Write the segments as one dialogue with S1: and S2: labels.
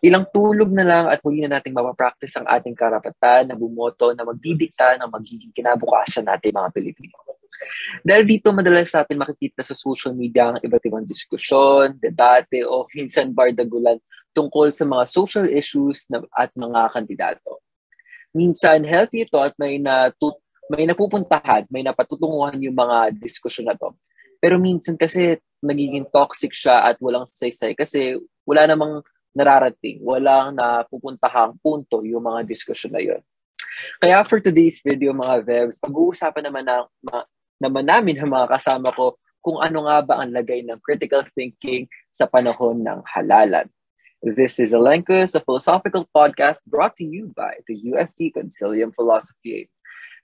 S1: Ilang tulog na lang at muli na nating mapapractice ang ating karapatan na bumoto na magdidikta ng magiging kinabukasan natin mga Pilipino. Dahil dito madalas natin makikita sa social media ang iba't ibang diskusyon, debate o minsan bardagulan tungkol sa mga social issues na, at mga kandidato. Minsan healthy ito at may natut may napupuntahan, may napatutunguhan yung mga diskusyon na to. Pero minsan kasi nagiging toxic siya at walang saysay kasi wala namang nararating, walang napupuntahang punto yung mga diskusyon na yun. Kaya for today's video mga Vevs, pag-uusapan naman na, ma, naman namin ang mga kasama ko kung ano nga ba ang lagay ng critical thinking sa panahon ng halalan. This is Elenkus, a philosophical podcast brought to you by the UST Concilium Philosophy.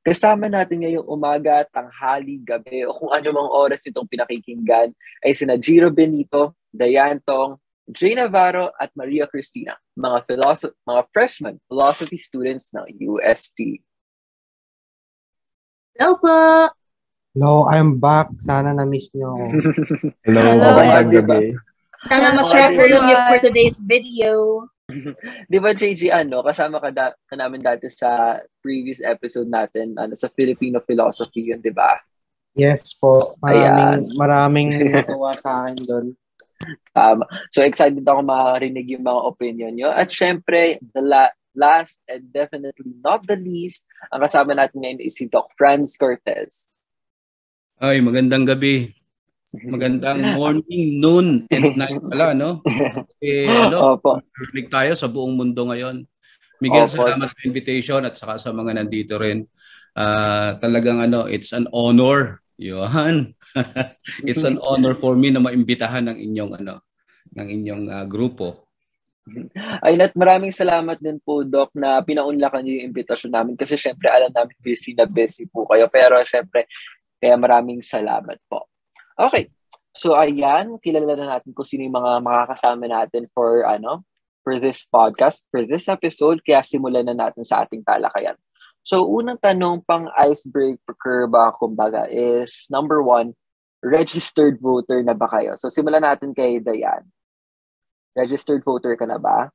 S1: Kasama natin ngayong umaga, tanghali, gabi, o kung anumang oras itong pinakikinggan ay sina Giro Benito, Dayan Tong, Jay Navarro at Maria Cristina, mga, philosoph- mga freshman philosophy students ng UST.
S2: Hello po!
S3: Hello, I'm back. Sana na-miss nyo.
S4: Hello,
S2: Hello,
S4: magandang
S1: diba?
S2: Sana ma-share po
S1: everyone.
S2: yung for today's video.
S1: Di ba, JG, ano, kasama ka, da- ka namin dati sa previous episode natin, ano, sa Filipino philosophy yun, di ba?
S3: Yes po. Maraming,
S1: Ayan.
S3: maraming natuwa sa akin doon.
S1: Tama. So, excited ako marinig yung mga opinion nyo. At syempre, the la- last and definitely not the least, ang kasama natin ngayon is si Doc Franz Cortez.
S5: Ay, magandang gabi. Magandang morning, noon, and night pala, no? Eh, ano,
S1: Opo.
S5: reflect tayo sa buong mundo ngayon. Miguel,
S1: Opo.
S5: salamat sa invitation at saka sa mga nandito rin. Ah, talagang ano, it's an honor. Yohan. it's an honor for me na maimbitahan ng inyong ano, ng inyong ah, grupo.
S1: Ayun at maraming salamat din po, Doc, na pinaunlakan niyo yung imbitasyon namin kasi syempre alam namin busy na busy po kayo. Pero syempre, kaya maraming salamat po. Okay. So ayan, kilala na natin kung sino yung mga makakasama natin for ano, for this podcast, for this episode, kaya simulan na natin sa ating talakayan. So unang tanong pang icebreaker ba kumbaga is number one, registered voter na ba kayo? So simulan natin kay Dayan. Registered voter ka na ba?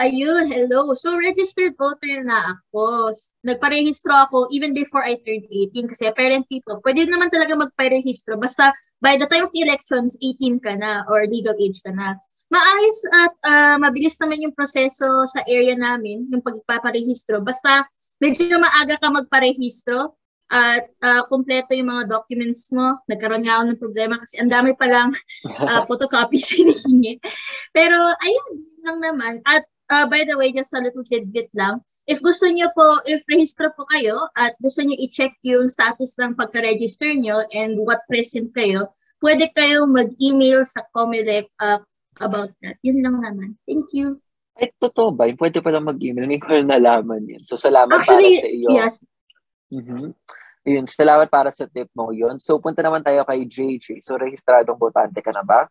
S2: Ayun, hello. So, registered voter na ako. Nagparehistro ako even before I turned 18 kasi apparently po, pwede naman talaga magparehistro basta by the time of elections, 18 ka na or legal age ka na. Maayos at ah, mabilis naman yung proseso sa area namin, yung pagpaparehistro. Basta medyo maaga ka magparehistro at ah, kumpleto yung mga documents mo. Nagkaroon nga ako ng problema kasi ang dami palang uh, photocopies hinihingi. Pero ayun, yun lang naman. At uh, by the way, just a little tidbit lang, if gusto niyo po, if rehistro po kayo at gusto niyo i-check yung status ng pagka-register niyo and what present kayo, pwede kayong mag-email sa Comelec uh, about that. Yun lang naman. Thank you.
S1: Ay, totoo ba? Pwede pala mag-email. Ngayon ko na nalaman yun. So, salamat
S2: Actually,
S1: para sa iyo.
S2: yes.
S1: Mhm. Yun, salamat para sa tip mo yun. So, punta naman tayo kay JJ. So, rehistradong botante ka na ba?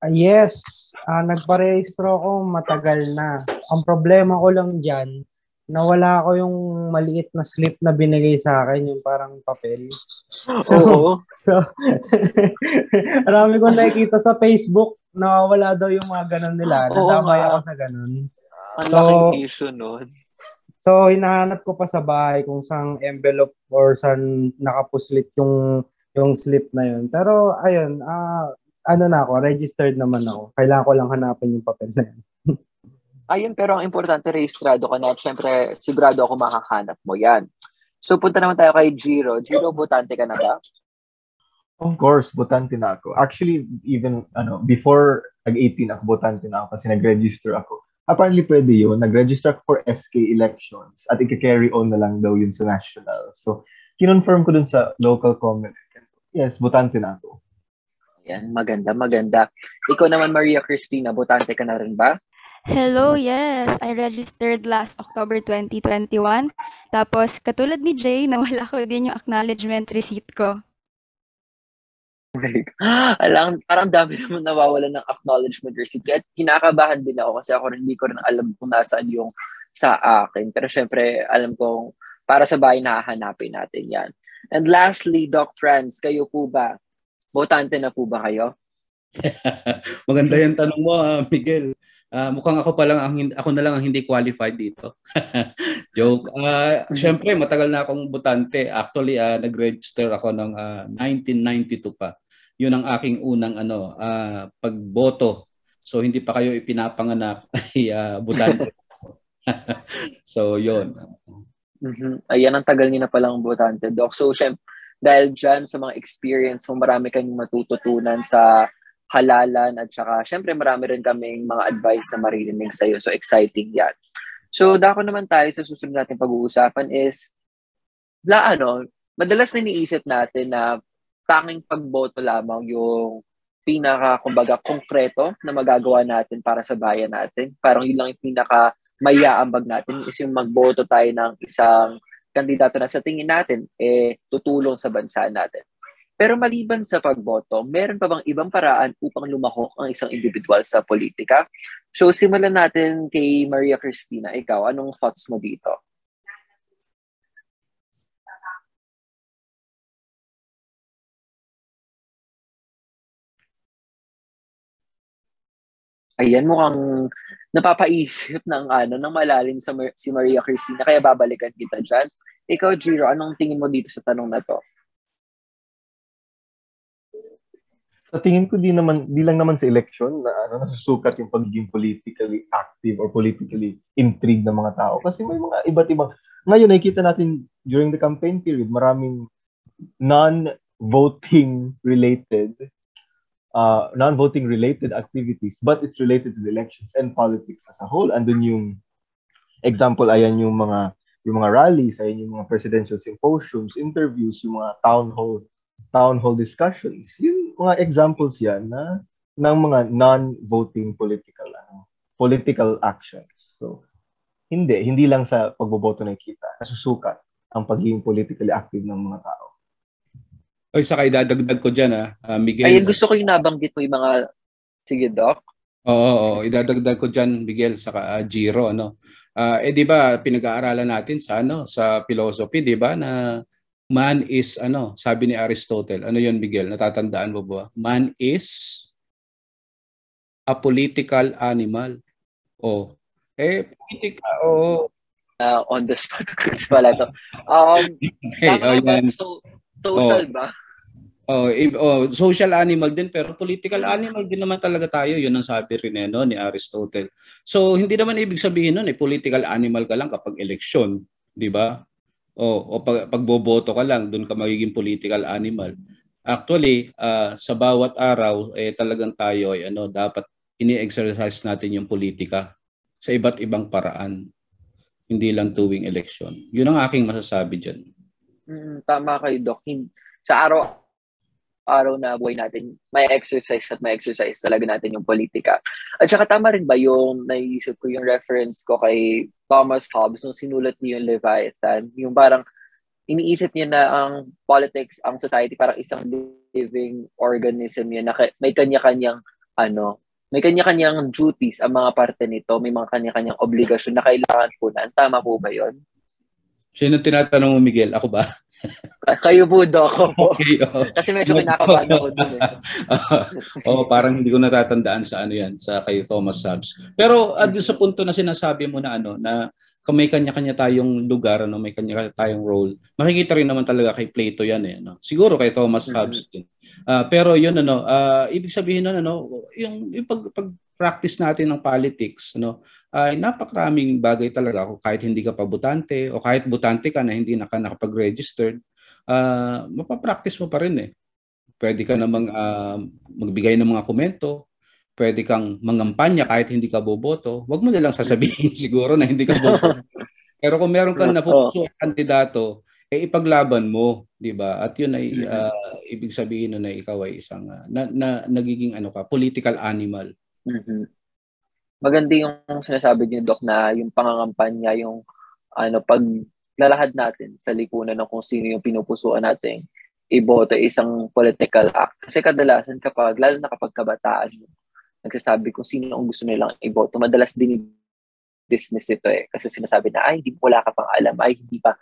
S3: Ah, yes, ah, nagparehistro ako matagal na. Ang problema ko lang dyan, nawala ko yung maliit na slip na binigay sa akin, yung parang papel. So,
S1: Oo.
S3: so marami ko nakikita sa Facebook, nawawala daw yung mga ganun nila.
S1: Oo
S3: Nadamay ako sa ganun.
S1: Ang
S3: So-
S1: laking issue nun.
S3: So, hinahanap ko pa sa bahay kung saan envelope or saan nakapuslit yung yung slip na yun. Pero, ayun, ah ano na ako, registered naman ako. Kailangan ko lang hanapin yung papel na yun.
S1: Ayun, pero ang importante, rehistrado ka na. At syempre, sigurado ako makahanap mo yan. So, punta naman tayo kay Jiro. Jiro, botante ka na ba?
S4: Of course, botante na ako. Actually, even ano, before nag-18 ako, botante na ako kasi nag-register ako. Apparently, pwede yun. Nag-register ako for SK elections at i-carry on na lang daw yun sa national. So, kinonfirm ko dun sa local comment. Yes, botante na ako.
S1: Yan, maganda, maganda. Ikaw naman, Maria Cristina, botante ka na rin ba?
S6: Hello, yes. I registered last October 2021. Tapos, katulad ni Jay, nawala ko din yung acknowledgement receipt ko.
S1: Alam, parang dami naman nawawala ng acknowledgement receipt. At kinakabahan din ako kasi ako rin hindi ko rin alam kung nasaan yung sa akin. Pero syempre, alam kong para sa bahay nahahanapin natin yan. And lastly, Doc Franz, kayo po ba? Botante na po ba kayo?
S5: Maganda yung tanong mo, ah, Miguel. Uh, mukhang ako pa lang ang ako na lang ang hindi qualified dito. Joke. Uh, Siyempre, matagal na akong butante. Actually, uh, nag-register ako ng uh, 1992 pa. Yun ang aking unang ano, uh, pagboto. So hindi pa kayo ipinapanganak ay uh, butante. so, yun.
S1: Mm-hmm. Ayan, ang tagal niyo na palang botante, Doc. So, syempre, dahil dyan sa mga experience mo, marami kayong matututunan sa halalan at saka syempre marami rin kaming mga advice na maririnig sa iyo. So exciting 'yan. So dako naman tayo sa susunod natin pag-uusapan is la ano, madalas na iniisip natin na tanging pagboto lamang yung pinaka kumbaga konkreto na magagawa natin para sa bayan natin. Parang yun lang yung pinaka mayaambag natin is yung magboto tayo ng isang kandidato na sa tingin natin eh tutulong sa bansa natin. Pero maliban sa pagboto, meron pa bang ibang paraan upang lumahok ang isang individual sa politika? So simulan natin kay Maria Cristina. Ikaw, anong thoughts mo dito? Ayan, mukhang napapaisip ng ano, ng malalim sa si Maria Cristina, kaya babalikan kita dyan. Ikaw, Jiro, anong tingin mo dito sa tanong na to?
S4: Sa tingin ko di naman di lang naman sa election na ano nasusukat yung pagiging politically active or politically intrigued ng mga tao. Kasi may mga iba't ibang ngayon nakikita natin during the campaign period maraming non-voting related uh, non-voting related activities but it's related to the elections and politics as a whole. Andun yung example ayan yung mga yung mga rallies ayan yung mga presidential symposiums interviews yung mga town hall town hall discussions, yung mga examples yan na ng mga non-voting political ano, political actions. So, hindi, hindi lang sa pagboboto na kita, nasusukat ang pagiging politically active ng mga tao.
S5: Oy, saka idadagdag ko diyan ah, uh, Miguel.
S1: Ayun, gusto ko yung nabanggit mo yung mga sige, Doc.
S5: Oo, oo, idadagdag ko diyan Miguel saka uh, Giro ano. Uh, eh di ba pinag-aaralan natin sa ano sa philosophy, di ba na man is ano, sabi ni Aristotle. Ano 'yon, Miguel? Natatandaan mo ba? Man is a political animal. Oh. Eh politika oh.
S1: Uh, on the spot pala to. Um,
S5: hey, oh, yan.
S1: So, social oh. ba?
S5: Oh, if, oh, social animal din pero political animal din naman talaga tayo. 'Yun ang sabi rin eh, no, ni Aristotle. So hindi naman ibig sabihin noon eh political animal ka lang kapag election, 'di ba? O, o pag, pagboboto ka lang, doon ka magiging political animal. Actually, uh, sa bawat araw, eh, talagang tayo ay ano, dapat ini-exercise natin yung politika sa iba't ibang paraan. Hindi lang tuwing election. Yun ang aking masasabi dyan.
S1: Mm, tama kayo, Doc. Sa araw araw na buhay natin, may exercise at may exercise talaga natin yung politika. At saka tama rin ba yung naisip ko yung reference ko kay Thomas Hobbes nung sinulat niya yung Leviathan, yung parang iniisip niya na ang politics, ang society parang isang living organism yun na may kanya-kanyang ano, may kanya-kanyang duties ang mga parte nito, may mga kanya-kanyang obligasyon na kailangan po. Tama po ba yon?
S5: Sino tinatanong mo, Miguel? Ako ba?
S1: Kayo po, Doc.
S5: Okay, oh.
S1: Kasi medyo kinakabahan ako dun eh.
S5: oh, parang hindi ko natatandaan sa ano yan, sa kay Thomas Hobbes. Pero uh, sa punto na sinasabi mo na ano, na kung may kanya-kanya tayong lugar, ano, may kanya-kanya tayong role, makikita rin naman talaga kay Plato yan eh. No? Siguro kay Thomas mm-hmm. Hobbes din. Uh, pero yun, ano, uh, ibig sabihin nun, ano, yung, yung pag, pag practice natin ng politics, ano, ay napakaraming bagay talaga kung kahit hindi ka pa butante o kahit butante ka na hindi na ka nakapag-registered, uh, mapapractice mo pa rin eh. Pwede ka namang uh, magbigay ng mga komento, pwede kang mangampanya kahit hindi ka boboto. Huwag mo nilang sasabihin siguro na hindi ka boboto. Pero kung meron kang napupuso kandidato, eh ipaglaban mo, 'di ba? At 'yun ay uh, ibig sabihin na ikaw ay isang uh, na, na nagiging ano ka, political animal.
S1: Mm-hmm maganda yung sinasabi niyo, Doc, na yung pangangampanya, yung ano, pag lalahad natin sa lipunan ng kung sino yung pinupusuan natin iboto isang political act. Kasi kadalasan kapag, lalo na kapag kabataan, nagsasabi kung sino ang gusto nilang iboto, madalas din dismiss ito eh. Kasi sinasabi na, ay, hindi, wala ka pang alam, ay, hindi pa,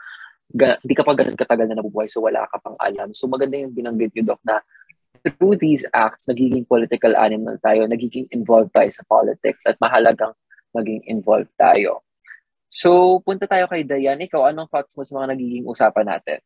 S1: hindi ka pa ganun katagal na nabubuhay, so wala ka pang alam. So maganda yung binanggit niyo, Doc, na through these acts, nagiging political animal tayo, nagiging involved tayo sa politics at mahalagang maging involved tayo. So, punta tayo kay Dayan. Ikaw, anong thoughts mo sa mga nagiging usapan natin?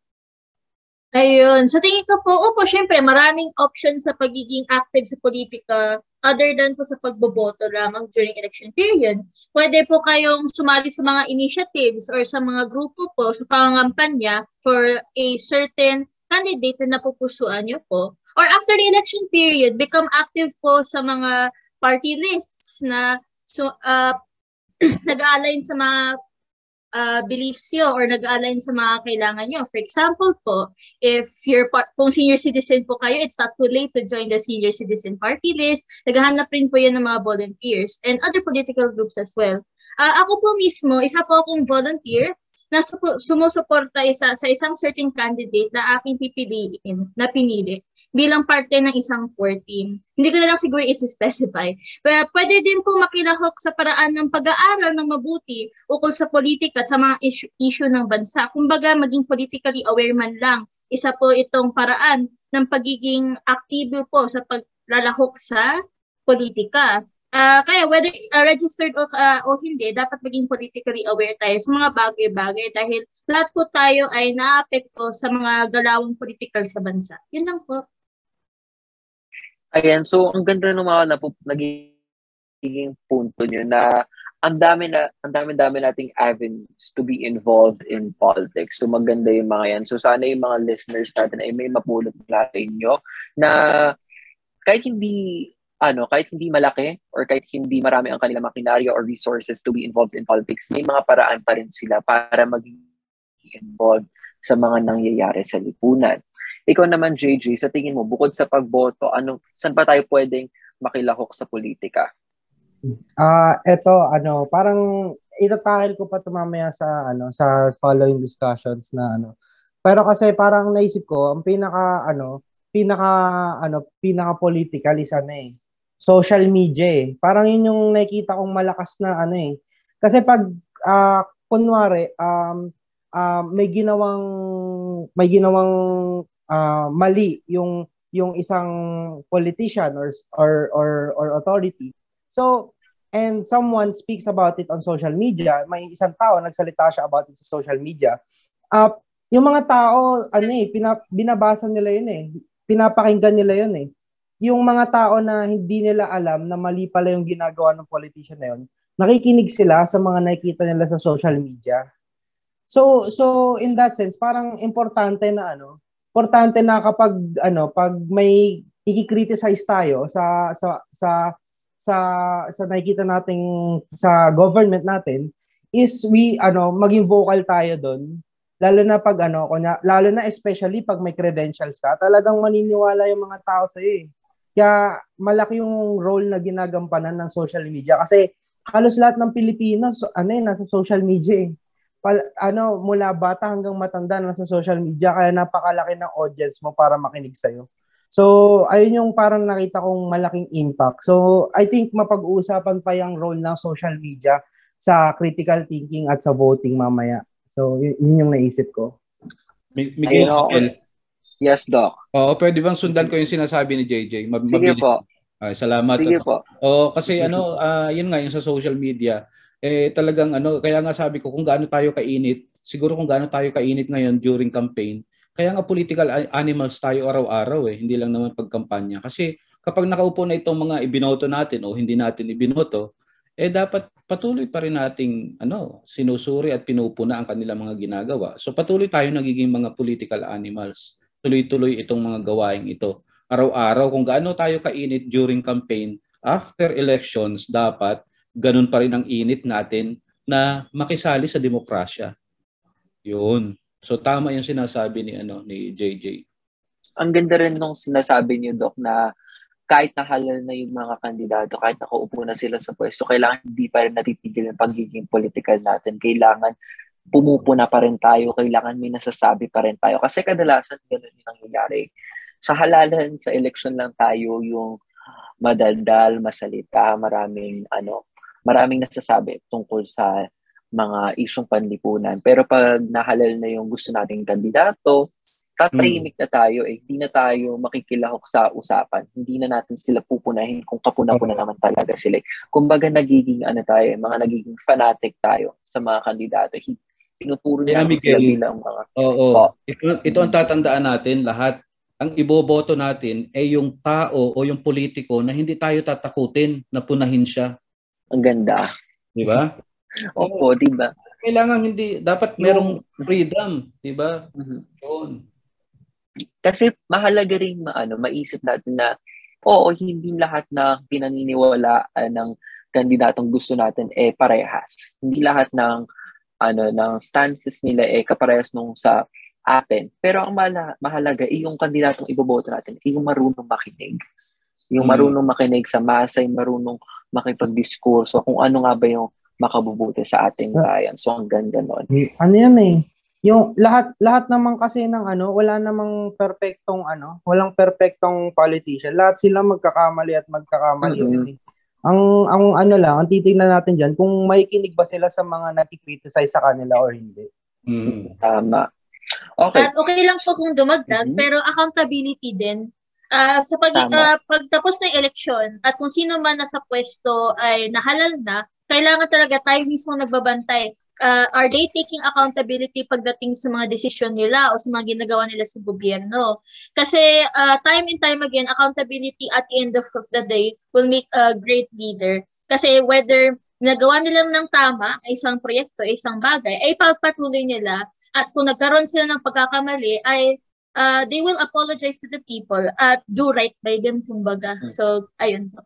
S2: Ayun. Sa tingin ko po, opo, syempre, maraming options sa pagiging active sa politika other than po sa pagboboto lamang during election period. Pwede po kayong sumali sa mga initiatives or sa mga grupo po sa pangangampanya for a certain candidate na napupusuan nyo po. Or after the election period, become active po sa mga party lists na so, uh, nag-align sa mga uh, beliefs nyo or nag-align sa mga kailangan nyo. For example po, if you're part, kung senior citizen po kayo, it's not too late to join the senior citizen party list. Naghahanap rin po yan ng mga volunteers and other political groups as well. Uh, ako po mismo, isa po akong volunteer na sumusuporta isa sa isang certain candidate na aking pipiliin na pinili bilang parte ng isang core team. Hindi ko na lang siguro isi-specify. Pero pwede din po makilahok sa paraan ng pag-aaral ng mabuti ukol sa politika at sa mga issue, issue ng bansa. Kumbaga, maging politically aware man lang. Isa po itong paraan ng pagiging aktibo po sa paglalahok sa politika. Uh, kaya whether uh, registered o, uh, o hindi, dapat maging politically aware tayo sa mga bagay-bagay dahil lahat po tayo ay naapekto sa mga galawang political sa bansa. Yun lang po.
S1: Ayan, so ang ganda ng mga napup- naging punto nyo na ang dami na ang dami-dami nating avenues to be involved in politics. So maganda yung mga yan. So sana yung mga listeners natin ay may mapulot sa inyo na kahit hindi ano, kahit hindi malaki or kahit hindi marami ang kanilang makinarya or resources to be involved in politics, may mga paraan pa rin sila para maging involved sa mga nangyayari sa lipunan. Ikaw naman, JJ, sa tingin mo, bukod sa pagboto, ano, saan pa tayo pwedeng makilahok sa politika?
S3: Ah, uh, eto ano, parang itatahil ko pa ito mamaya sa ano sa following discussions na ano. Pero kasi parang naisip ko, ang pinaka ano, pinaka ano, pinaka political is ano eh, social media eh. Parang yun yung nakikita kong malakas na ano eh. Kasi pag uh, kunwari um uh, may ginawang may ginawang uh, mali yung yung isang politician or or or or authority. So and someone speaks about it on social media, may isang tao nagsalita siya about it sa social media. Uh, yung mga tao ano eh pinap, binabasa nila yun eh. Pinapakinggan nila yun eh yung mga tao na hindi nila alam na mali pala yung ginagawa ng politician na yun, nakikinig sila sa mga nakikita nila sa social media. So so in that sense, parang importante na ano, importante na kapag ano, pag may i-criticize tayo sa sa sa sa sa nakikita nating sa government natin is we ano maging vocal tayo doon lalo na pag ano kunya lalo na especially pag may credentials ka talagang maniniwala yung mga tao sa iyo eh. Kaya malaki yung role na ginagampanan ng social media kasi halos lahat ng Pilipino so, ano eh, nasa social media eh. Pal, ano, mula bata hanggang matanda nasa social media kaya napakalaki ng audience mo para makinig sa'yo. So, ayun yung parang nakita kong malaking impact. So, I think mapag-uusapan pa yung role ng social media sa critical thinking at sa voting mamaya. So, yun, yun yung naisip ko.
S5: Miguel, Miguel,
S1: Yes, Doc.
S5: Oo, pwede bang sundan ko yung sinasabi ni JJ?
S1: Mab- Sige po.
S5: Ay, salamat.
S1: Sige
S5: ano.
S1: po.
S5: Oo, kasi ano, uh, yun nga yung sa social media, eh talagang ano, kaya nga sabi ko kung gaano tayo kainit, siguro kung gaano tayo kainit ngayon during campaign, kaya nga political animals tayo araw-araw eh, hindi lang naman pagkampanya. Kasi kapag nakaupo na itong mga ibinoto natin o hindi natin ibinoto, eh dapat patuloy pa rin nating ano, sinusuri at pinupuna ang kanilang mga ginagawa. So patuloy tayo nagiging mga political animals tuloy-tuloy itong mga gawaing ito. Araw-araw, kung gaano tayo kainit during campaign, after elections, dapat ganun pa rin ang init natin na makisali sa demokrasya. Yun. So tama yung sinasabi ni ano ni JJ.
S1: Ang ganda rin nung sinasabi niyo Doc na kahit nahalal na yung mga kandidato, kahit nakaupo na sila sa pwesto, kailangan hindi pa rin natitigil ang pagiging political natin. Kailangan pumupuna pa rin tayo, kailangan may nasasabi pa rin tayo. Kasi kadalasan ganun yung nangyayari. Sa halalan, sa election lang tayo yung madaldal, masalita, maraming ano, maraming nasasabi tungkol sa mga isyong panlipunan. Pero pag nahalal na yung gusto nating kandidato, tatahimik na tayo eh. Hindi na tayo makikilahok sa usapan. Hindi na natin sila pupunahin kung kapuna-puna naman talaga sila. Kumbaga nagiging ano tayo, eh, mga nagiging fanatic tayo sa mga kandidato. Tinuturo
S5: Yeah,
S1: natin sila
S5: Miguel.
S1: bilang mga
S5: Oo.
S1: Oh.
S5: Ito, ito ang tatandaan natin lahat. Ang iboboto natin ay yung tao o yung politiko na hindi tayo tatakutin na punahin siya.
S1: ang ganda.
S5: Di ba?
S1: Opo, di ba?
S5: Kailangan hindi, dapat merong freedom. Di ba?
S1: Mhm.
S5: Yun.
S1: Kasi mahalaga rin maano, maisip natin na oo, hindi lahat na pinaniniwalaan ng kandidatong gusto natin eh parehas. Hindi lahat ng ano ng stances nila eh kaparehas nung sa atin. Pero ang mala- mahalaga ay yung kandidatong iboboto natin ay yung marunong makinig. Yung
S5: Mm.
S1: marunong makinig sa masa, yung marunong makipagdiskurso, kung ano nga ba yung makabubuti sa ating bayan. So, ang ganda nun.
S3: Ano yan eh? Yung lahat lahat naman kasi ng ano, wala namang perpektong ano, walang perpektong politician. Lahat sila magkakamali at magkakamali
S1: Mhm.
S3: Ang ang ano lang, ang titingnan natin diyan kung may kinig ba sila sa mga nagki-criticize sa kanila or hindi.
S5: Mm.
S1: Tama. Okay.
S2: At okay lang po kung dumagdag,
S1: Mhm.
S2: pero accountability din. Ah, sa pag,
S1: Tama.
S2: ah, pagtapos ng eleksyon at kung sino man nasa pwesto ay nahalal na, kailangan talaga tayo mismo nagbabantay. Ah, are they taking accountability pagdating sa mga desisyon nila o sa mga ginagawa nila sa gobyerno? Kasi ah, time and time again, accountability at the end of the day will make a great leader. Kasi whether nagawa nila ng tama ay isang proyekto, isang bagay, ay pagpatuloy nila at kung nagkaroon sila ng pagkakamali ay uh, they will apologize to the people at do right by them kumbaga.
S1: Hmm.
S2: So ayun po.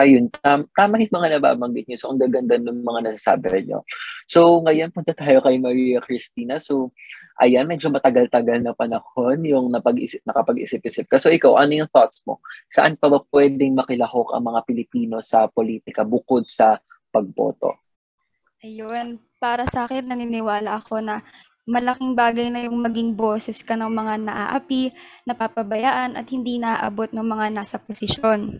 S1: Ayun, tam- tama yung mga nababanggit niyo. So, ang gaganda ng mga nasasabi niyo. So, ngayon, punta tayo kay Maria Cristina. So, ayan, medyo matagal-tagal na panahon yung napag-isip, nakapag-isip-isip ka. So, ikaw, ano yung thoughts mo? Saan pa ba pwedeng makilahok ang mga Pilipino sa politika bukod sa pagboto?
S6: Ayun, para sa akin, naniniwala ako na malaking bagay na yung maging boses ka ng mga naaapi, napapabayaan, at hindi naaabot ng mga nasa posisyon.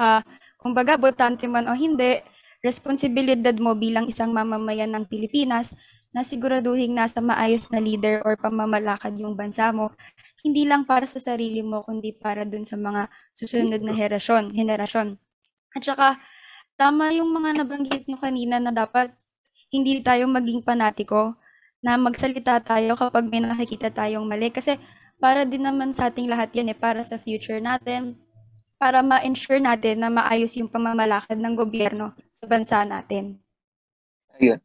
S6: Ah, kumbaga, botante man o hindi, responsibilidad mo bilang isang mamamayan ng Pilipinas na siguraduhin nasa maayos na leader or pamamalakad yung bansa mo, hindi lang para sa sarili mo, kundi para dun sa mga susunod na henerasyon. henerasyon. At saka, tama yung mga nabanggit nyo kanina na dapat hindi tayo maging panatiko, na magsalita tayo kapag may nakikita tayong mali. Kasi para din naman sa ating lahat yan eh, para sa future natin, para ma-ensure natin na maayos yung pamamalakad ng gobyerno sa bansa natin.
S1: Ayun.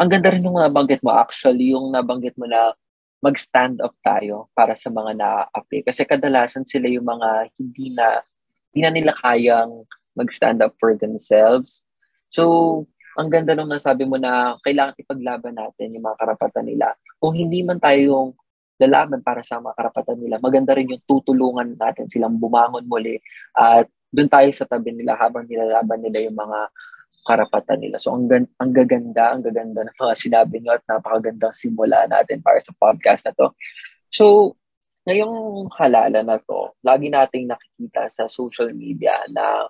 S1: Ang ganda rin yung nabanggit mo actually, yung nabanggit mo na mag-stand up tayo para sa mga naaapi. Kasi kadalasan sila yung mga hindi na, hindi na nila kayang mag-stand up for themselves. So, ang ganda nung nasabi mo na kailangan ipaglaban natin yung mga karapatan nila. Kung hindi man tayo yung lalaban para sa mga karapatan nila, maganda rin yung tutulungan natin silang bumangon muli at doon tayo sa tabi nila habang nilalaban nila yung mga karapatan nila. So ang, gan- ang gaganda, ang gaganda ng mga sinabi niyo at napakagandang simula natin para sa podcast na to. So, ngayong halala na to, lagi nating nakikita sa social media na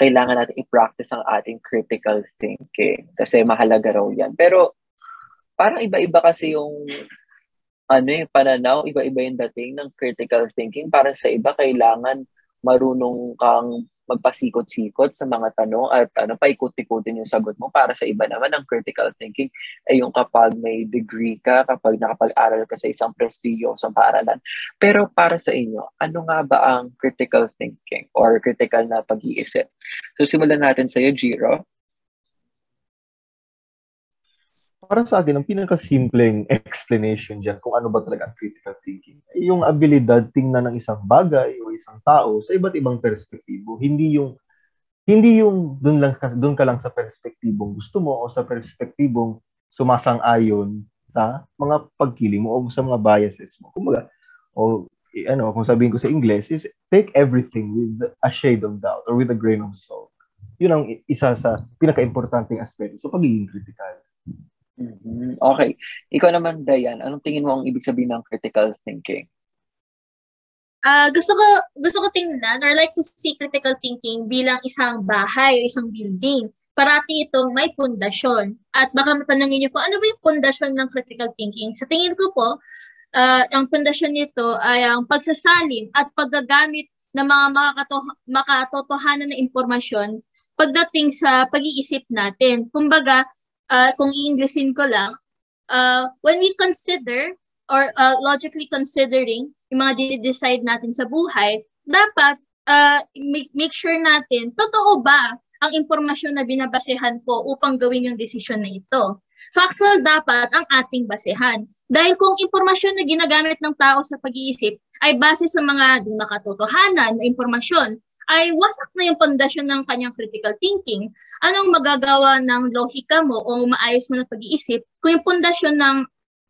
S1: kailangan natin i-practice ang ating critical thinking kasi mahalaga raw yan. Pero parang iba-iba kasi yung ano yung pananaw, iba-iba yung dating ng critical thinking. Para sa iba, kailangan marunong kang magpasikot-sikot sa mga tanong at ano, paikot-ikutin yung sagot mo. Para sa iba naman, ang critical thinking ay yung kapag may degree ka, kapag nakapag-aral ka sa isang prestigyosong paaralan. Pero para sa inyo, ano nga ba ang critical thinking or critical na pag-iisip? So simulan natin sa iyo, Jiro.
S4: Para sa akin, ang pinakasimpleng explanation dyan kung ano ba talaga ang critical thinking, ay yung abilidad tingnan ng isang bagay o isang tao sa iba't ibang perspektibo. Hindi yung hindi yung doon lang doon ka lang sa perspektibong gusto mo o sa perspektibong sumasang-ayon sa mga pagkiling mo o sa mga biases mo. Kumbaga, o eh, ano, kung sabihin ko sa English is take everything with a shade of doubt or with a grain of salt. Yun ang isa sa pinaka-importanting aspeto sa pagiging critical.
S1: Mhm. Okay. Ikaw naman, Dayan, anong tingin mo ang ibig sabihin ng critical thinking?
S2: Ah, gusto ko gusto ko tingnan or like to see critical thinking bilang isang bahay o isang building. Parati itong may pundasyon. At baka matanongin niyo po, ano ba yung pundasyon ng critical thinking? Sa tingin ko po, uh, ang pundasyon nito ay ang pagsasalin at paggagamit ng mga makakato- makatotohanan na impormasyon pagdating sa pag-iisip natin. Kumbaga, uh, kung i-Englishin ko lang, uh, when we consider or uh, logically considering yung mga decide natin sa buhay, dapat uh, make, make sure natin, totoo ba ang impormasyon na binabasehan ko upang gawin yung desisyon na ito. Factual dapat ang ating basehan. Dahil kung impormasyon na ginagamit ng tao sa pag-iisip ay base sa mga di makatotohanan na impormasyon, ay wasak na yung pundasyon ng kanyang critical thinking. Anong magagawa ng lohika mo o maayos mo na pag-iisip kung yung pundasyon ng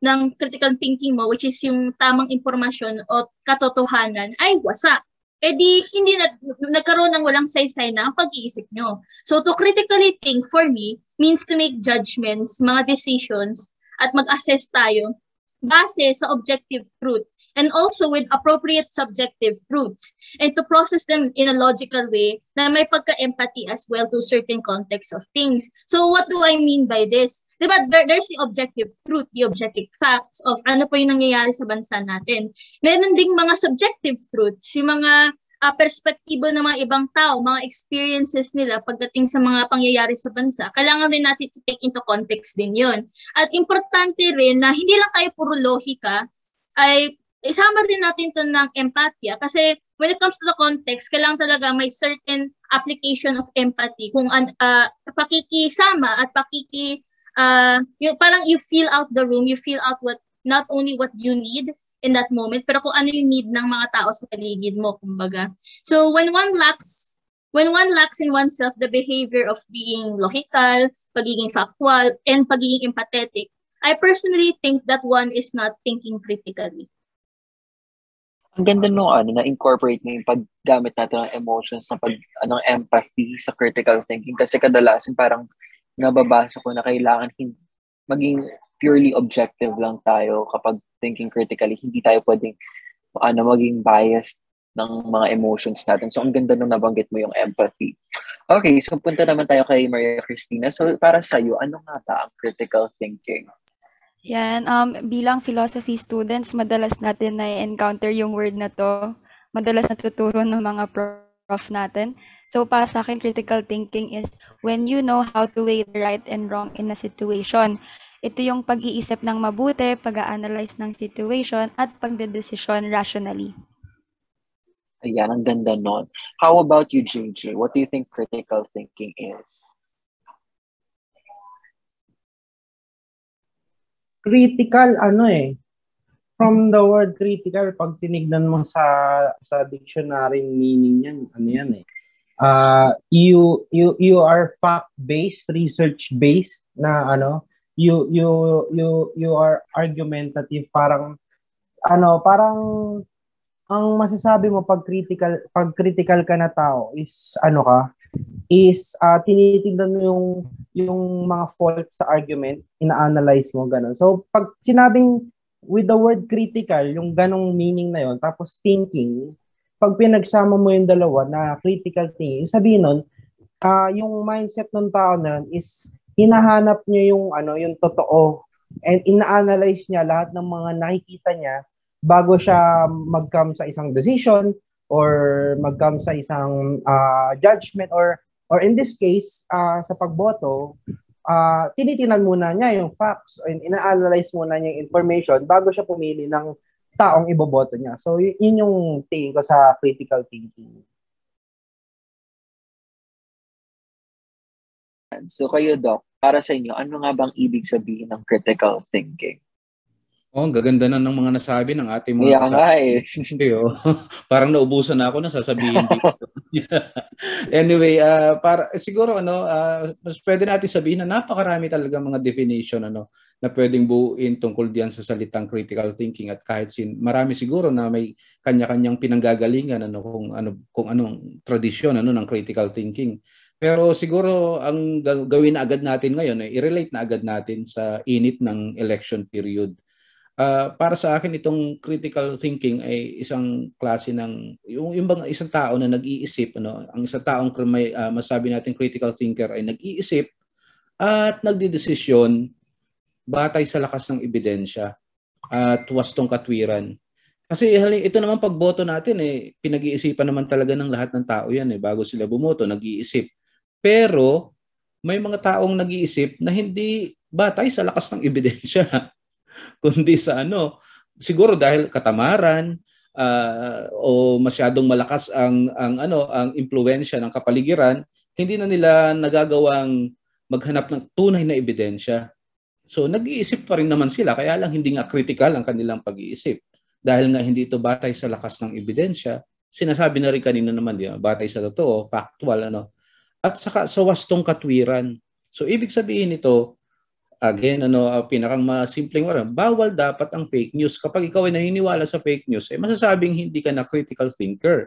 S2: ng critical thinking mo, which is yung tamang impormasyon o katotohanan, ay wasak eh di hindi na, nagkaroon ng walang saysay na ang pag-iisip nyo. So to critically think for me means to make judgments, mga decisions, at mag-assess tayo base sa objective truth and also with appropriate subjective truths and to process them in a logical way na may pagka-empathy as well to certain context of things. So what do I mean by this? Diba, there, there's the objective truth, the objective facts of ano po yung nangyayari sa bansa natin. Meron ding mga subjective truths, yung mga uh, perspektibo ng mga ibang tao, mga experiences nila pagdating sa mga pangyayari sa bansa, kailangan rin natin to take into context din yon. At importante rin na hindi lang tayo puro lohika, ay isama rin natin to ng empatya kasi when it comes to the context, kailangan talaga may certain application of empathy kung uh, pakikisama at pakiki uh, yung, parang you feel out the room, you feel out what not only what you need in that moment, pero kung ano yung need ng mga tao sa paligid mo, kumbaga. So when one lacks when one lacks in oneself the behavior of being logical, pagiging factual, and pagiging empathetic, I personally think that one is not thinking critically.
S1: Ang ganda nung ano, na-incorporate mo yung paggamit natin ng emotions, ng pag, anong empathy sa critical thinking. Kasi kadalasan parang nababasa ko na kailangan hindi, maging purely objective lang tayo kapag thinking critically. Hindi tayo pwedeng ano, maging biased ng mga emotions natin. So, ang ganda nung nabanggit mo yung empathy. Okay, so punta naman tayo kay Maria Cristina. So, para sa iyo, ano nga ba ang critical thinking?
S6: Yan, um, bilang philosophy students, madalas natin na-encounter yung word na to. Madalas natuturo ng mga prof natin. So, para sa akin, critical thinking is when you know how to weigh the right and wrong in a situation. Ito yung pag-iisip ng mabuti, pag-analyze ng situation, at pagdedesisyon rationally.
S1: Ayan, ang ganda nun. How about you, JJ? What do you think critical thinking is?
S3: Critical, ano eh, from the word critical, pag tinignan mo sa sa dictionary meaning niyan, ano yan eh. Uh, you you you are fact based, research based na ano, you you you you are argumentative parang ano parang ang masasabi mo pag critical pag critical ka na tao is ano ka is uh, tinitingnan mo yung yung mga faults sa argument ina-analyze mo ganun. So pag sinabing with the word critical yung ganong meaning na yon tapos thinking pag pinagsama mo yung dalawa na critical thinking sabihin nun uh, yung mindset ng tao na yun is hinahanap niya yung ano, yung totoo and ina-analyze niya lahat ng mga nakikita niya bago siya mag-come sa isang decision or mag-come sa isang uh, judgment or or in this case uh, sa pagboto uh, tinitingnan muna niya yung facts and ina-analyze muna niya yung information bago siya pumili ng taong iboboto niya. So yun yung tingin ko sa critical thinking.
S1: So kayo, Doc, para sa inyo, ano nga bang ibig sabihin ng critical thinking?
S5: Oh, ang gaganda na ng mga nasabi ng ating mga
S1: yeah, nga eh.
S5: Parang naubusan na ako na sasabihin dito. anyway, uh, para siguro ano, uh, mas pwede natin sabihin na napakarami talaga mga definition ano na pwedeng buuin tungkol diyan sa salitang critical thinking at kahit sin marami siguro na may kanya-kanyang pinanggagalingan ano kung ano kung anong tradisyon ano ng critical thinking. Pero siguro ang gawin na agad natin ngayon, eh, i-relate na agad natin sa init ng election period. Uh, para sa akin itong critical thinking ay isang klase ng yung, yung bang isang tao na nag-iisip ano ang isang taong may uh, masabi natin critical thinker ay nag-iisip at nagdedesisyon batay sa lakas ng ebidensya at wastong katwiran. Kasi ito naman pagboto natin eh pinag-iisipan naman talaga ng lahat ng tao 'yan eh bago sila bumoto, nag-iisip. Pero may mga taong nag-iisip na hindi batay sa lakas ng ebidensya kundi sa ano siguro dahil katamaran uh, o masyadong malakas ang ang ano ang impluwensya ng kapaligiran hindi na nila nagagawang maghanap ng tunay na ebidensya. So nag-iisip pa rin naman sila kaya lang hindi nga critical ang kanilang pag-iisip. Dahil nga hindi ito batay sa lakas ng ebidensya, sinasabi na rin kanina naman, di batay sa totoo, factual, ano, at saka sa wastong katwiran. So, ibig sabihin nito, again, ano, uh, pinakang masimpleng wala, bawal dapat ang fake news. Kapag ikaw ay naniniwala sa fake news, eh, masasabing hindi ka na critical thinker.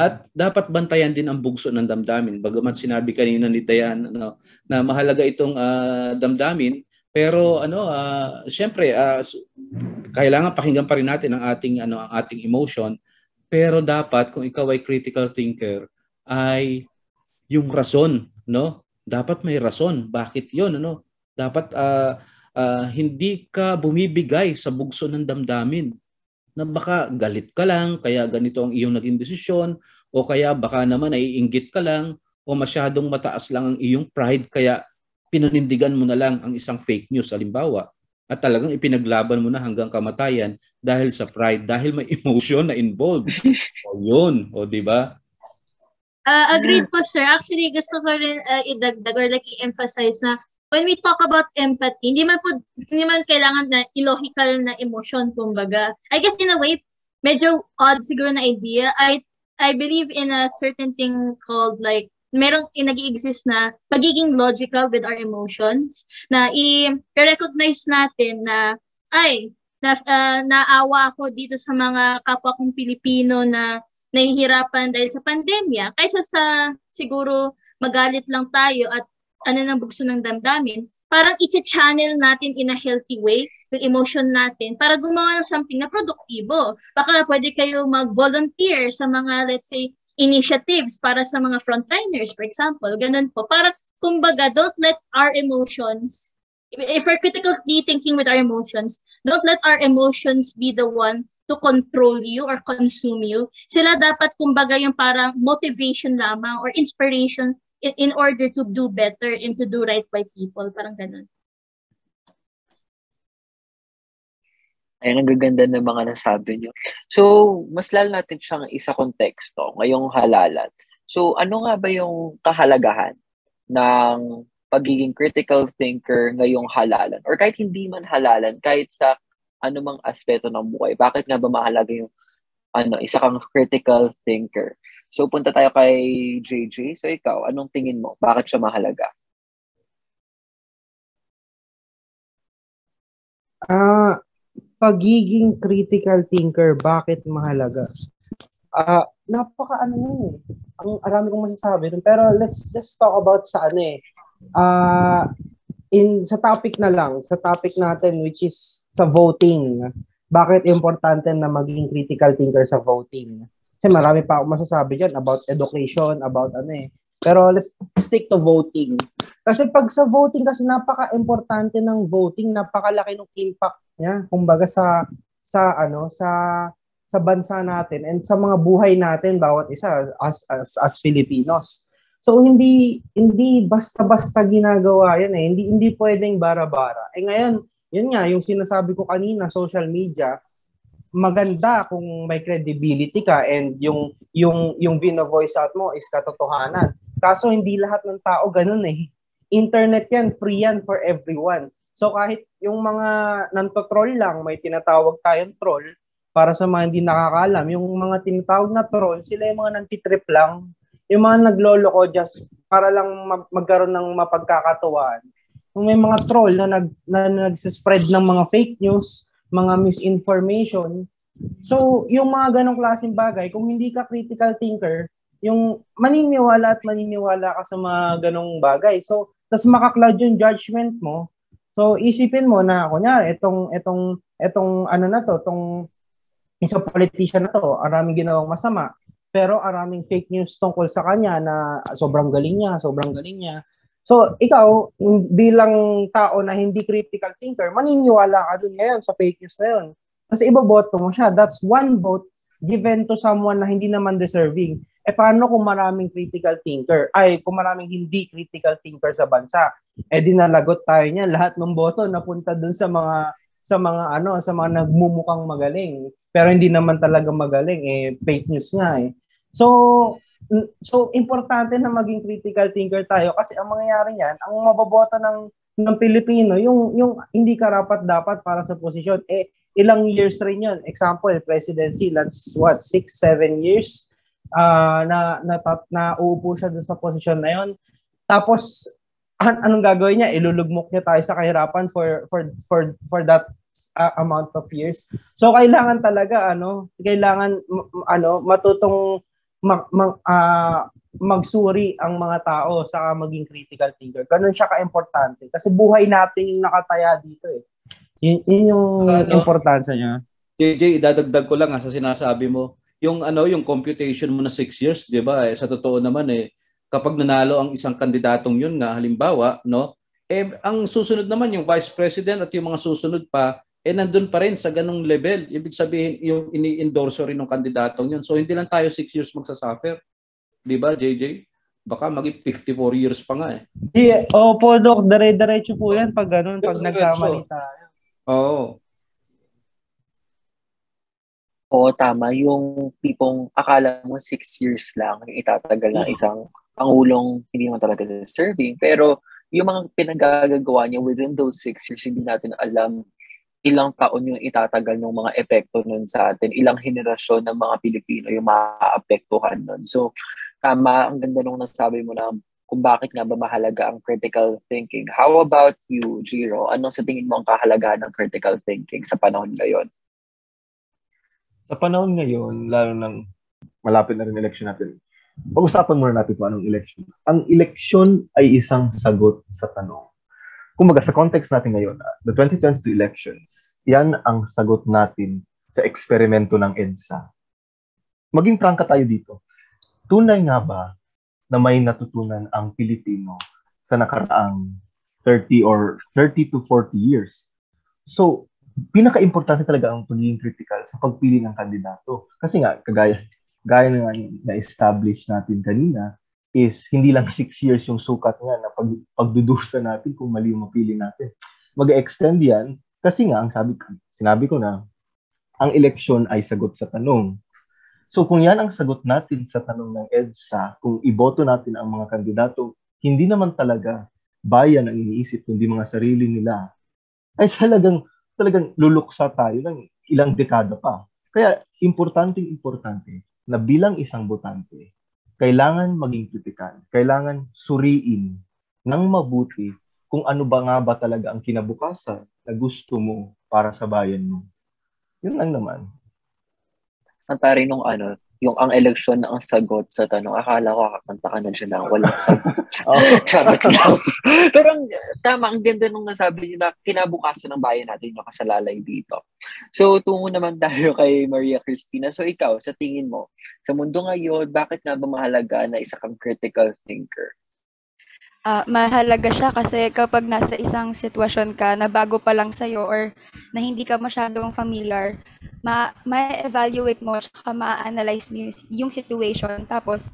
S5: At dapat bantayan din ang bugso ng damdamin. Bagaman sinabi kanina ni Dayan ano, na mahalaga itong uh, damdamin, pero ano, uh, siyempre, uh, kailangan pakinggan pa rin natin ang ating ano ang ating emotion. Pero dapat kung ikaw ay critical thinker ay yung rason, no? Dapat may rason. Bakit 'yon, ano? Dapat uh, uh, hindi ka bumibigay sa bugso ng damdamin na baka galit ka lang, kaya ganito ang iyong naging desisyon, o kaya baka naman naiinggit ka lang, o masyadong mataas lang ang iyong pride, kaya pinanindigan mo na lang ang isang fake news halimbawa at talagang ipinaglaban mo na hanggang kamatayan dahil sa pride, dahil may emotion na involved. o yun, o di ba?
S2: Uh, agreed po sir. Actually, gusto ko rin uh, idagdag or like i-emphasize na when we talk about empathy, hindi man po hindi man kailangan na illogical na emotion kumbaga. I guess in a way, medyo odd siguro na idea. I I believe in a certain thing called like merong nag-exist na pagiging logical with our emotions na i-recognize natin na ay na, uh, naawa ako dito sa mga kapwa kong Pilipino na nahihirapan dahil sa pandemya kaysa sa siguro magalit lang tayo at ano ng bugso ng damdamin, parang i-channel natin in a healthy way yung emotion natin para gumawa ng something na produktibo. Baka pwede kayo mag-volunteer sa mga, let's say, initiatives para sa mga frontliners, for example. Ganun po. Para, kumbaga, don't let our emotions, if we're critically thinking with our emotions, don't let our emotions be the one to control you or consume you. Sila dapat, kumbaga, yung parang motivation lamang or inspiration in, in order to do better and to do right by people. Parang ganun.
S1: Ay, nagaganda ng mga nasabi niyo. So, mas lalo natin siyang isa konteksto ngayong halalan. So, ano nga ba yung kahalagahan ng pagiging critical thinker ngayong halalan? Or kahit hindi man halalan, kahit sa anumang aspeto ng buhay, bakit nga ba mahalaga yung ano, isa kang critical thinker? So, punta tayo kay JJ. So, ikaw, anong tingin mo? Bakit siya mahalaga?
S3: Ah, uh, pagiging critical thinker, bakit mahalaga? Ah, uh, napaka ano eh. Ang arami kong masasabi dun. Pero let's just talk about sa ano eh. Ah, uh, in sa topic na lang, sa topic natin which is sa voting. Bakit importante na maging critical thinker sa voting? Kasi marami pa ako masasabi diyan about education, about ano eh. Pero let's stick to voting. Kasi pag sa voting kasi napaka-importante ng voting, napakalaki ng impact niya kumbaga sa sa ano sa sa bansa natin and sa mga buhay natin bawat isa as as as Filipinos. So hindi hindi basta-basta ginagawa 'yan eh. Hindi hindi pwedeng bara-bara. Eh ngayon, yun nga yung sinasabi ko kanina, social media, maganda kung may credibility ka and yung yung yung vino-voice out mo is katotohanan. Kaso hindi lahat ng tao ganun eh. Internet yan, free yan for everyone. So kahit yung mga nanto-troll lang, may tinatawag tayong troll, para sa mga hindi nakakalam, yung mga tinatawag na troll, sila yung mga nantitrip lang, yung mga nagloloko just para lang magkaroon ng mapagkakatuwaan. Kung may mga troll na nag na nagsispread ng mga fake news, mga misinformation, so yung mga ganong klaseng bagay, kung hindi ka critical thinker, yung maniniwala at maniniwala ka sa mga ganong bagay. So, tas makaklad yung judgment mo, So isipin mo na kunya itong itong itong ano na to, itong isang politician na to, araming ginawang masama, pero araming fake news tungkol sa kanya na sobrang galing niya, sobrang galing niya. So, ikaw, bilang tao na hindi critical thinker, maniniwala ka dun ngayon sa fake news na yun. Kasi iboboto mo siya. That's one vote given to someone na hindi naman deserving. Eh paano kung maraming critical thinker? Ay, kung maraming hindi critical thinker sa bansa? Eh dinalagot tayo niyan. Lahat ng boto napunta dun sa mga sa mga ano, sa mga nagmumukhang magaling. Pero hindi naman talaga magaling eh fake news nga eh. So so importante na maging critical thinker tayo kasi ang mangyayari niyan, ang maboboto ng ng Pilipino, yung yung hindi karapat dapat para sa posisyon eh ilang years rin yun. Example, presidency, that's what, six, seven years uh, na, na, na uupo siya dun sa posisyon na yon. Tapos, an- anong gagawin niya? Ilulugmok niya tayo sa kahirapan for, for, for, for that uh, amount of years. So, kailangan talaga, ano, kailangan, ano, matutong mag, mag, uh, magsuri ang mga tao sa maging critical thinker. Ganun siya ka-importante. Kasi buhay natin yung nakataya dito eh. Yun, yun yung ano, importansya niya.
S5: JJ, idadagdag ko lang ha, sa sinasabi mo. Yung ano, yung computation mo na 6 years, 'di ba? Eh, sa totoo naman eh kapag nanalo ang isang kandidatong yun nga halimbawa, no? Eh ang susunod naman yung vice president at yung mga susunod pa eh nandun pa rin sa ganong level. Ibig sabihin yung ini-endorse rin ng kandidatong yun. So hindi lang tayo 6 years magsasuffer. 'Di ba, JJ? Baka maging 54 years pa nga eh.
S3: Yeah, opo, Dok. Dire-diretso po yan pag ganun, pag nagkamali tayo.
S5: Oo.
S1: Oo, tama. Yung tipong akala mo six years lang itatagal ng
S5: Mm.
S1: isang pangulong hindi naman talaga deserving. Pero yung mga pinagagagawa niya within those six years, hindi natin alam ilang taon yung itatagal ng mga epekto nun sa atin, ilang henerasyon ng mga Pilipino yung maaapektuhan nun. So, tama, ang ganda nung nasabi mo na kung bakit nga ba mahalaga ang critical thinking. How about you, Jiro? Ano sa tingin mo ang kahalagahan ng critical thinking sa panahon ngayon?
S4: Sa panahon ngayon, lalo nang malapit na rin election natin, pag-usapan muna natin kung anong election. Ang election ay isang sagot sa tanong. Kumbaga, sa context natin ngayon, ah, the 2022 elections, yan ang sagot natin sa eksperimento ng EDSA. Maging prangka tayo dito. Tunay nga ba na may natutunan ang Pilipino sa nakaraang 30 or 30 to 40 years? So, pinaka-importante talaga ang pagiging critical sa pagpili ng kandidato. Kasi nga, kagaya, gaya na na-establish natin kanina, is hindi lang six years yung sukat nga na pag, pagdudusa natin kung mali yung mapili natin. Mag-extend yan kasi nga, ang sabi, sinabi ko na, ang eleksyon ay sagot sa tanong. So kung yan ang sagot natin sa tanong ng EDSA, kung iboto natin ang mga kandidato, hindi naman talaga bayan ang iniisip, kundi mga sarili nila, ay talagang, talagang luluksa tayo ng ilang dekada pa. Kaya importanteng importante na bilang isang botante, kailangan maging kritikal, kailangan suriin ng mabuti kung ano ba nga ba talaga ang kinabukasan na gusto mo para sa bayan mo. Yun lang naman.
S1: Ang tari nung ano, yung ang eleksyon na ang sagot sa tanong. Akala ko kakanta ka na siya na walang sagot.
S4: Oh.
S1: Charot lang. Pero ang, tama, ang ganda nung nasabi niyo na kinabukasan ng bayan natin yung kasalalay dito. So, tungo naman tayo kay Maria Cristina. So, ikaw, sa tingin mo, sa mundo ngayon, bakit nga ba mahalaga na isa kang critical thinker?
S6: Ah, mahalaga siya kasi kapag nasa isang sitwasyon ka na bago pa lang sa'yo or na hindi ka masyadong familiar, ma ma-evaluate mo tsaka ma-analyze mo yung, yung situation tapos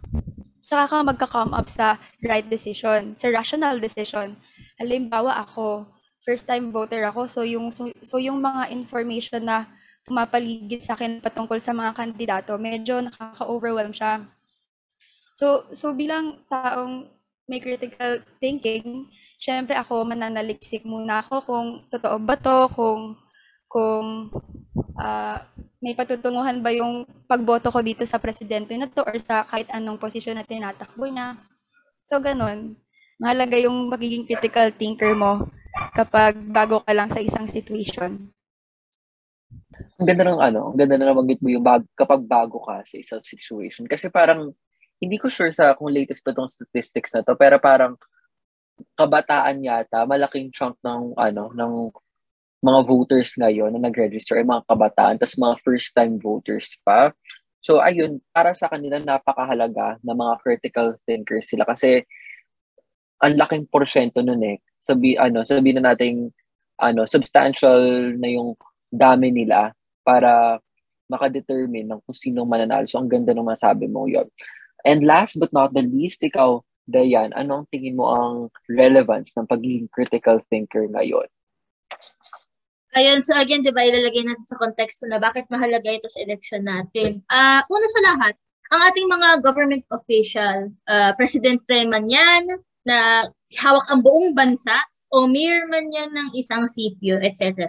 S6: tsaka ka magka-come up sa right decision, sa rational decision. Halimbawa ako, first time voter ako, so yung so, so yung mga information na pumapaligid sa akin patungkol sa mga kandidato, medyo nakaka-overwhelm siya. So so bilang taong may critical thinking, syempre ako mananaliksik muna ako kung totoo ba to, kung kung uh, may patutunguhan ba yung pagboto ko dito sa presidente na to or sa kahit anong posisyon na tinatakbo niya. So, ganun. Mahalaga yung magiging critical thinker mo kapag bago ka lang sa isang situation.
S1: Ang ganda ng ano, ang ganda na nabanggit mo yung bag, kapag bago ka sa isang situation. Kasi parang hindi ko sure sa kung latest pa tong statistics na to, pero parang kabataan yata, malaking chunk ng ano, ng mga voters ngayon na nag-register ay mga kabataan, tas mga first-time voters pa. So ayun, para sa kanila napakahalaga na mga critical thinkers sila kasi ang laking porsyento nun eh. Sabi, ano, sabi na nating ano, substantial na yung dami nila para makadetermine ng kung sino mananalo. So, ang ganda ng masabi mo yon. And last but not the least, ikaw, Dayan, anong tingin mo ang relevance ng pagiging critical thinker ngayon?
S2: Ayun, so again, di ba, ilalagay natin sa konteksto na bakit mahalaga ito sa election natin. Uh, una sa lahat, ang ating mga government official, uh, presidente man yan, na hawak ang buong bansa, o mayor man yan ng isang sitio, etc.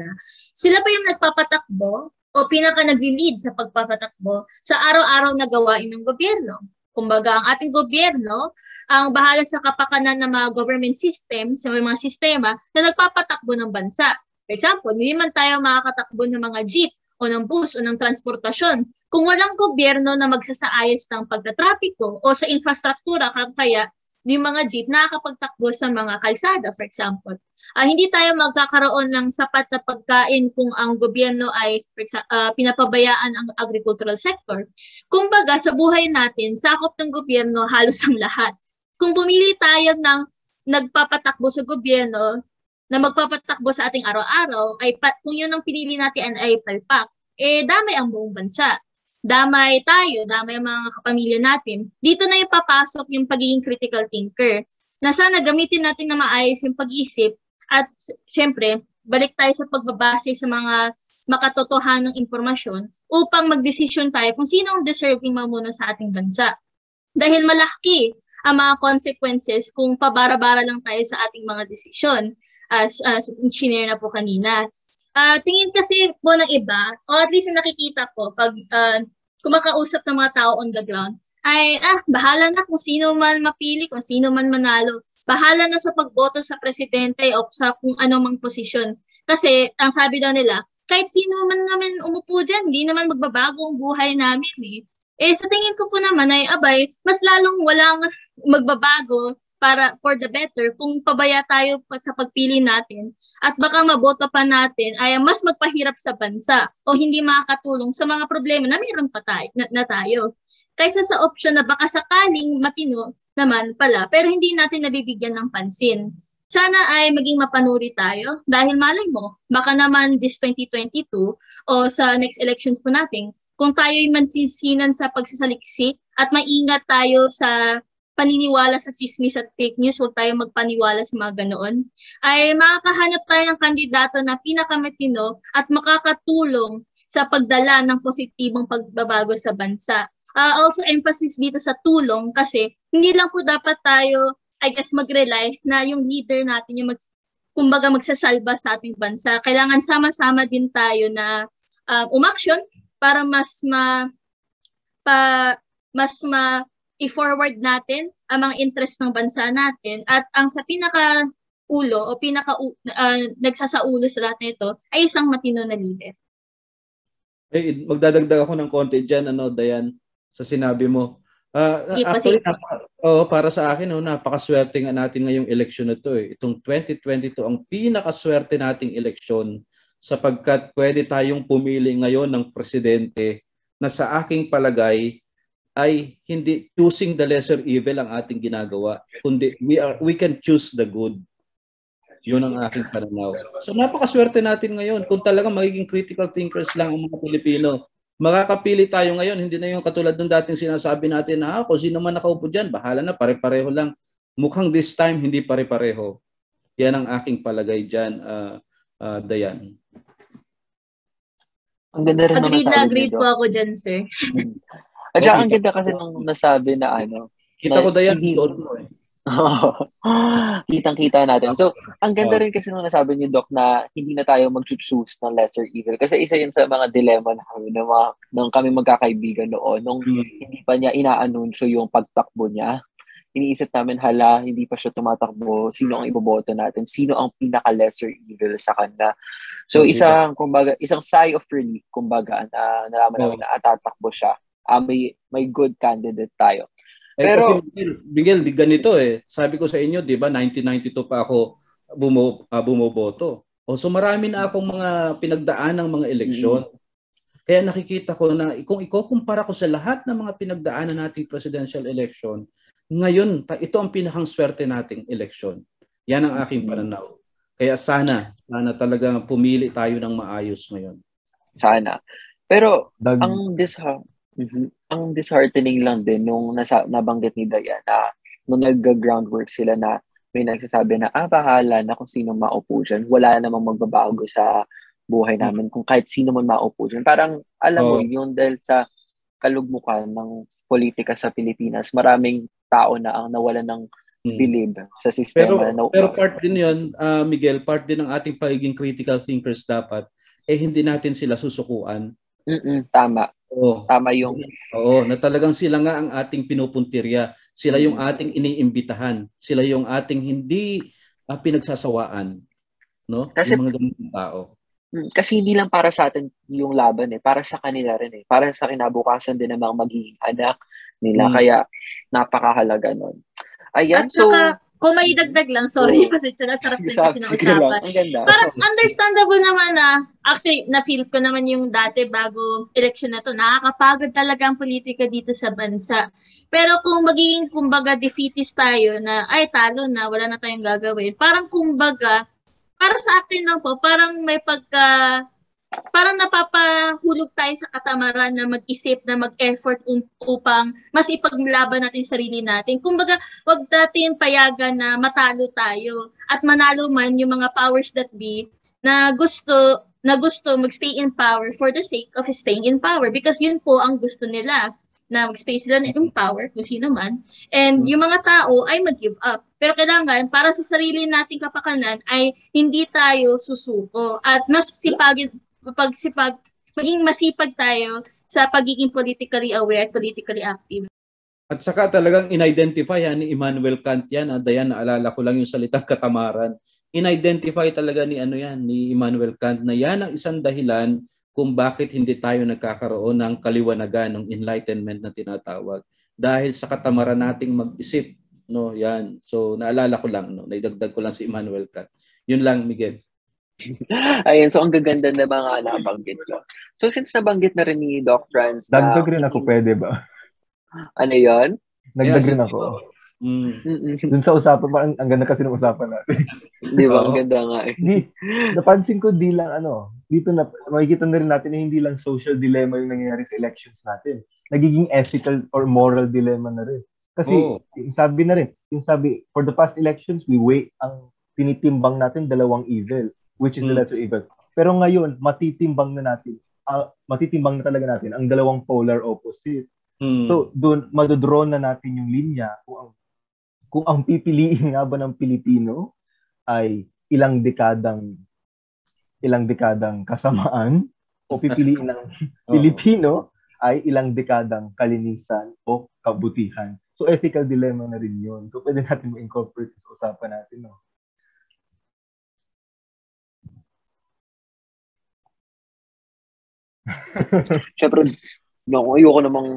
S2: Sila pa yung nagpapatakbo o pinaka nagli-lead sa pagpapatakbo sa araw-araw na gawain ng gobyerno. Kumbaga, ang ating gobyerno ang bahala sa kapakanan ng mga government system, sa mga sistema na nagpapatakbo ng bansa. For example, hindi man tayo makakatakbo ng mga jeep o ng bus o ng transportasyon kung walang gobyerno na magsasaayos ng pagtatrapiko o sa infrastruktura kaya yung mga jeep nakakapagtakbo sa mga kalsada, for example. Uh, hindi tayo magkakaroon ng sapat na pagkain kung ang gobyerno ay for example, uh, pinapabayaan ang agricultural sector. Kumbaga, sa buhay natin, sakop ng gobyerno halos ang lahat. Kung pumili tayo ng nagpapatakbo sa gobyerno, na magpapatakbo sa ating araw-araw, ay pat, kung yun ang pinili natin ay palpak, eh damay ang buong bansa damay tayo, damay mga kapamilya natin, dito na yung papasok yung pagiging critical thinker. Na sana gamitin natin na maayos yung pag-iisip at syempre, balik tayo sa pagbabase sa mga makatotohanang impormasyon upang magdesisyon tayo kung sino ang deserving mamuno sa ating bansa. Dahil malaki ang mga consequences kung pabara-bara lang tayo sa ating mga desisyon as, as shinare na po kanina uh, tingin kasi po ng iba, o at least nakikita ko pag uh, kumakausap ng mga tao on the ground, ay ah, bahala na kung sino man mapili, kung sino man manalo. Bahala na sa pagboto sa presidente o sa kung anong posisyon. Kasi ang sabi daw nila, kahit sino man naman umupo dyan, hindi naman magbabago ang buhay namin eh. Eh sa tingin ko po naman ay abay, mas lalong walang magbabago para for the better kung pabaya tayo pa sa pagpili natin at baka maboto pa natin ay mas magpahirap sa bansa o hindi makakatulong sa mga problema na mayroon pa tayo, na, na tayo. Kaysa sa option na baka sakaling matino naman pala pero hindi natin nabibigyan ng pansin. Sana ay maging mapanuri tayo dahil malay mo, baka naman this 2022 o sa next elections po natin, kung tayo ay mansisinan sa pagsasaliksik at maingat tayo sa paniniwala sa chismis at fake news, huwag tayo magpaniwala sa mga ganoon, ay makakahanap tayo ng kandidato na pinakamatino at makakatulong sa pagdala ng positibong pagbabago sa bansa. Uh, also emphasis dito sa tulong kasi hindi lang po dapat tayo I guess mag-rely na yung leader natin yung mag, kumbaga magsasalba sa ating bansa. Kailangan sama-sama din tayo na uh, umaksyon para mas ma pa mas ma i-forward natin ang mga interest ng bansa natin at ang sa pinaka ulo o pinaka uh, nagsasaulo sa lahat nito ay isang matino na leader.
S5: Eh, magdadagdag ako ng konti diyan ano Dayan sa sinabi mo. Uh, actually, napaka, oh, para sa akin, oh, napakaswerte nga natin ngayong eleksyon na to. Eh. Itong 2022, ang pinakaswerte nating eleksyon sapagkat pwede tayong pumili ngayon ng presidente na sa aking palagay ay hindi choosing the lesser evil ang ating ginagawa kundi we are we can choose the good. Yun ang aking pananaw. So napakaswerte natin ngayon. Kung talagang magiging critical thinkers lang ang mga Pilipino makakapili tayo ngayon. Hindi na yung katulad ng dating sinasabi natin na ah, kung sino man nakaupo diyan bahala na pare-pareho lang. Mukhang this time hindi pare-pareho. Yan ang aking palagay diyan uh, uh, Dayan.
S1: Ang ganda rin
S2: Agreed na agreed po ako dyan, sir.
S1: At saka ang ganda kasi nung nasabi na ano.
S5: Kita ko dayan sa suot mo eh.
S1: Kitang-kita natin. So, ang ganda rin kasi nung nasabi ni Doc na hindi na tayo mag-choose ng lesser evil. Kasi isa yun sa mga dilemma namin ng, mga, ng kami magkakaibigan noon. Nung hmm. hindi pa niya inaanunsyo yung pagtakbo niya, iniisip namin, hala, hindi pa siya tumatakbo, sino ang iboboto natin, sino ang pinaka-lesser evil sa kanya. So, isang, kumbaga, isang sigh of relief, kumbaga, na nalaman namin na atatakbo siya uh, may may good candidate tayo.
S5: Eh, Pero kasi Miguel, Miguel, di ganito eh. Sabi ko sa inyo, 'di ba, 1992 pa ako bumo, uh, bumoboto. O so marami na akong mga pinagdaan ng mga eleksyon. Mm-hmm. Kaya nakikita ko na kung ikukumpara ko sa lahat ng mga pinagdaanan nating presidential election, ngayon, ito ang pinakang swerte nating eleksyon. Yan ang aking pananaw. Kaya sana, sana talaga pumili tayo ng maayos ngayon.
S1: Sana. Pero Dag- ang dis mm-hmm, ang disheartening lang din nung nasa, nabanggit ni Dayan na nung nag-groundwork sila na may nagsasabi na, ah, bahala na kung sino maupo dyan. Wala namang magbabago sa buhay hmm. namin kung kahit sino man maupo dyan. Parang, alam oh. mo, yun dahil sa kalugmukan ng politika sa Pilipinas, maraming tao na ang nawalan ng hmm. believe sa sistema.
S5: Pero, na, pero part din yun, uh, Miguel, part din ng ating pagiging critical thinkers dapat, eh hindi natin sila susukuan.
S1: Mm-mm, tama. Oo. Tama yung...
S5: Oo, na talagang sila nga ang ating pinupuntirya. Sila yung ating iniimbitahan. Sila yung ating hindi uh, pinagsasawaan. No?
S1: Kasi,
S5: yung mga ganitong tao.
S1: Mm, kasi hindi lang para sa atin yung laban eh. Para sa kanila rin eh. Para sa kinabukasan din ng mga magiging anak nila. Hmm. Kaya napakahalaga nun. Ayan, At so... Saka,
S2: kung may dagdag lang, sorry, kasi tsaka sarap din kasi ng usapan. Parang understandable naman na, actually, na-feel ko naman yung dati bago election na to, nakakapagod talaga ang politika dito sa bansa. Pero kung magiging, kumbaga, defeatist tayo na, ay, talo na, wala na tayong gagawin, parang kumbaga, para sa akin lang po, parang may pagka, parang napapahulog tayo sa katamaran na mag-isip, na mag-effort upang mas ipaglaban natin sarili natin. Kumbaga, wag natin payagan na matalo tayo at manalo man yung mga powers that be na gusto na gusto magstay in power for the sake of staying in power. Because yun po ang gusto nila na magstay sila in power kung sino man. And yung mga tao ay mag-give up. Pero kailangan para sa sarili nating kapakanan ay hindi tayo susuko. At mas sipagin pagsipag, maging masipag tayo sa pagiging politically aware at politically active.
S5: At saka talagang in-identify ni Immanuel Kant yan. Ah, Dayan, naalala ko lang yung salitang katamaran. In-identify talaga ni ano yan, ni Immanuel Kant na yan ang isang dahilan kung bakit hindi tayo nagkakaroon ng kaliwanagan ng enlightenment na tinatawag. Dahil sa katamaran nating mag-isip, no, yan. So naalala ko lang, no, naidagdag ko lang si Immanuel Kant. Yun lang, Miguel.
S1: Ayun, so ang gaganda na mga nabanggit ko. So since nabanggit na rin ni Doc Franz
S4: na... Dagdag rin ako, pwede ba?
S1: Ano yon?
S4: Nagdag rin ako. Mm. Dun sa usapan, parang ang ganda kasi ng usapan natin.
S1: di ba? Ang ganda nga eh.
S4: Di, napansin ko di lang ano, dito na, makikita na rin natin na hindi lang social dilemma yung nangyayari sa elections natin. Nagiging ethical or moral dilemma na rin. Kasi oh. sabi na rin, yung sabi, for the past elections, we weigh ang tinitimbang natin dalawang evil which is mm. the lesser evil. Pero ngayon, matitimbang na natin, uh, matitimbang na talaga natin ang dalawang polar opposite. Mm. So, doon, madodraw na natin yung linya kung ang, kung ang pipiliin nga ba ng Pilipino ay ilang dekadang ilang dekadang kasamaan o pipiliin ng Pilipino ay ilang dekadang kalinisan o kabutihan. So ethical dilemma na rin 'yon. So pwede natin ma-incorporate sa usapan natin, no?
S1: Siyempre, no, ayoko namang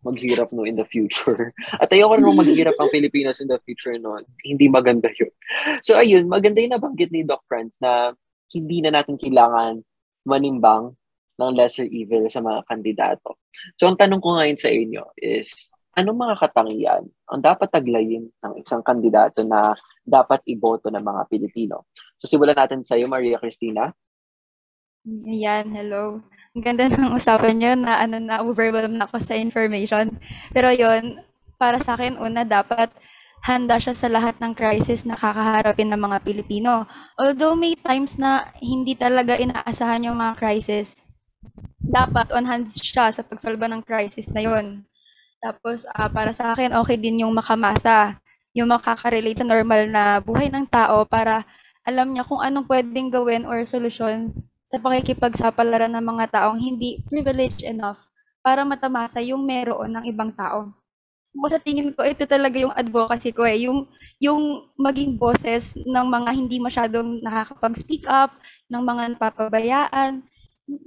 S1: maghirap no in the future. At ayoko namang maghirap ang Pilipinas in the future no. Hindi maganda yun. So ayun, maganda yung nabanggit ni Doc Franz na hindi na natin kailangan manimbang ng lesser evil sa mga kandidato. So ang tanong ko ngayon sa inyo is, anong mga katangian ang dapat taglayin ng isang kandidato na dapat iboto ng mga Pilipino? So simulan natin sa iyo, Maria Cristina.
S6: Ayan, hello. Ganda ng usapan nyo na ano na overwhelmed na ako sa information. Pero yon para sa akin, una, dapat handa siya sa lahat ng crisis na kakaharapin ng mga Pilipino. Although may times na hindi talaga inaasahan yung mga crisis, dapat on hand siya sa pagsolba ng crisis na yon. Tapos, uh, para sa akin, okay din yung makamasa, yung makaka-relate sa normal na buhay ng tao para alam niya kung anong pwedeng gawin or solusyon sa pakikipagsapalaran ng mga taong hindi privileged enough para matamasa yung meron ng ibang tao. Ako sa tingin ko, ito talaga yung advocacy ko eh. Yung, yung maging boses ng mga hindi masyadong nakakapag-speak up, ng mga napapabayaan.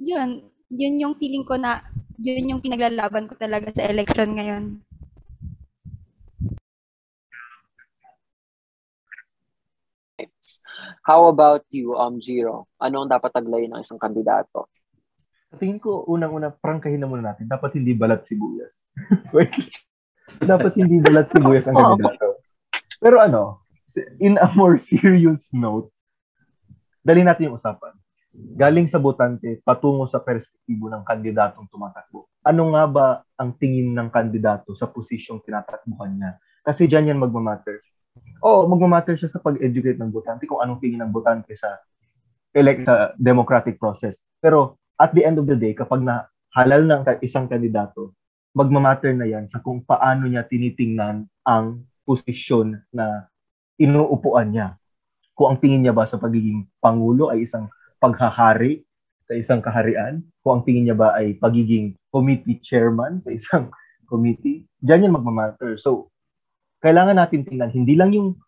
S6: Yun, yun yung feeling ko na yun yung pinaglalaban ko talaga sa election ngayon.
S1: How about you, um, Jiro? Ano ang dapat taglayin ng isang kandidato?
S4: Tingin ko, unang-una, prangkahin na muna natin. Dapat hindi balat sibuyas. dapat hindi balat sibuyas ang kandidato. Pero ano, in a more serious note, dali natin yung usapan. Galing sa botante, patungo sa perspektibo ng kandidatong tumatakbo. Ano nga ba ang tingin ng kandidato sa posisyong tinatakbuhan niya? Kasi dyan yan magmamatter. Oo, magmamatter siya sa pag-educate ng botante kung anong tingin ng botante sa elect sa democratic process. Pero at the end of the day, kapag na halal ng isang kandidato, magmamatter na yan sa kung paano niya tinitingnan ang posisyon na inuupuan niya. Kung ang tingin niya ba sa pagiging pangulo ay isang paghahari sa isang kaharian, kung ang tingin niya ba ay pagiging committee chairman sa isang committee, diyan yan magmamatter. So, kailangan natin tingnan hindi lang yung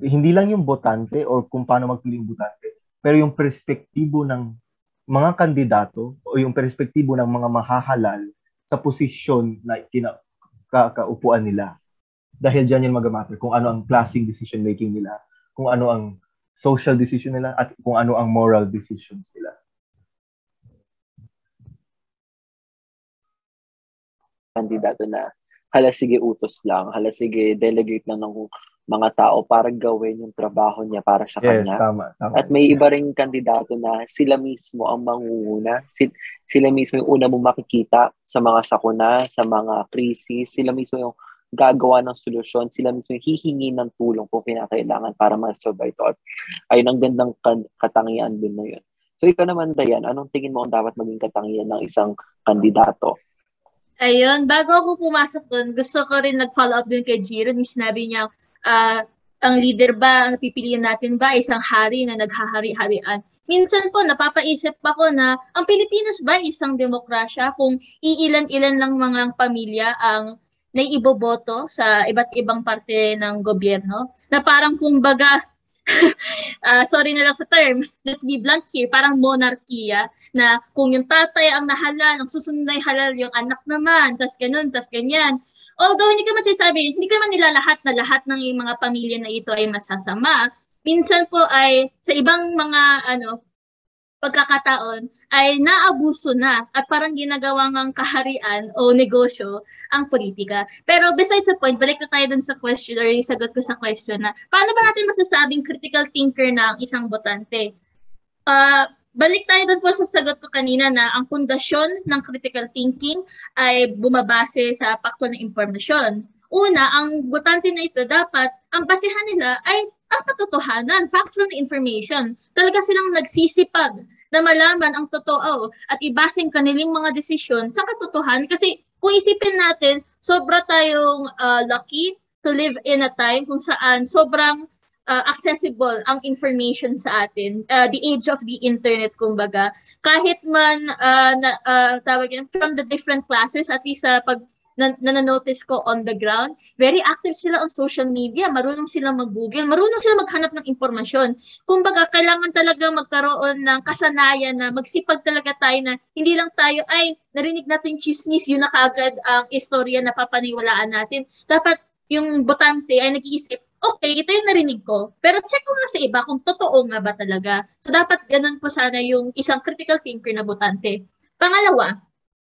S4: hindi lang yung botante or kung paano magpili yung botante, pero yung perspektibo ng mga kandidato o yung perspektibo ng mga mahahalal sa posisyon na kina, nila. Dahil dyan yung mag-matter kung ano ang klaseng decision making nila, kung ano ang social decision nila, at kung ano ang moral decisions nila.
S1: Kandidato na hala sige utos lang, hala sige delegate lang ng mga tao para gawin yung trabaho niya para sa
S4: yes,
S1: kanya.
S4: Tama, tama.
S1: At may iba ring kandidato na sila mismo ang mangunguna. Sila mismo yung una mong makikita sa mga sakuna, sa mga krisis. Sila mismo yung gagawa ng solusyon. Sila mismo yung hihingi ng tulong kung kinakailangan para ma-survive ito. Ayun ang gandang katangian din na yun. So ikaw naman, Dayan, anong tingin mo ang dapat maging katangian ng isang kandidato?
S2: Ayun, bago ako pumasok dun, gusto ko rin nag-follow up dun kay Jiro. Ni sinabi niya, uh, ang leader ba, ang pipiliin natin ba, isang hari na naghahari-harian. Minsan po, napapaisip pa ko na ang Pilipinas ba isang demokrasya kung iilan-ilan lang mga pamilya ang naiiboboto sa iba't ibang parte ng gobyerno na parang kumbaga uh, sorry na lang sa term, let's be blunt here, parang monarkiya na kung yung tatay ang nahalal, ang susunod na halal yung anak naman, tas ganun, tas ganyan. Although hindi ka masasabi, hindi ka man nila lahat na lahat ng mga pamilya na ito ay masasama. Minsan po ay sa ibang mga ano pagkakataon ay naabuso na at parang ginagawa ng kaharian o negosyo ang politika. Pero besides the point, balik na tayo dun sa question or yung sagot ko sa question na paano ba natin masasabing critical thinker na ang isang botante? Uh, balik tayo dun po sa sagot ko kanina na ang pundasyon ng critical thinking ay bumabase sa pakto ng impormasyon. Una, ang botante na ito dapat, ang basehan nila ay ang katotohanan, factual information. Talaga silang nagsisipag na malaman ang totoo at ibasing kanilang mga desisyon sa katotohanan. Kasi kung isipin natin, sobra tayong uh, lucky to live in a time kung saan sobrang uh, accessible ang information sa atin. Uh, the age of the internet, kumbaga. Kahit man, uh, na, uh, tawag yan, from the different classes, at least sa uh, pag na, na-notice ko on the ground, very active sila on social media, marunong sila mag-google, marunong sila maghanap ng impormasyon. Kumbaga, kailangan talaga magkaroon ng kasanayan na magsipag talaga tayo na hindi lang tayo, ay, narinig natin chismis, yun na kagad ang istorya na papaniwalaan natin. Dapat yung botante ay nag-iisip, okay, ito yung narinig ko. Pero check ko na sa iba kung totoo nga ba talaga. So, dapat ganun po sana yung isang critical thinker na botante. Pangalawa,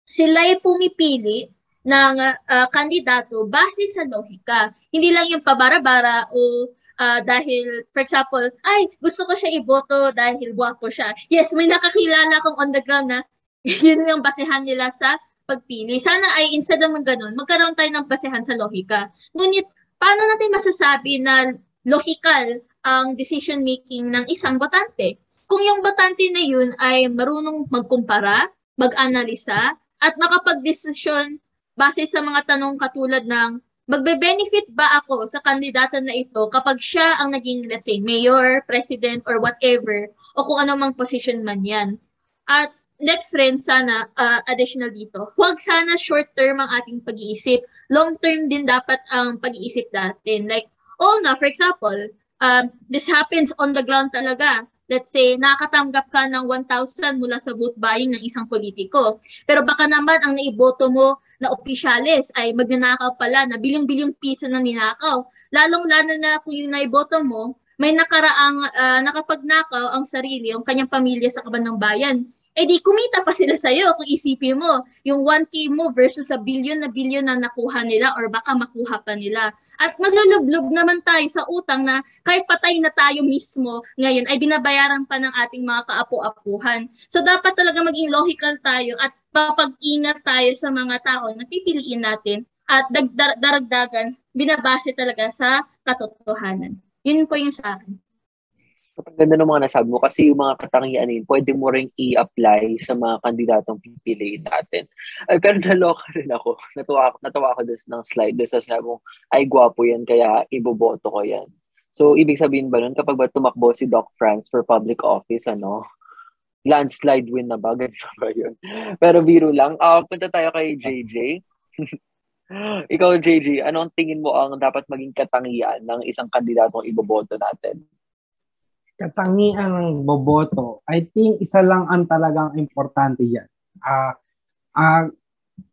S2: sila ay pumipili ng uh, kandidato base sa lohika. Hindi lang yung pabara-bara o uh, dahil, for example, ay, gusto ko siya iboto dahil guwapo siya. Yes, may nakakilala akong on the ground na yun yung basehan nila sa pagpili. Sana ay instead naman ganun, magkaroon tayo ng basehan sa lohika. Ngunit, paano natin masasabi na logical ang decision making ng isang botante? Kung yung botante na yun ay marunong magkumpara, mag-analisa, at makapag-desisyon base sa mga tanong katulad ng magbe-benefit ba ako sa kandidato na ito kapag siya ang naging, let's say, mayor, president, or whatever, o kung ano mang position man yan. At next rin, sana, uh, additional dito, huwag sana short-term ang ating pag-iisip. Long-term din dapat ang pag-iisip natin. Like, oh na, for example, um, this happens on the ground talaga let's say, nakatanggap ka ng 1,000 mula sa vote buying ng isang politiko. Pero baka naman ang naiboto mo na opisyalis ay magnanakaw pala na bilyong-bilyong piso na ninakaw. Lalong-lalo na kung yung naiboto mo, may nakaraang uh, nakapagnakaw ang sarili, ang kanyang pamilya sa kaban ng bayan. Eh di kumita pa sila sa'yo kung isipin mo, yung 1K mo versus sa billion na billion na nakuha nila or baka makuha pa nila. At maglulublob naman tayo sa utang na kahit patay na tayo mismo ngayon ay binabayaran pa ng ating mga kaapu-apuhan. So dapat talaga maging logical tayo at papag-ingat tayo sa mga tao na pipiliin natin at daragdagan binabase talaga sa katotohanan. Yun po yung sa akin.
S1: Ang ganda ng mga nasabi mo kasi yung mga katangian yun, pwede mo rin i-apply sa mga kandidatong pipiliin natin. Ay, pero naloka rin ako. Natuwa, natuwa ako des ng slide. Des sa sabi mo, ay gwapo yan, kaya iboboto ko yan. So, ibig sabihin ba nun, kapag ba tumakbo si Doc France for public office, ano, landslide win na ba? Ganun ba yun? Pero biro lang. Uh, punta tayo kay JJ. Ikaw, JJ, ano tingin mo ang dapat maging katangian ng isang kandidatong iboboto natin?
S3: Katangian ng boboto, I think isa lang ang talagang importante yan. Uh, uh,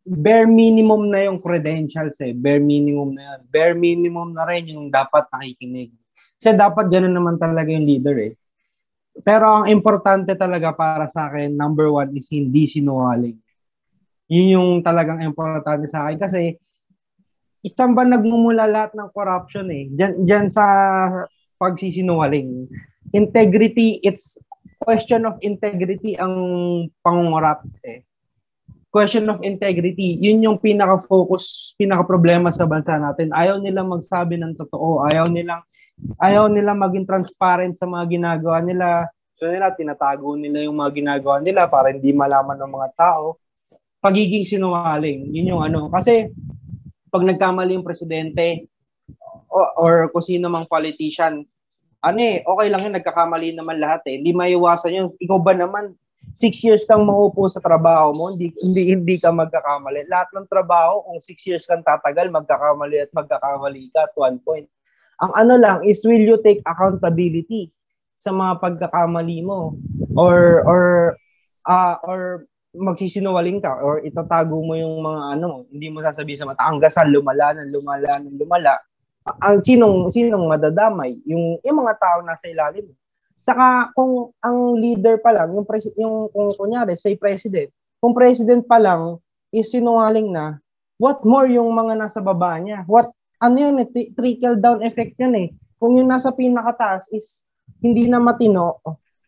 S3: bare minimum na yung credentials eh. Bare minimum na yan. Bare minimum na rin yung dapat nakikinig. Kasi dapat ganun naman talaga yung leader eh. Pero ang importante talaga para sa akin, number one is hindi sinungaling. Yun yung talagang importante sa akin. Kasi isang ba nagmumula lahat ng corruption eh. Diyan, diyan sa pagsisinungaling integrity, it's question of integrity ang pangungurap eh. Question of integrity, yun yung pinaka-focus, pinaka-problema sa bansa natin. Ayaw nilang magsabi ng totoo, ayaw nilang ayaw nila maging transparent sa mga ginagawa nila. So nila, tinatago nila yung mga ginagawa nila para hindi malaman ng mga tao. Pagiging sinungaling, yun yung ano. Kasi pag nagkamali yung presidente or, or kung sino mang politician, ano eh, okay lang yun, nagkakamali naman lahat eh. Hindi maiwasan yun. Ikaw ba naman, six years kang maupo sa trabaho mo, hindi, hindi, hindi ka magkakamali. Lahat ng trabaho, kung six years kang tatagal, magkakamali at magkakamali ka at one point. Ang ano lang is, will you take accountability sa mga pagkakamali mo? Or, or, uh, or magsisinungaling ka or itatago mo yung mga ano, hindi mo sasabihin sa mata, ang gasal, lumala ng lumala ng lumala ang sinong sinong madadamay? Yung yung mga tao nasa ilalim. Saka kung ang leader pa lang yung pres, yung kung kunyari say president kung president pa lang is sinungaling na what more yung mga nasa baba niya? What ano yun eh, trickle down effect yun eh. Kung yung nasa pinakataas is hindi na matino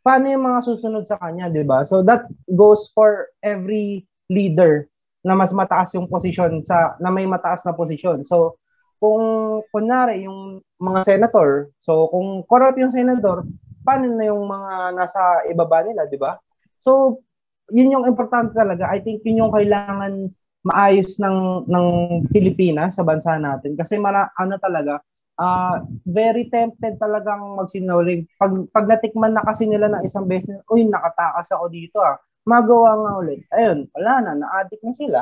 S3: paano yung mga susunod sa kanya di ba? So that goes for every leader na mas mataas yung posisyon sa na may mataas na posisyon. So kung kunwari yung mga senator, so kung corrupt yung senator, paano na yung mga nasa ibaba nila, di ba? So, yun yung importante talaga. I think yun yung kailangan maayos ng ng Pilipinas sa bansa natin kasi mara, ano talaga uh, very tempted talagang magsinungaling. Pag pag natikman na kasi nila ng isang beses, uy, nakatakas ako dito ah. Magawa nga ulit. Ayun, wala na, na-addict na sila.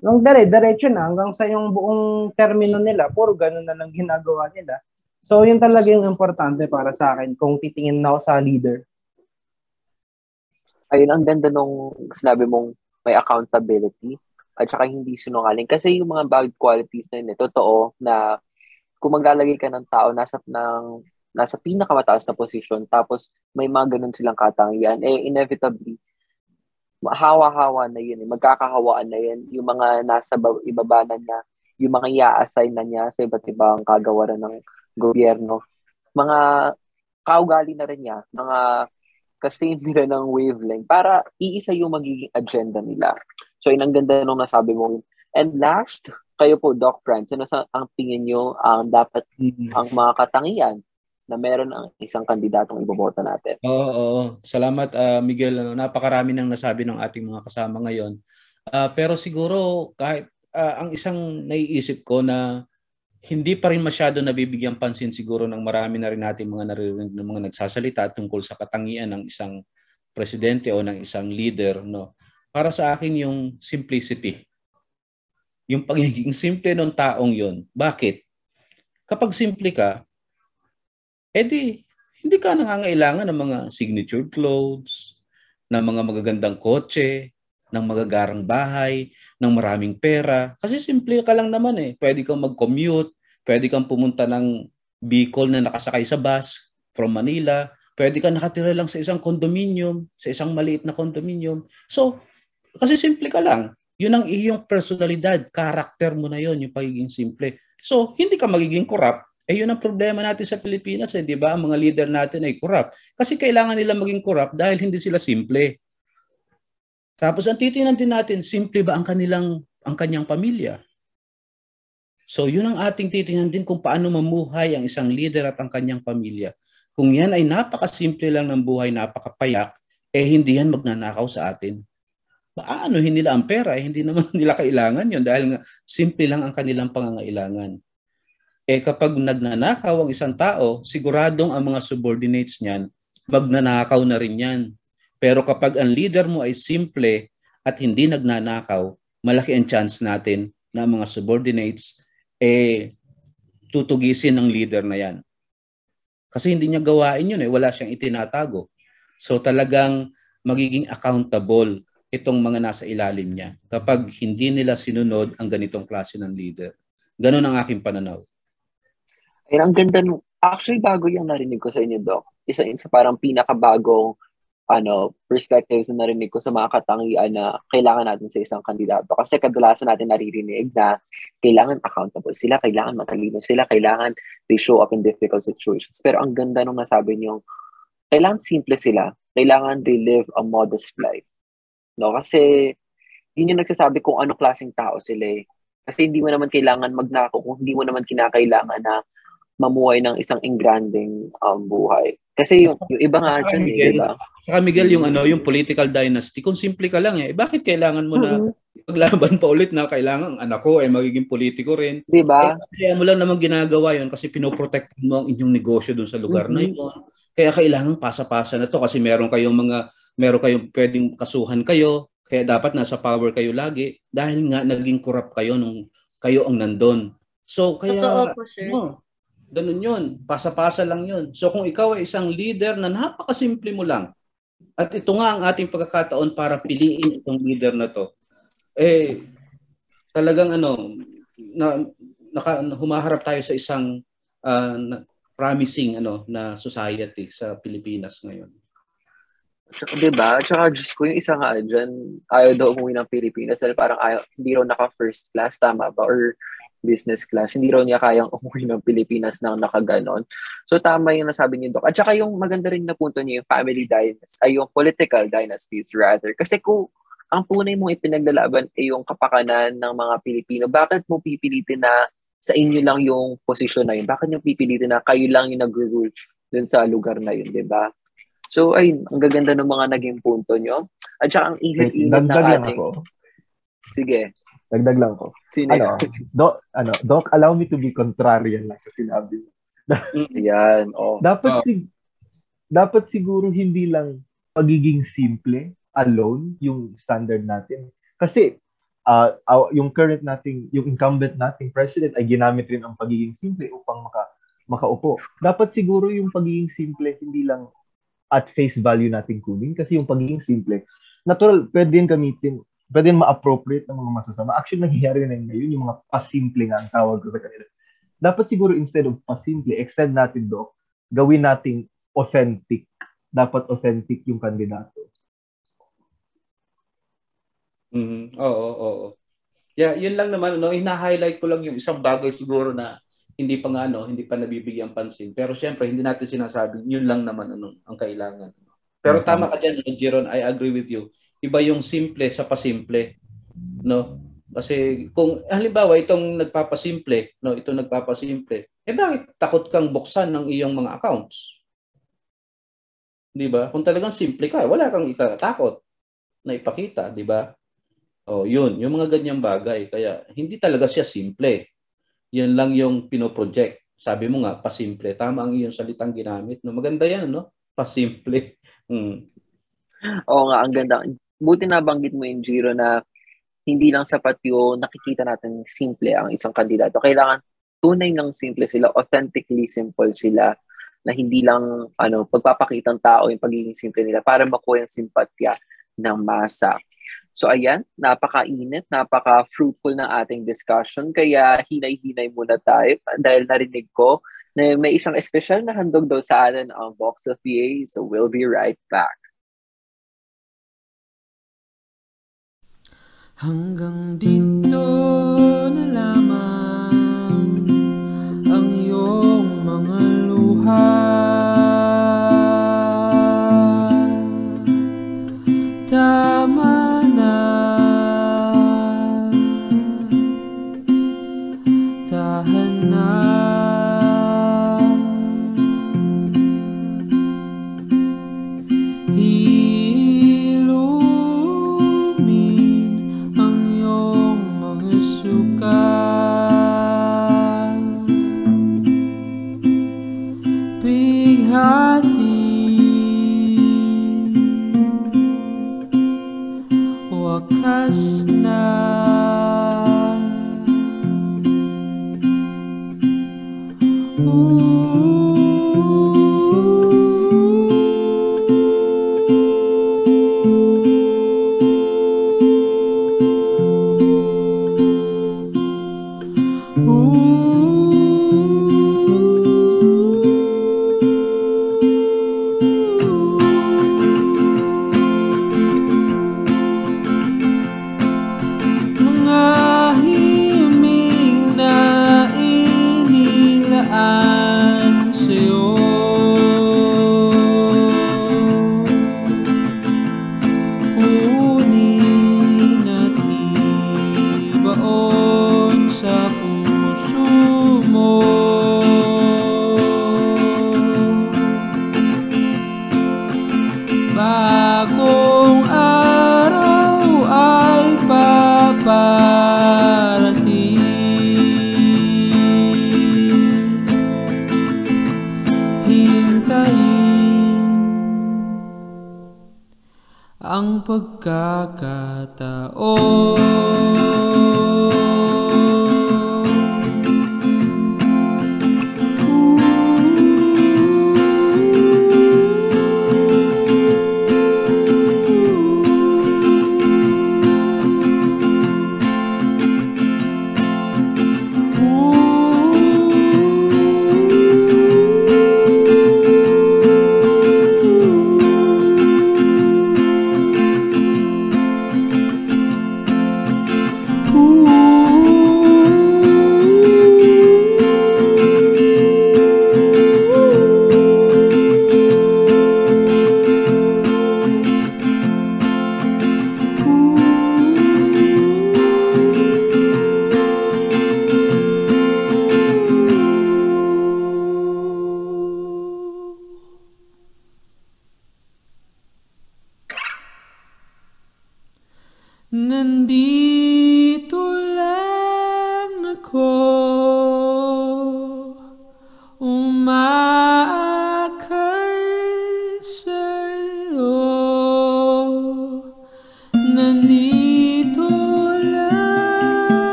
S3: Nung dire, diretso na hanggang sa yung buong termino nila, puro ganun na lang ginagawa nila. So, yun talaga yung importante para sa akin kung titingin na ako sa leader.
S1: Ayun, ang ganda nung sinabi mong may accountability at saka hindi sinungaling. Kasi yung mga bad qualities na yun, eh, totoo na kung maglalagay ka ng tao nasa, ng, nasa pinakamataas na posisyon tapos may mga ganun silang katangian, eh inevitably, hawa-hawa na yun. Eh. Magkakahawaan na yun. Yung mga nasa ibabanan na, yung mga i-assign na niya sa iba't ibang kagawaran ng gobyerno. Mga kaugali na rin niya, mga kasame nila ng wavelength para iisa yung magiging agenda nila. So, yun ang ganda nung nasabi mo. And last, kayo po, Doc Franz, ano sa, ang tingin nyo ang dapat mm-hmm. ang mga katangian na meron ang isang kandidatong iboboto natin.
S7: Oo, oo. Salamat uh, Miguel. Ano, napakarami nang nasabi ng ating mga kasama ngayon. Uh, pero siguro kahit uh, ang isang naiisip ko na hindi pa rin masyado nabibigyan pansin siguro ng marami na rin natin mga naririnig ng mga nagsasalita tungkol sa katangian ng isang presidente o ng isang leader no para sa akin yung simplicity yung pagiging simple ng taong yon bakit kapag simple ka edi hindi ka nangangailangan ng mga signature clothes, ng mga magagandang kotse, ng magagarang bahay, ng maraming pera. Kasi simple ka lang naman eh. Pwede kang mag-commute, pwede kang pumunta ng Bicol na nakasakay sa bus from Manila,
S5: Pwede ka nakatira lang sa isang condominium, sa isang maliit na condominium. So, kasi simple ka lang. Yun ang iyong personalidad, karakter mo na yon yung pagiging simple. So, hindi ka magiging corrupt. Eh, yun ang problema natin sa Pilipinas, eh, di ba? Ang mga leader natin ay corrupt. Kasi kailangan nila maging corrupt dahil hindi sila simple. Tapos ang titingnan din natin, simple ba ang kanilang ang kanyang pamilya? So, yun ang ating titingnan din kung paano mamuhay ang isang leader at ang kanyang pamilya. Kung yan ay napakasimple lang ng buhay, napakapayak, eh hindi yan magnanakaw sa atin. Paano hindi nila ang pera? Eh, hindi naman nila kailangan yon dahil nga simple lang ang kanilang pangangailangan. Eh kapag nagnanakaw ang isang tao, siguradong ang mga subordinates niyan, magnanakaw na rin yan. Pero kapag ang leader mo ay simple at hindi nagnanakaw, malaki ang chance natin na mga subordinates eh tutugisin ng leader na yan. Kasi hindi niya gawain yun eh, wala siyang itinatago. So talagang magiging accountable itong mga nasa ilalim niya kapag hindi nila sinunod ang ganitong klase ng leader. Ganon ang aking pananaw.
S1: Ay, ang ganda nung, actually bago yung narinig ko sa inyo, Doc. Isa sa parang pinakabagong ano, perspectives na narinig ko sa mga katangian na kailangan natin sa isang kandidato. Kasi kadalasan natin naririnig na kailangan accountable sila, kailangan matalino sila, kailangan they show up in difficult situations. Pero ang ganda nung nasabi niyo, kailangan simple sila, kailangan they live a modest life. No? Kasi yun yung nagsasabi kung ano klaseng tao sila eh. Kasi hindi mo naman kailangan magnako kung hindi mo naman kinakailangan na mamuhay ng isang engranding um, buhay. Kasi yung, yung iba nga
S5: dyan, eh, diba? Saka Miguel, yung ano, yung political dynasty, kung simple ka lang eh, bakit kailangan mo na mm-hmm. paglaban pa ulit na kailangan anak ko ay magiging politiko rin?
S1: Di ba?
S5: Eh, kaya mo lang naman ginagawa yon kasi pinoprotect mo ang inyong negosyo doon sa lugar mm-hmm. na yun. Kaya kailangan pasa-pasa na to kasi meron kayong mga, meron kayong pwedeng kasuhan kayo, kaya dapat nasa power kayo lagi dahil nga naging corrupt kayo nung kayo ang nandun. So, kaya,
S2: Totoo po, sir.
S5: No, Ganun yun. Pasa-pasa lang yun. So kung ikaw ay isang leader na napakasimple mo lang, at ito nga ang ating pagkakataon para piliin itong leader na to, eh, talagang ano, na, naka, humaharap tayo sa isang uh, na, promising ano na society sa Pilipinas ngayon.
S1: Tsaka, diba? Tsaka, Diyos ko, yung isa nga dyan, ayaw daw umuwi ng Pilipinas dahil parang ayaw, hindi raw naka first class, tama ba? Or business class. Hindi raw niya kayang umuwi ng Pilipinas nang nakaganon. So tama yung nasabi niyo, Doc. At saka yung maganda rin na punto niyo, yung family dynasties, ay yung political dynasties rather. Kasi kung ang tunay mong ipinaglalaban ay yung kapakanan ng mga Pilipino, bakit mo pipilitin na sa inyo lang yung posisyon na yun? Bakit nyo pipilitin na kayo lang yung nag-rule dun sa lugar na yun, di ba? So, ay, ang gaganda ng mga naging punto nyo. At saka ang init-init ng ating... Ako. Sige.
S4: Dagdag lang ko.
S1: Sino
S4: ano, doc, ano, doc, allow me to be contrarian lang sa sinabi mo.
S1: Yan, oh.
S4: dapat oh. si dapat siguro hindi lang pagiging simple alone yung standard natin. Kasi uh, yung current nating, yung incumbent nating president ay ginamit rin ang pagiging simple upang maka, makaupo. Dapat siguro yung pagiging simple hindi lang at face value natin kunin kasi yung pagiging simple, natural, pwede yung gamitin pwede ma-appropriate ng mga masasama. Actually, nangyayari na ngayon, yung mga pasimple nga ang tawag ko sa kanila. Dapat siguro instead of pasimple, extend natin, Doc, gawin nating authentic. Dapat authentic yung kandidato.
S5: Mm-hmm. Oo, oo, oo. Yeah, yun lang naman, no, ina-highlight ko lang yung isang bagay siguro na hindi pa nga ano, hindi pa nabibigyan pansin. Pero syempre, hindi natin sinasabi, yun lang naman ano, ang kailangan. Pero tama ka diyan, Jeron, I agree with you iba yung simple sa pasimple no? Kasi kung halimbawa itong nagpapasimple no? Itong nagpapasimple eh bakit takot kang buksan ng iyong mga accounts? Di ba? Kung talagang simple ka wala kang itatakot na ipakita di ba? Oh yun yung mga ganyang bagay. Kaya hindi talaga siya simple. Yun lang yung pinoproject. Sabi mo nga pasimple. Tama ang iyong salitang ginamit no? Maganda yan no? Pasimple. Hmm.
S1: Oo nga, ang ganda buti na banggit mo yung Giro na hindi lang sapat yung nakikita natin simple ang isang kandidato. Kailangan tunay ng simple sila, authentically simple sila na hindi lang ano pagpapakitang tao yung pagiging simple nila para makuha yung simpatya ng masa. So ayan, napakainit, napaka-fruitful ng ating discussion. Kaya hinay-hinay muna tayo dahil narinig ko na may isang espesyal na handog daw sa atin ang Box of PA. So we'll be right back.
S8: Hanggang dito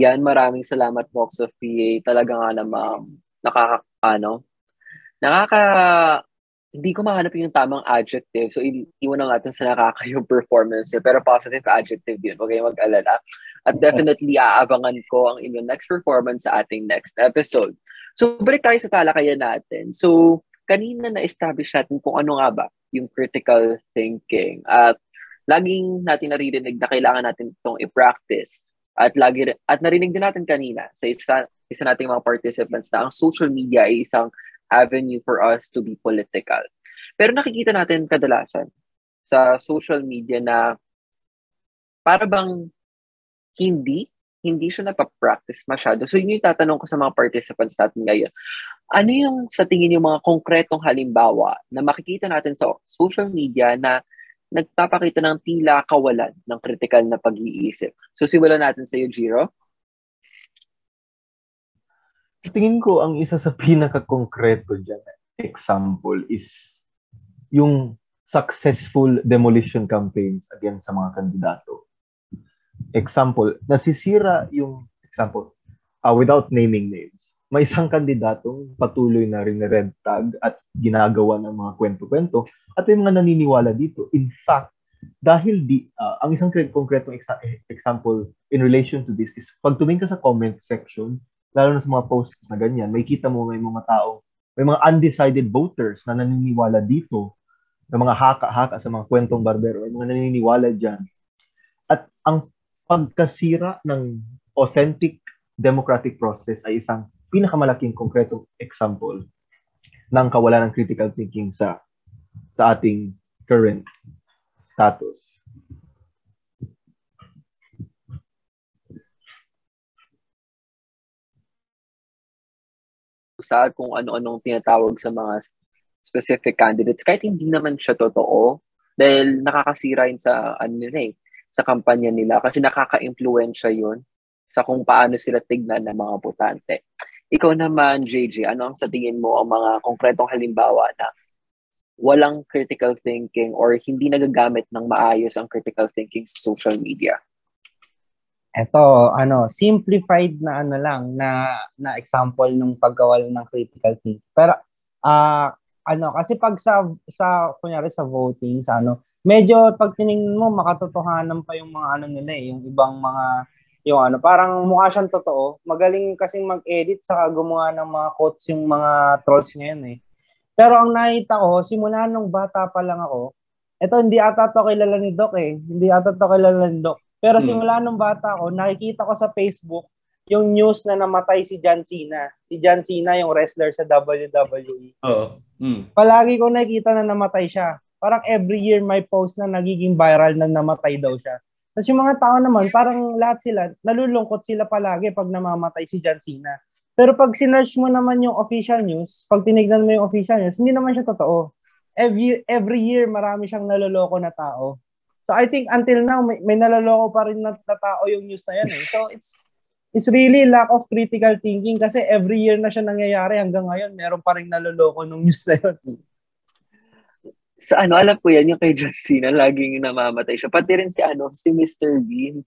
S1: Ayan, maraming salamat Box of PA. Talaga nga naman, nakaka, ano, nakaka, hindi ko mahanap yung tamang adjective. So, i- iwan na natin sa nakaka yung performance niya. Pero positive adjective yun. Huwag kayong mag-alala. At definitely, aabangan ko ang inyong next performance sa ating next episode. So, balik tayo sa talakayan natin. So, kanina na-establish natin kung ano nga ba yung critical thinking. At laging natin naririnig na kailangan natin itong i-practice. At lagi at narinig din natin kanina sa isa isa nating mga participants na ang social media ay isang avenue for us to be political. Pero nakikita natin kadalasan sa social media na para bang hindi hindi siya napapractice masyado. So yun yung tatanong ko sa mga participants natin ngayon. Ano yung sa tingin yung mga konkretong halimbawa na makikita natin sa social media na nagpapakita ng tila kawalan ng critical na pag-iisip? So simulan natin sa iyo, Jiro.
S4: Tingin ko ang isa sa pinaka-konkreto dyan, example, is yung successful demolition campaigns against sa mga kandidato example, nasisira yung example, uh, without naming names, may isang kandidatong patuloy na rin red tag at ginagawa ng mga kwento-kwento at yung mga naniniwala dito. In fact, dahil di, uh, ang isang konkretong exa- example in relation to this is pag tumingin ka sa comment section, lalo na sa mga posts na ganyan, may kita mo may mga tao, may mga undecided voters na naniniwala dito, ng mga haka-haka sa mga kwentong barbero, may mga naniniwala dyan. At ang pagkasira ng authentic democratic process ay isang pinakamalaking konkretong example ng kawalan ng critical thinking sa sa ating current status.
S1: sa kung ano-anong tinatawag sa mga specific candidates kahit hindi naman siya totoo dahil nakakasira yun sa ano nila eh sa kampanya nila kasi nakaka-impluensya yun sa kung paano sila tignan ng mga botante. Ikaw naman, JJ, ano ang sa tingin mo ang mga konkretong halimbawa na walang critical thinking or hindi nagagamit ng maayos ang critical thinking sa social media?
S3: Ito, ano, simplified na ano lang na na example ng pagkawala ng critical thinking. Pero ah uh, ano, kasi pag sa sa kunyari sa voting sa ano, medyo pag tiningnan mo makatotohanan pa yung mga ano nila eh, yung ibang mga yung ano, parang mukha siyang totoo. Magaling kasing mag-edit saka gumawa ng mga quotes yung mga trolls ngayon eh. Pero ang nakita ko, simula nung bata pa lang ako, ito hindi ata to kilala ni Doc eh. Hindi ata to kilala ni Doc. Pero hmm. simula nung bata ako, nakikita ko sa Facebook yung news na namatay si John Cena. Si John Cena, yung wrestler sa WWE.
S5: Oo. Mm.
S3: Palagi ko nakikita na namatay siya parang every year may post na nagiging viral na namatay daw siya. Tapos yung mga tao naman, parang lahat sila, nalulungkot sila palagi pag namamatay si John Cena. Pero pag sinearch mo naman yung official news, pag tinignan mo yung official news, hindi naman siya totoo. Every, every year, marami siyang naloloko na tao. So I think until now, may, may naloloko pa rin na, na tao yung news na yan. Eh. So it's it's really lack of critical thinking kasi every year na siya nangyayari hanggang ngayon, meron pa rin naloloko ng news na yun
S1: sa ano, alam ko yan, yung kay John Cena, laging namamatay siya. Pati rin si ano, si Mr. Bean.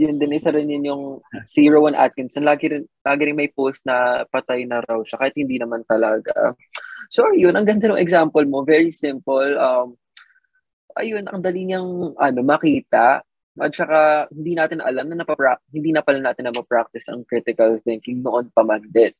S1: Yun din, isa rin yun yung Zero One Atkinson. Lagi rin, lagi rin may post na patay na raw siya, kahit hindi naman talaga. So, yun, ang ganda ng example mo. Very simple. Um, ayun, ang dali niyang ano, makita. At saka, hindi natin alam na napapra- hindi na pala natin na ma-practice ang critical thinking noon pa man din.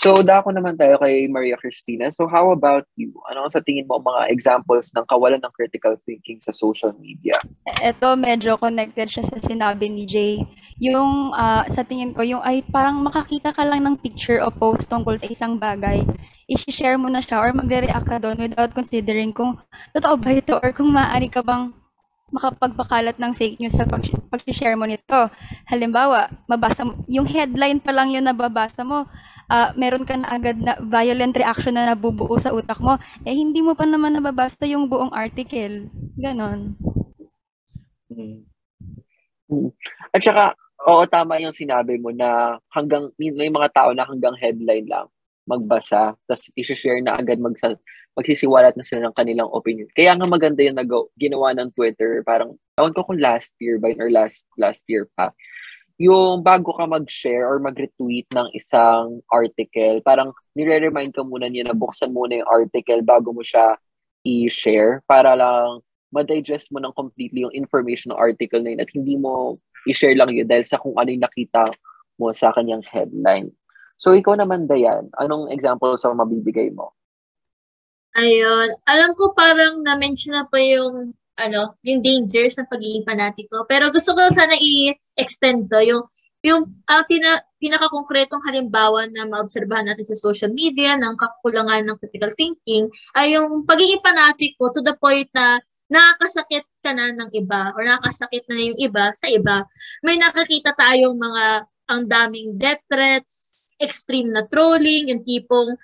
S1: So, dako naman tayo kay Maria Cristina. So, how about you? Ano sa tingin mo mga examples ng kawalan ng critical thinking sa social media?
S6: Ito, medyo connected siya sa sinabi ni Jay. Yung, uh, sa tingin ko, yung ay parang makakita ka lang ng picture o post tungkol sa isang bagay, i-share mo na siya or magre-react ka doon without considering kung totoo ba ito or kung maaari ka bang makapagpakalat ng fake news sa pag- pag-share mo nito. Halimbawa, mabasa mo, yung headline pa lang yun nababasa mo, uh, meron ka na agad na violent reaction na nabubuo sa utak mo, eh hindi mo pa naman nababasa yung buong article. Ganon.
S1: Hmm. At saka, oo, tama yung sinabi mo na hanggang, may mga tao na hanggang headline lang magbasa, tapos i-share na agad magsa, magsisiwalat na sila ng kanilang opinion. Kaya nga maganda yung nag ginawa ng Twitter, parang, ewan ko kung last year ba or last last year pa, yung bago ka mag-share or mag-retweet ng isang article, parang nire-remind ka muna niya na buksan muna yung article bago mo siya i-share para lang ma-digest mo ng completely yung information ng article na yun at hindi mo i-share lang yun dahil sa kung ano yung nakita mo sa kanyang headline. So, ikaw naman, Dayan, anong example sa mabibigay mo?
S2: Ayun. Alam ko parang na-mention na pa yung ano, yung dangers ng pagiging fanatiko. Pero gusto ko sana i-extend to, yung yung ang tina, pinaka-konkretong halimbawa na maobserbahan natin sa social media ng kakulangan ng critical thinking ay yung pagiging fanatic ko to the point na nakakasakit ka na ng iba or nakakasakit na, na yung iba sa iba. May nakakita tayong mga ang daming death threats, extreme na trolling, yung tipong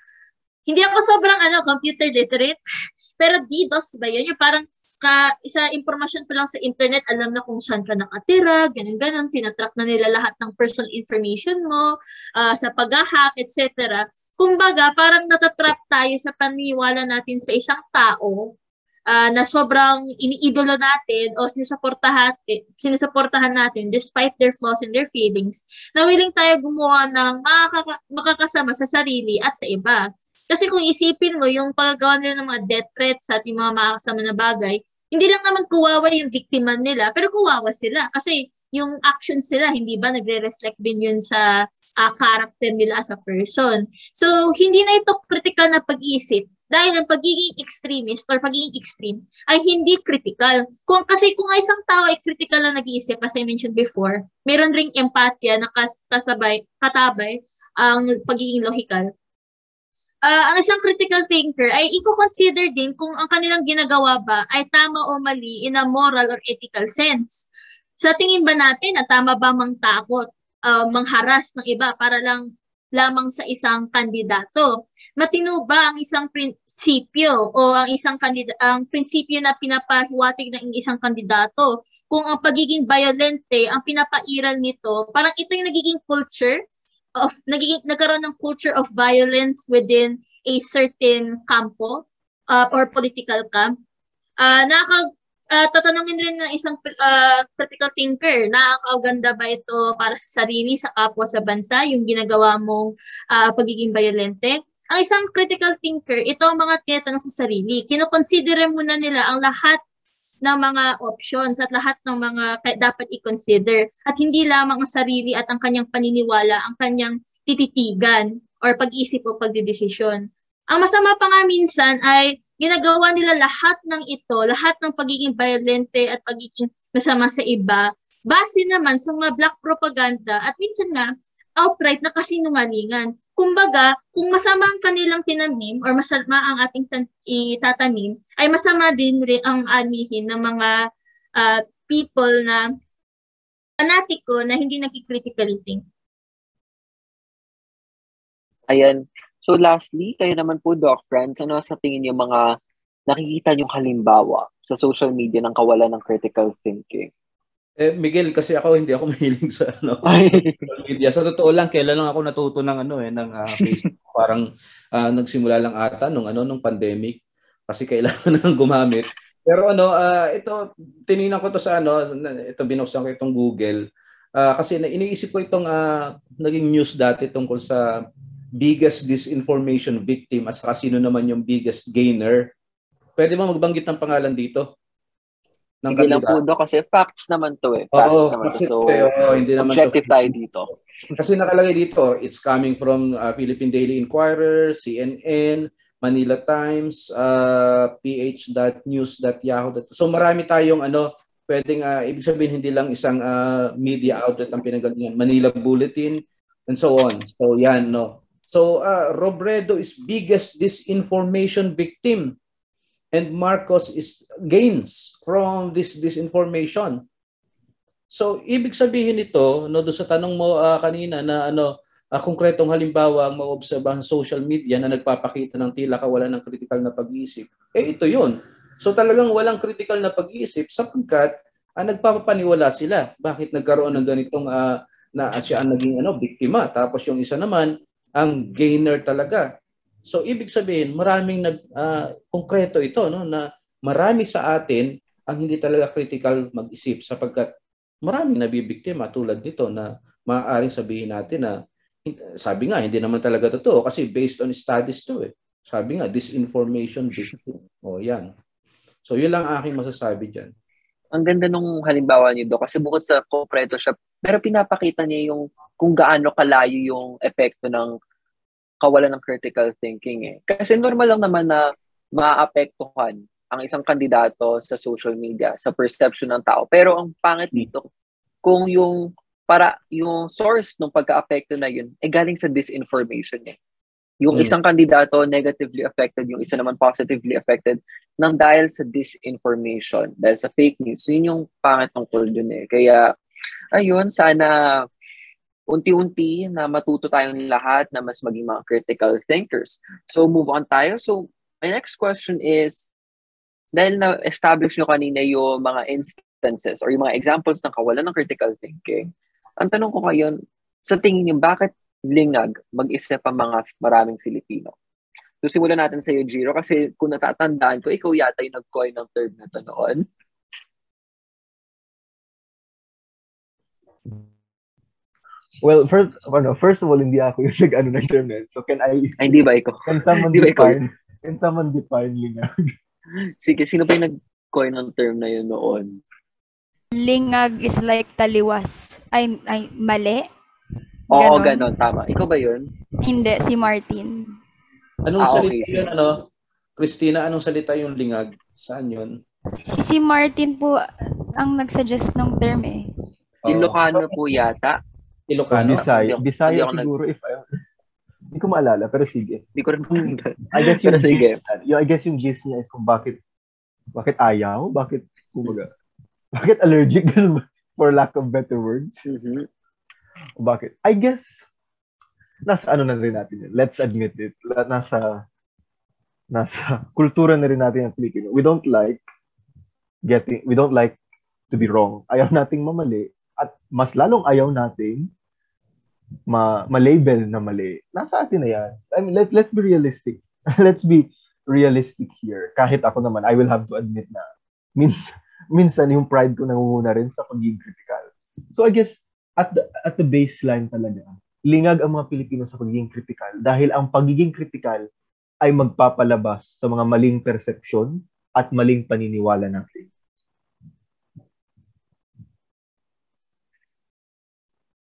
S2: hindi ako sobrang ano computer literate, pero DDoS ba yun? Yung parang ka isa impormasyon pa lang sa internet, alam na kung saan ka nakatira, ganun ganun, tinatrack na nila lahat ng personal information mo, uh, sa pag-hack, etc. Kumbaga, parang natatrap tayo sa paniwala natin sa isang tao uh, na sobrang iniidolo natin o sinusuportahan, sinusuportahan natin despite their flaws and their feelings, na willing tayo gumawa ng makaka- makakasama sa sarili at sa iba. Kasi kung isipin mo, yung paggagawa nila ng mga death threats at yung mga makakasama na bagay, hindi lang naman kuwawa yung biktima nila, pero kuwawa sila. Kasi yung actions nila, hindi ba, nagre-reflect din yun sa uh, character nila as a person. So, hindi na ito critical na pag-iisip dahil ang pagiging extremist or pagiging extreme ay hindi critical. Kung kasi kung isang tao ay critical na nag-iisip as I mentioned before, meron ring empatya na kasabay, katabay ang pagiging logical. Uh, ang isang critical thinker ay i-consider din kung ang kanilang ginagawa ba ay tama o mali in a moral or ethical sense. Sa tingin ba natin na tama ba mang takot, uh, mangharas ng iba para lang lamang sa isang kandidato. Matino ba ang isang prinsipyo o ang isang kandida ang prinsipyo na pinapahiwatig ng isang kandidato kung ang pagiging violente ang pinapairal nito, parang ito yung nagiging culture of nagiging nagkaroon ng culture of violence within a certain campo uh, or political camp. Uh, nakaka uh, tatanungin rin ng isang uh, critical thinker, nakakaganda ba ito para sa sarili, sa kapwa, sa bansa, yung ginagawa mong uh, pagiging violente? Ang isang critical thinker, ito ang mga tinatanong sa sarili. Kinoconsider muna nila ang lahat ng mga options at lahat ng mga dapat i-consider at hindi lamang ang sarili at ang kanyang paniniwala ang kanyang tititigan or pag-isip o pagdidesisyon. Ang masama pa nga minsan ay ginagawa nila lahat ng ito, lahat ng pagiging violente at pagiging masama sa iba, base naman sa mga black propaganda at minsan nga outright na kasinungalingan. Kumbaga, kung masama ang kanilang tinanim or masama ang ating itatanim, ay masama din rin ang anihin ng mga uh, people na fanatiko na hindi nagkicritically think.
S1: Ayan, So lastly, kayo naman po, Doc Friends, ano sa tingin niyo mga nakikita niyong halimbawa sa social media ng kawalan ng critical thinking?
S5: Eh, Miguel, kasi ako hindi ako mahilig sa ano, social media. Sa totoo lang, kailan lang ako natuto ng ano eh, ng uh, Facebook. Parang uh, nagsimula lang ata nung ano nung pandemic kasi kailangan nang gumamit. Pero ano, uh, ito tiningnan ko to sa ano, ito binuksan ko itong Google. Uh, kasi na, iniisip ko itong uh, naging news dati tungkol sa biggest disinformation victim at saka sino naman yung biggest gainer. Pwede mo magbanggit ng pangalan dito?
S1: Ng hindi lang po do, kasi facts naman to eh. Facts Oo, naman to. So, oh, hindi naman objective to. tayo dito.
S5: Kasi nakalagay dito, it's coming from uh, Philippine Daily Inquirer, CNN, Manila Times, uh, ph.news.yahoo. So marami tayong ano, pwedeng uh, ibig sabihin hindi lang isang uh, media outlet ang pinagalingan. Manila Bulletin and so on. So yan no. So uh, Robredo is biggest disinformation victim and Marcos is gains from this disinformation. So ibig sabihin nito no do sa tanong mo uh, kanina na ano uh, konkretong halimbawa ang maobserbahan sa social media na nagpapakita ng tila kawalan ng critical na pag-iisip. Eh ito 'yon. So talagang walang critical na pag-iisip sapagkat uh, nagpapaniwala sila. Bakit nagkaroon ng ganitong uh, na siya ang naging ano biktima tapos yung isa naman ang gainer talaga. So ibig sabihin, maraming nag uh, konkreto ito no na marami sa atin ang hindi talaga critical mag-isip sapagkat maraming nabibiktima tulad nito na maaaring sabihin natin na sabi nga hindi naman talaga totoo kasi based on studies to eh. Sabi nga disinformation victim. O yan. So yun lang aking masasabi diyan.
S1: Ang ganda nung halimbawa niyo do kasi bukod sa konkreto siya pero pinapakita niya yung kung gaano kalayo yung epekto ng kawalan ng critical thinking eh. Kasi normal lang naman na maapektuhan ang isang kandidato sa social media, sa perception ng tao. Pero ang pangit dito, kung yung para yung source ng pagka-apekto na yun ay galing sa disinformation eh. Yung
S7: Mm.
S1: isang kandidato negatively affected, yung isa naman positively affected nang dahil sa disinformation, dahil sa fake news. Yun yung pangit tungkol dun eh. Kaya, ayun, sana unti-unti na matuto tayong lahat na mas maging mga critical thinkers. So, move on tayo. So, my next question is, dahil na-establish nyo kanina yung mga instances or yung mga examples ng kawalan ng critical thinking, ang tanong ko ngayon, sa tingin niyo, bakit lingag mag-isip ang mga maraming Filipino? So, simulan natin sa iyo, Jiro, kasi kung natatandaan ko, ikaw yata yung nag-coin ng term na to noon.
S4: Well, first, ano, first of all, hindi ako yung nag-ano ng term na. So, can I,
S1: Ay, hindi ba ikaw?
S4: can someone
S1: Di ba ikaw
S4: define, can someone define lingag?
S1: Sige, sino pa yung nag-coin ng term na yun noon?
S6: Lingag is like taliwas. Ay, ay mali?
S1: Oo,
S6: Ganon.
S1: ganon, tama. Ikaw ba yun?
S6: Hindi, si Martin.
S7: Anong
S1: Ah, okay,
S7: salita
S1: sige.
S7: yun, ano? Christina, anong salita yung lingag? Saan yun?
S6: Si, si Martin po ang nag-suggest ng term eh.
S1: Ilocano po yata.
S7: Ilocano?
S4: Bisaya. Bisaya
S1: nag-
S4: siguro if I... Hindi ko maalala, pero sige.
S1: Hindi ko rin matandaan.
S4: I guess yung
S1: Pero sige.
S4: gist, yung, I guess yung gist niya is kung bakit bakit ayaw, bakit kumaga, bakit allergic for lack of better words.
S1: Mhm.
S4: O bakit? I guess nasa ano na rin natin yun. Let's admit it. Nasa nasa kultura na rin natin ng Pilipino. We don't like getting we don't like to be wrong. Ayaw nating mamali at mas lalong ayaw nating ma ma-label na mali. Nasa atin na yan. I mean, let, let's be realistic. let's be realistic here. Kahit ako naman, I will have to admit na minsan, minsan yung pride ko nangunguna rin sa pagiging critical. So I guess, at the, at the baseline talaga, lingag ang mga Pilipino sa pagiging critical dahil ang pagiging critical ay magpapalabas sa mga maling perception at maling paniniwala natin.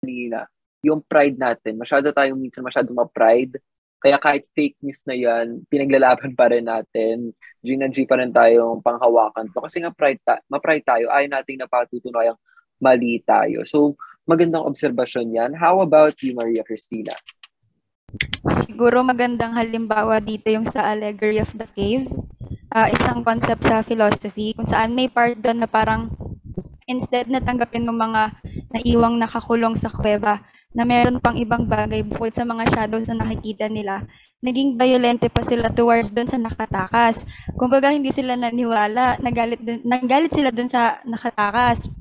S1: kanina, yung pride natin, masyado tayong minsan masyado ma-pride. Kaya kahit fake news na yan, pinaglalaban pa rin natin. G na G pa rin tayong panghawakan to. Kasi nga pride ta- ma-pride tayo, ayaw nating napatutunayang mali tayo. So, magandang obserbasyon yan. How about you, Maria Cristina?
S6: Siguro magandang halimbawa dito yung sa Allegory of the Cave. Ah, isang concept sa philosophy kung saan may part doon na parang instead na tanggapin ng mga naiwang nakakulong sa kuweba na meron pang ibang bagay bukod sa mga shadows na nakikita nila, naging violente pa sila towards doon sa nakatakas. Kumbaga hindi sila naniwala, nagalit, dun, nagalit sila doon sa nakatakas.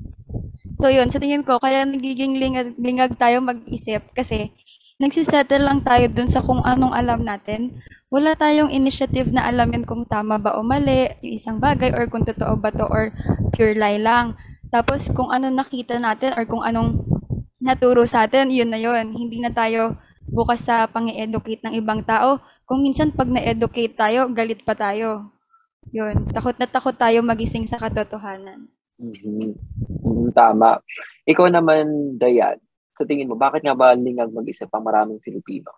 S6: So yun, sa tingin ko, kaya nagiging lingag, lingag tayo mag-isip kasi nagsisettle lang tayo dun sa kung anong alam natin. Wala tayong initiative na alamin kung tama ba o mali yung isang bagay or kung totoo ba to or pure lie lang. Tapos kung ano nakita natin or kung anong naturo sa atin, yun na yun. Hindi na tayo bukas sa pang-educate ng ibang tao. Kung minsan pag na-educate tayo, galit pa tayo. Yun, takot na takot tayo magising sa katotohanan.
S1: Mhm. Mhm, tama. Ikaw naman, Dayan, sa tingin mo, bakit nga ba lingag mag-isip ang maraming Filipino?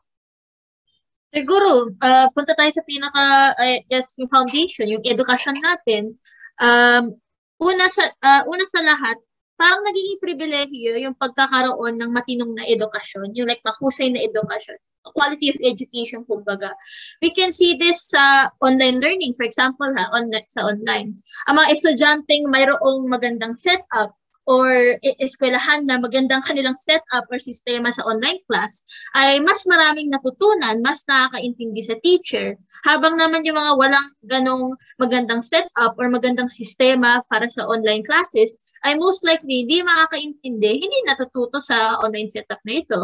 S2: Siguro, ah, punta tayo sa pinaka, uh, yes, yung foundation, yung education natin. Um, una sa, ah, una sa lahat, parang nagiging pribilehiyo yung pagkakaroon ng matinong na edukasyon, yung like mahusay na edukasyon, quality of education, kumbaga. We can see this sa online learning, for example, ha, on, sa online. Ang mga estudyanteng mayroong magandang setup or e- eskwelahan na magandang kanilang setup or sistema sa online class, ay mas maraming natutunan, mas nakakaintindi sa teacher. Habang naman yung mga walang ganong magandang setup or magandang sistema para sa online classes, ay most likely hindi makakaintindi, hindi natututo sa online setup na ito.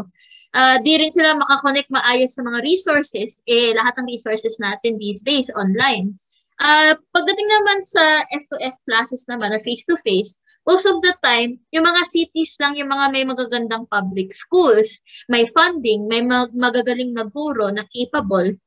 S2: Ah, di rin sila makakonect maayos sa mga resources, eh lahat ng resources natin these days online. Ah, pagdating naman sa S2S classes naman or face-to-face, most of the time, yung mga cities lang yung mga may magagandang public schools, may funding, may mag- magagaling na guro na capable.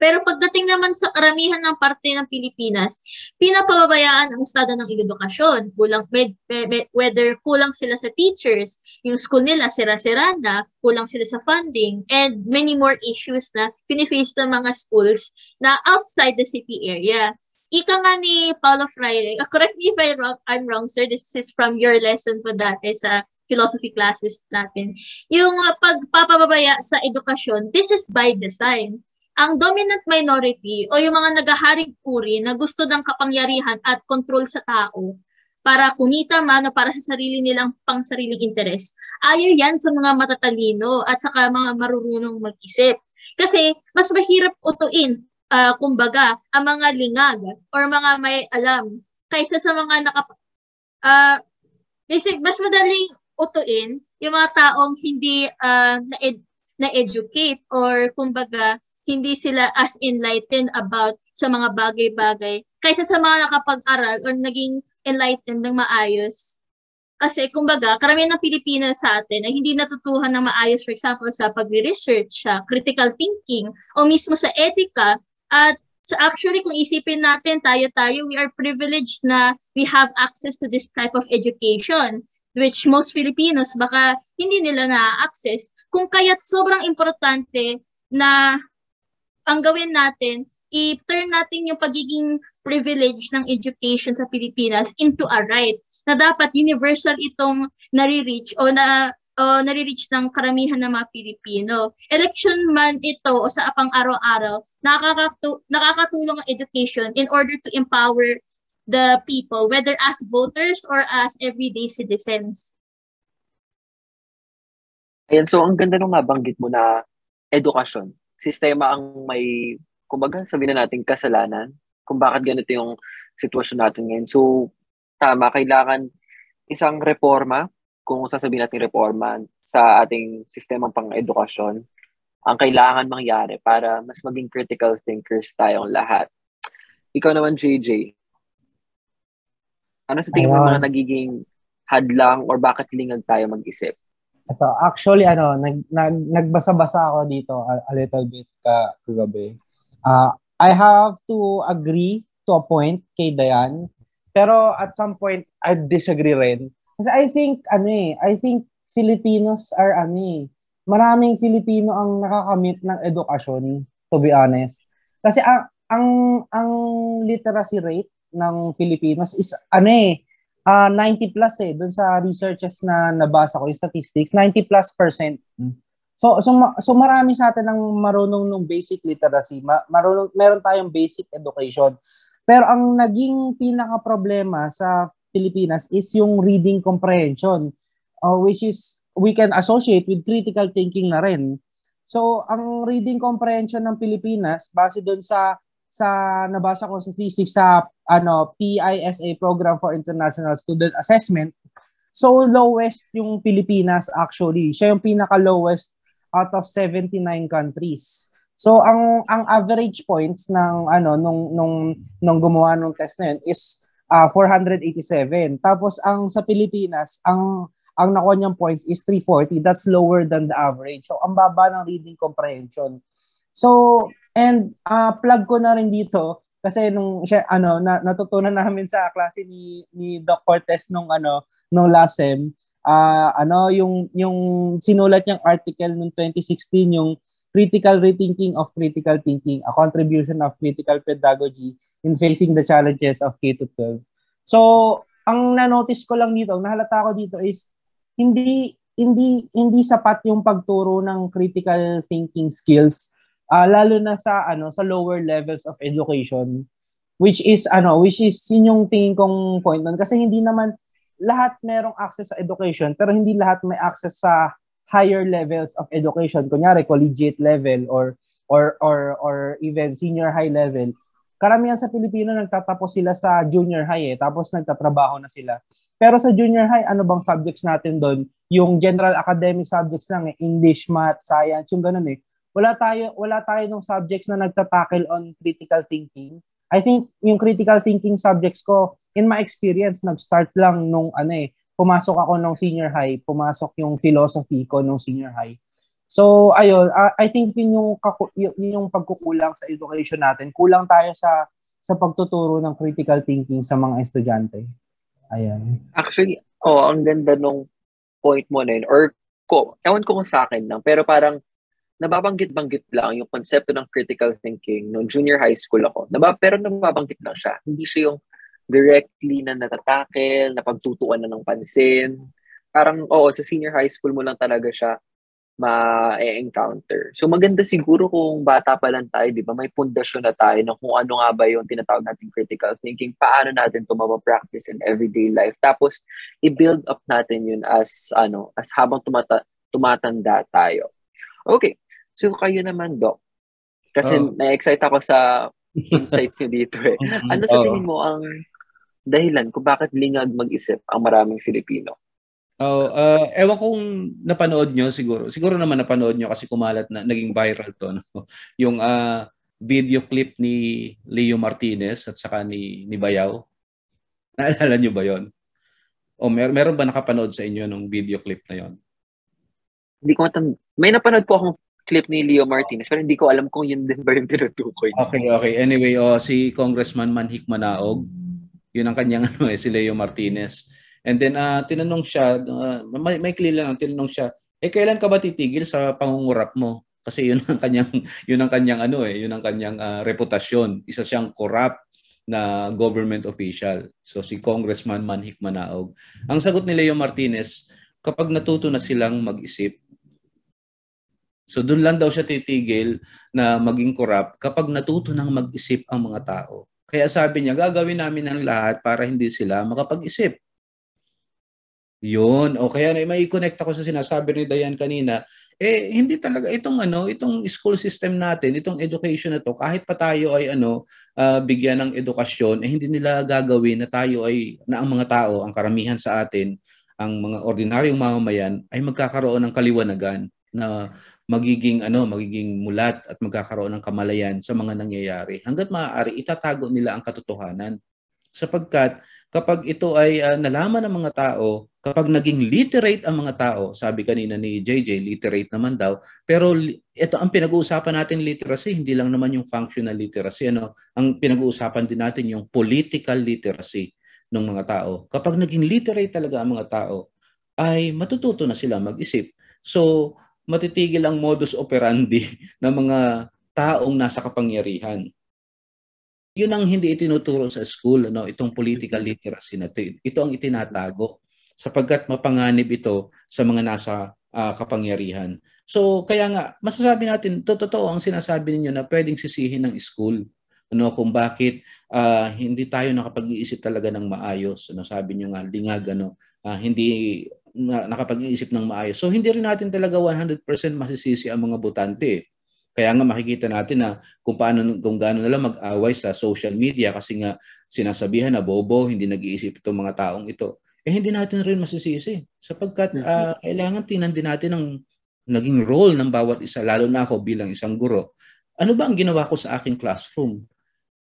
S2: Pero pagdating naman sa karamihan ng parte ng Pilipinas, pinapababayaan ang estado ng edukasyon. Kulang, med, med, med- whether kulang sila sa teachers, yung school nila sira-sira na, kulang sila sa funding, and many more issues na finiface ng mga schools na outside the city area. ika nga ni Paulo Freire, uh, correct me if I wrong, I'm wrong, sir, this is from your lesson po dati sa philosophy classes natin. Yung uh, pagpapababaya sa edukasyon, this is by design. Ang dominant minority o yung mga nagaharing puri na gusto ng kapangyarihan at control sa tao para kumita man o para sa sarili nilang pang sariling interes. Ayaw yan sa mga matatalino at saka mga marurunong mag-isip. Kasi mas mahirap utuin uh, kumbaga, ang mga lingag or mga may alam kaysa sa mga naka uh, basic mas madaling utuin yung mga taong hindi uh, na-ed- na-educate or kumbaga hindi sila as enlightened about sa mga bagay-bagay kaysa sa mga nakapag-aral or naging enlightened ng maayos. Kasi kumbaga, karamihan ng Pilipino sa atin ay hindi natutuhan ng maayos, for example, sa pagre-research, sa critical thinking, o mismo sa etika, at so actually, kung isipin natin, tayo-tayo, we are privileged na we have access to this type of education which most Filipinos baka hindi nila na-access. Kung kaya't sobrang importante na ang gawin natin, i-turn natin yung pagiging privilege ng education sa Pilipinas into a right na dapat universal itong nare-reach o na uh, nare-reach ng karamihan ng mga Pilipino. Election man ito o sa apang araw-araw, nakakatu- nakakatulong ang education in order to empower the people, whether as voters or as everyday citizens.
S1: Ayan, so ang ganda nung mabanggit mo na edukasyon. Sistema ang may, kumbaga, sabihin na natin kasalanan kung bakit ganito yung sitwasyon natin ngayon. So, tama, kailangan isang reforma kung sasabihin natin reforma sa ating sistemang pang-edukasyon, ang kailangan mangyari para mas maging critical thinkers tayong lahat. Ikaw naman, JJ, ano sa tingin mo mga nagiging hadlang or bakit lingag tayo mag-isip?
S3: Ito, actually, ano, nag, nag, nagbasa-basa ako dito a, a little bit ka, kagabi. Uh, I have to agree to a point kay Dayan, pero at some point, I disagree rin kasi I think, ano eh, I think Filipinos are, ano eh, maraming Filipino ang nakakamit ng edukasyon, to be honest. Kasi ang, ang, ang literacy rate ng Filipinos is, ano eh, uh, ah, 90 plus eh, dun sa researches na nabasa ko, yung statistics, 90 plus percent. So, so, so marami sa atin ang marunong ng basic literacy, ma- marunong, meron tayong basic education. Pero ang naging pinaka problema sa Pilipinas is yung reading comprehension uh, which is we can associate with critical thinking na rin. So, ang reading comprehension ng Pilipinas base doon sa sa nabasa ko sa thesis sa ano PISA Program for International Student Assessment. So lowest yung Pilipinas actually. Siya yung pinaka lowest out of 79 countries. So ang ang average points ng ano nung nung nung gumawa ng test na yun is uh, ah, 487. Tapos ang sa Pilipinas, ang ang nakuha niyang points is 340. That's lower than the average. So ang baba ng reading comprehension. So and uh, plug ko na rin dito kasi nung siya ano na, natutunan namin sa klase ni ni Doc Cortez nung ano nung last sem uh, ano yung yung sinulat niyang article nung 2016 yung critical rethinking of critical thinking a contribution of critical pedagogy in facing the challenges of K-12. So, ang na-notice ko lang dito, nahalata ko dito is hindi hindi hindi sapat yung pagturo ng critical thinking skills uh, lalo na sa ano sa lower levels of education which is ano which is yun yung tingin kong point nun kasi hindi naman lahat merong access sa education pero hindi lahat may access sa higher levels of education kunyari collegiate level or or or or even senior high level karamihan sa Pilipino nagtatapos sila sa junior high eh, tapos nagtatrabaho na sila. Pero sa junior high, ano bang subjects natin doon? Yung general academic subjects lang eh, English, Math, Science, yung ganun eh. Wala tayo, wala tayo ng subjects na nagtatackle on critical thinking. I think yung critical thinking subjects ko, in my experience, nag-start lang nung ano eh, pumasok ako nung senior high, pumasok yung philosophy ko nung senior high. So, ayun, uh, I think yun yung, yun yung pagkukulang sa education natin. Kulang tayo sa sa pagtuturo ng critical thinking sa mga estudyante. Ayan.
S1: Actually, oh, ang ganda nung point mo na yun. Or, ko, ewan ko kung sa akin lang, pero parang nababanggit-banggit lang yung konsepto ng critical thinking no junior high school ako. Naba, pero nababanggit lang siya. Hindi siya yung directly na natatakel, na pagtutuan na ng pansin. Parang, oo, sa senior high school mo lang talaga siya ma-encounter. So maganda siguro kung bata pa lang tayo, di ba, may pundasyon na tayo ng kung ano nga ba yung tinatawag natin critical thinking, paano natin ito mapapractice in everyday life. Tapos, i-build up natin yun as, ano, as habang tumata- tumatanda tayo. Okay, so kayo naman, Doc. Kasi
S5: Oh.
S1: na-excite ako sa insights niyo dito eh. Ano sa tingin mo ang dahilan kung bakit lingag mag-isip ang maraming Filipino?
S5: Oh, uh, ewan kung napanood nyo siguro. Siguro naman napanood nyo kasi kumalat na naging viral to no? Yung uh, video clip ni Leo Martinez at saka ni ni Bayaw. Naalala nyo ba 'yon? O mer meron ba nakapanood sa inyo ng video clip na 'yon?
S1: Hindi ko matan May napanood po akong clip ni Leo Martinez pero hindi ko alam kung yun din ba yung tinutukoy.
S5: Okay, okay. Anyway, oh, si Congressman Manhik Manaog, yun ang kanyang ano eh, si Leo Martinez. And then uh, tinanong siya, uh, may, may clear lang, tinanong siya, eh kailan ka ba titigil sa pangungurap mo? Kasi yun ang kanyang yun ang kanyang ano eh, yun ang kanyang uh, reputasyon. Isa siyang corrupt na government official. So si Congressman Manhik Manaog. Ang sagot ni Leo Martinez, kapag natuto na silang mag-isip, So doon lang daw siya titigil na maging corrupt kapag natuto nang mag-isip ang mga tao. Kaya sabi niya, gagawin namin ang lahat para hindi sila makapag-isip. Yun. O kaya na may connect ako sa sinasabi ni Dayan kanina, eh hindi talaga itong ano, itong school system natin, itong education na to, kahit pa tayo ay ano, uh, bigyan ng edukasyon, eh hindi nila gagawin na tayo ay na ang mga tao, ang karamihan sa atin, ang mga ordinaryong mamamayan ay magkakaroon ng kaliwanagan na magiging ano magiging mulat at magkakaroon ng kamalayan sa mga nangyayari. Hangga't maaari itatago nila ang katotohanan. Sapagkat kapag ito ay uh, nalaman ng mga tao kapag naging literate ang mga tao sabi kanina ni JJ literate naman daw pero ito ang pinag-uusapan natin literacy hindi lang naman yung functional literacy ano ang pinag-uusapan din natin yung political literacy ng mga tao. Kapag naging literate talaga ang mga tao ay matututo na sila mag-isip. So matitigil ang modus operandi ng mga taong nasa kapangyarihan. Yun ang hindi itinuturo sa school, ano, itong political literacy na ito. Ito ang itinatago sapagkat mapanganib ito sa mga nasa uh, kapangyarihan. So kaya nga, masasabi natin, totoo ang sinasabi ninyo na pwedeng sisihin ng school ano kung bakit uh, hindi tayo nakapag-iisip talaga ng maayos ano sabi niyo nga lingag ano uh, hindi na, nakapag-iisip ng maayos. So hindi rin natin talaga 100% masisisi ang mga botante. Kaya nga makikita natin na kung paano kung gaano nila mag-away sa social media kasi nga sinasabihan na bobo, hindi nag-iisip itong mga taong ito. Eh hindi natin rin masisisi sapagkat uh, kailangan tingnan din natin ang naging role ng bawat isa lalo na ako bilang isang guro. Ano ba ang ginawa ko sa aking classroom?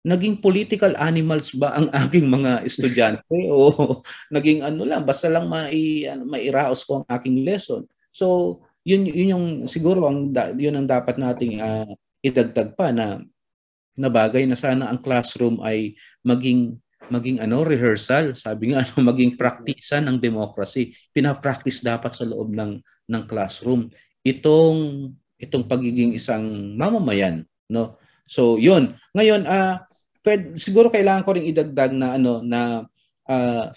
S5: Naging political animals ba ang aking mga estudyante? O naging ano lang basta lang mai ano, mairaos ko ang aking lesson. So yun yun yung siguro ang yun ang dapat nating uh, idagdag pa na na bagay na sana ang classroom ay maging maging ano rehearsal. Sabi nga ano maging praktisan ng democracy. Pinapractice dapat sa loob ng ng classroom. Itong itong pagiging isang mamamayan no? So yun. Ngayon ah uh, pwede, siguro kailangan ko ring idagdag na ano na uh,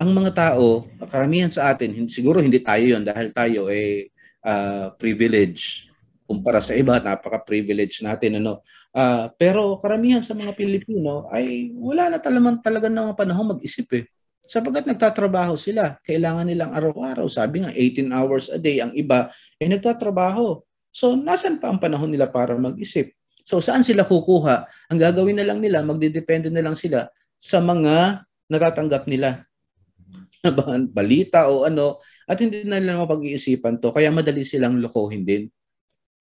S5: ang mga tao, karamihan sa atin, siguro hindi tayo yon dahil tayo ay eh, uh, privilege kumpara sa iba, napaka-privilege natin ano. Uh, pero karamihan sa mga Pilipino ay wala na talaman talaga ng panahon mag-isip eh. Sapagkat nagtatrabaho sila, kailangan nilang araw-araw, sabi nga 18 hours a day, ang iba ay eh, nagtatrabaho. So, nasan pa ang panahon nila para mag-isip? So saan sila kukuha? Ang gagawin na lang nila, magdedepende na lang sila sa mga natatanggap nila. balita o ano, at hindi na nila mapag-iisipan to, kaya madali silang lokohin din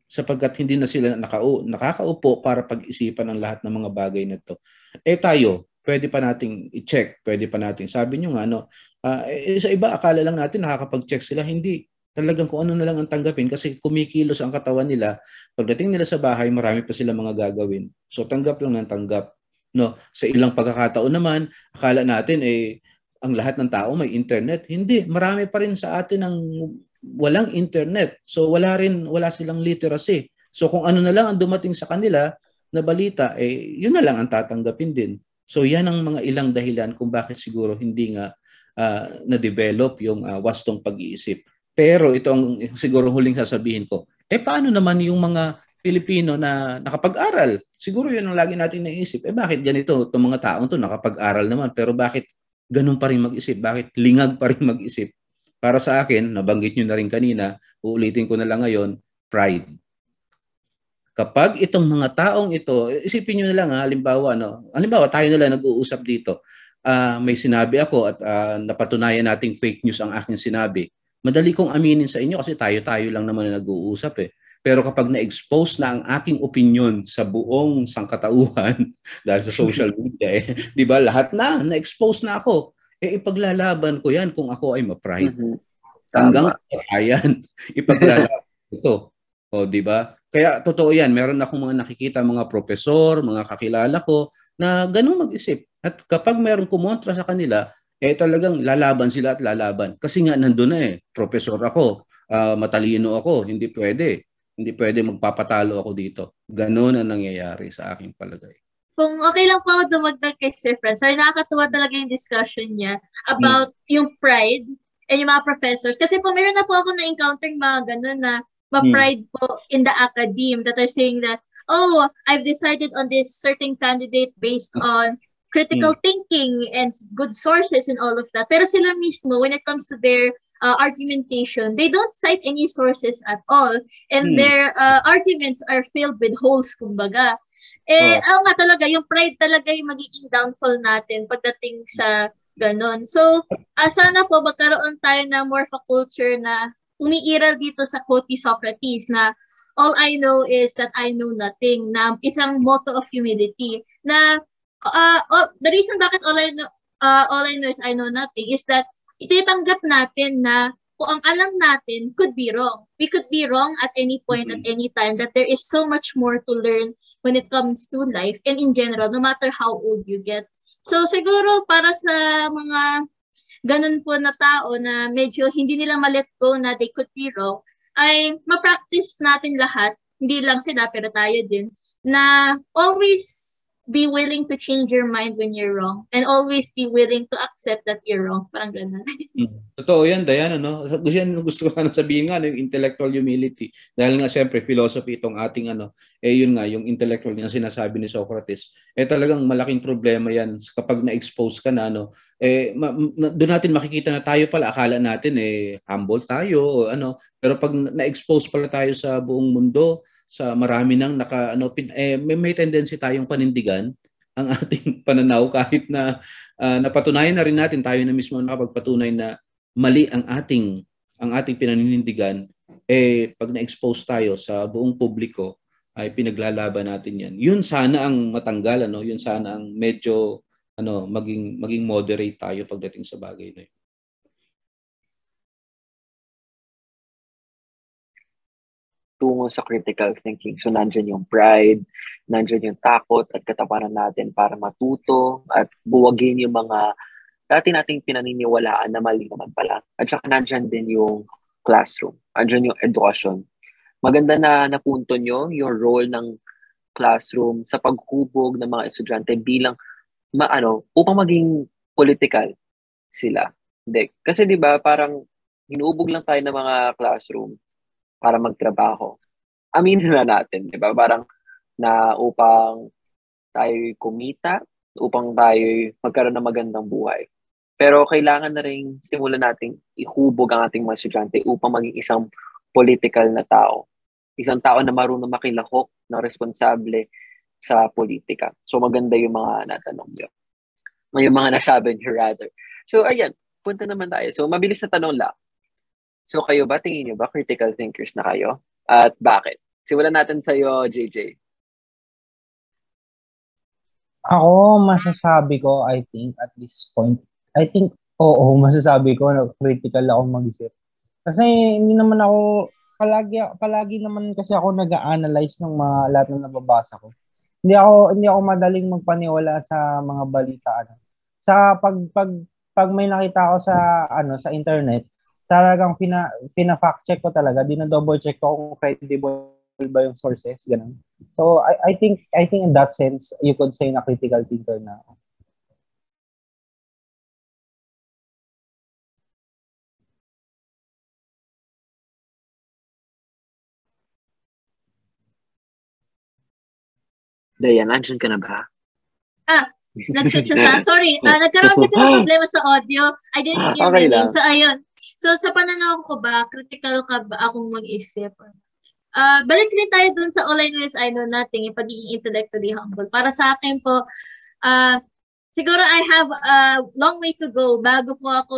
S5: sapagkat hindi na sila nakau nakakaupo para pag-isipan ang lahat ng mga bagay na to. Eh tayo, pwede pa nating i-check, pwede pa nating sabi nyo nga, ano, uh, eh, sa iba akala lang natin nakakapag-check sila, hindi talagang kung ano na lang ang tanggapin kasi kumikilos ang katawan nila. Pagdating nila sa bahay, marami pa sila mga gagawin. So tanggap lang ng tanggap. No, sa ilang pagkakataon naman, akala natin eh ang lahat ng tao may internet. Hindi, marami pa rin sa atin ang walang internet. So wala rin wala silang literacy. So kung ano na lang ang dumating sa kanila na balita, eh yun na lang ang tatanggapin din. So yan ang mga ilang dahilan kung bakit siguro hindi nga uh, na-develop yung uh, wastong pag-iisip. Pero ito ang siguro huling sasabihin ko. Eh paano naman yung mga Pilipino na nakapag-aral? Siguro yun ang lagi natin naisip. Eh bakit ganito? Itong mga taong to nakapag-aral naman pero bakit ganun pa rin mag-isip? Bakit lingag pa rin mag-isip? Para sa akin, nabanggit nyo na rin kanina, uulitin ko na lang ngayon, pride. Kapag itong mga taong ito, isipin nyo na lang ha, halimbawa, no, halimbawa tayo na lang nag-uusap dito, uh, may sinabi ako at uh, napatunayan nating fake news ang aking sinabi, madali kong aminin sa inyo kasi tayo-tayo lang naman na nag-uusap eh. Pero kapag na-expose na ang aking opinion sa buong sangkatauhan dahil sa social media eh, 'di ba? Lahat na na-expose na ako eh ipaglalaban ko yan kung ako ay ma-pride. Mm-hmm. Hanggang ayan, ipaglalaban ito. O, di ba? Kaya totoo yan, meron akong mga nakikita mga profesor, mga kakilala ko na ganun mag-isip. At kapag meron kumontra sa kanila, eh talagang lalaban sila at lalaban. Kasi nga nandun na eh, profesor ako, uh, matalino ako, hindi pwede. Hindi pwede magpapatalo ako dito. Ganun ang nangyayari sa aking palagay
S2: kung okay lang po ako dumagdag kay Sir Franz, sorry, nakakatuwa talaga yung discussion niya about mm. yung pride and yung mga professors. Kasi po, meron na po ako na-encounter mga ganun na ma-pride mm. po in the academe that are saying that, oh, I've decided on this certain candidate based on critical mm. thinking and good sources and all of that. Pero sila mismo, when it comes to their uh, argumentation, they don't cite any sources at all. And mm. their uh, arguments are filled with holes, kumbaga. Eh, oh. nga talaga, yung pride talaga yung magiging downfall natin pagdating sa ganon. So, uh, sana po magkaroon tayo ng more of a culture na umiiral dito sa quote ni Socrates na all I know is that I know nothing na isang motto of humility na uh, all, the reason bakit all I know uh, all I know is I know nothing is that ititanggap natin na kung ang alam natin could be wrong. We could be wrong at any point, mm-hmm. at any time, that there is so much more to learn when it comes to life and in general, no matter how old you get. So siguro para sa mga ganun po na tao na medyo hindi nila ma-let go na they could be wrong, ay ma-practice natin lahat, hindi lang sila pero tayo din, na always be willing to change your mind when you're wrong and always be willing to accept that you're wrong. Parang ganun.
S5: mm. Totoo yan, Diana, no? Yan gusto ko na sabihin nga, yung intellectual humility. Dahil nga, siyempre, philosophy itong ating, ano, eh yun nga, yung intellectual yung sinasabi ni Socrates, eh talagang malaking problema yan kapag na-expose ka na, no? Eh, ma- ma- doon natin makikita na tayo pala, akala natin, eh, humble tayo, ano, pero pag na-expose pala tayo sa buong mundo, sa marami nang naka ano pin, eh, may, may tendency tayong panindigan ang ating pananaw kahit na uh, napatunayan na rin natin tayo na mismo nakapagpatunay na mali ang ating ang ating pinaninindigan eh pag na-expose tayo sa buong publiko ay pinaglalaban natin yan. Yun sana ang matanggal ano, yun sana ang medyo ano maging maging moderate tayo pagdating sa bagay na yun.
S1: Tungo sa critical thinking. So, nandyan yung pride, nandyan yung takot at katapanan natin para matuto at buwagin yung mga dati nating pinaniniwalaan na mali naman pala. At saka nandyan din yung classroom. Andyan yung edukasyon. Maganda na napunto nyo yung role ng classroom sa paghubog ng mga estudyante bilang maano upang maging political sila. Hindi. Kasi 'di ba parang hinuubog lang tayo ng mga classroom para magtrabaho. Aminin na natin, di ba? Parang na upang tayo kumita, upang tayo magkaroon ng magandang buhay. Pero kailangan na rin simulan nating ihubog ang ating mga estudyante upang maging isang political na tao. Isang tao na marunong makilahok na responsable sa politika. So maganda yung mga natanong niyo. Yung mga nasabi niyo rather. So ayan, punta naman tayo. So mabilis na tanong lang. So kayo ba, tingin niyo ba critical thinkers na kayo? At bakit? Simulan natin sa iyo, JJ.
S3: Ako, masasabi ko, I think, at this point, I think, oo, masasabi ko na critical ako mag-isip. Kasi hindi naman ako, palagi, palagi naman kasi ako nag-analyze ng mga lahat ng nababasa ko. Hindi ako, hindi ako madaling magpaniwala sa mga balita. Ano. Sa pag, pag pag may nakita ako sa ano sa internet, talagang fina, fina-fact check ko talaga, dino-double check ko kung credible ba yung sources, ganun. So I, I think I think in that sense, you could say na critical thinker na ako.
S1: Dayan, andyan ka na ba?
S2: Ah, nag-shoot siya sa, sorry, uh, nagkaroon kasi ng problema sa audio. I didn't hear
S1: Okay
S2: my
S1: lang.
S2: name. So, ayun. So, sa pananaw ko ba, critical ka ba akong mag-isip? Ah, balik rin tayo dun sa online ways I know nothing, yung pagiging intellectually humble. Para sa akin po, ah, siguro I have a long way to go bago po ako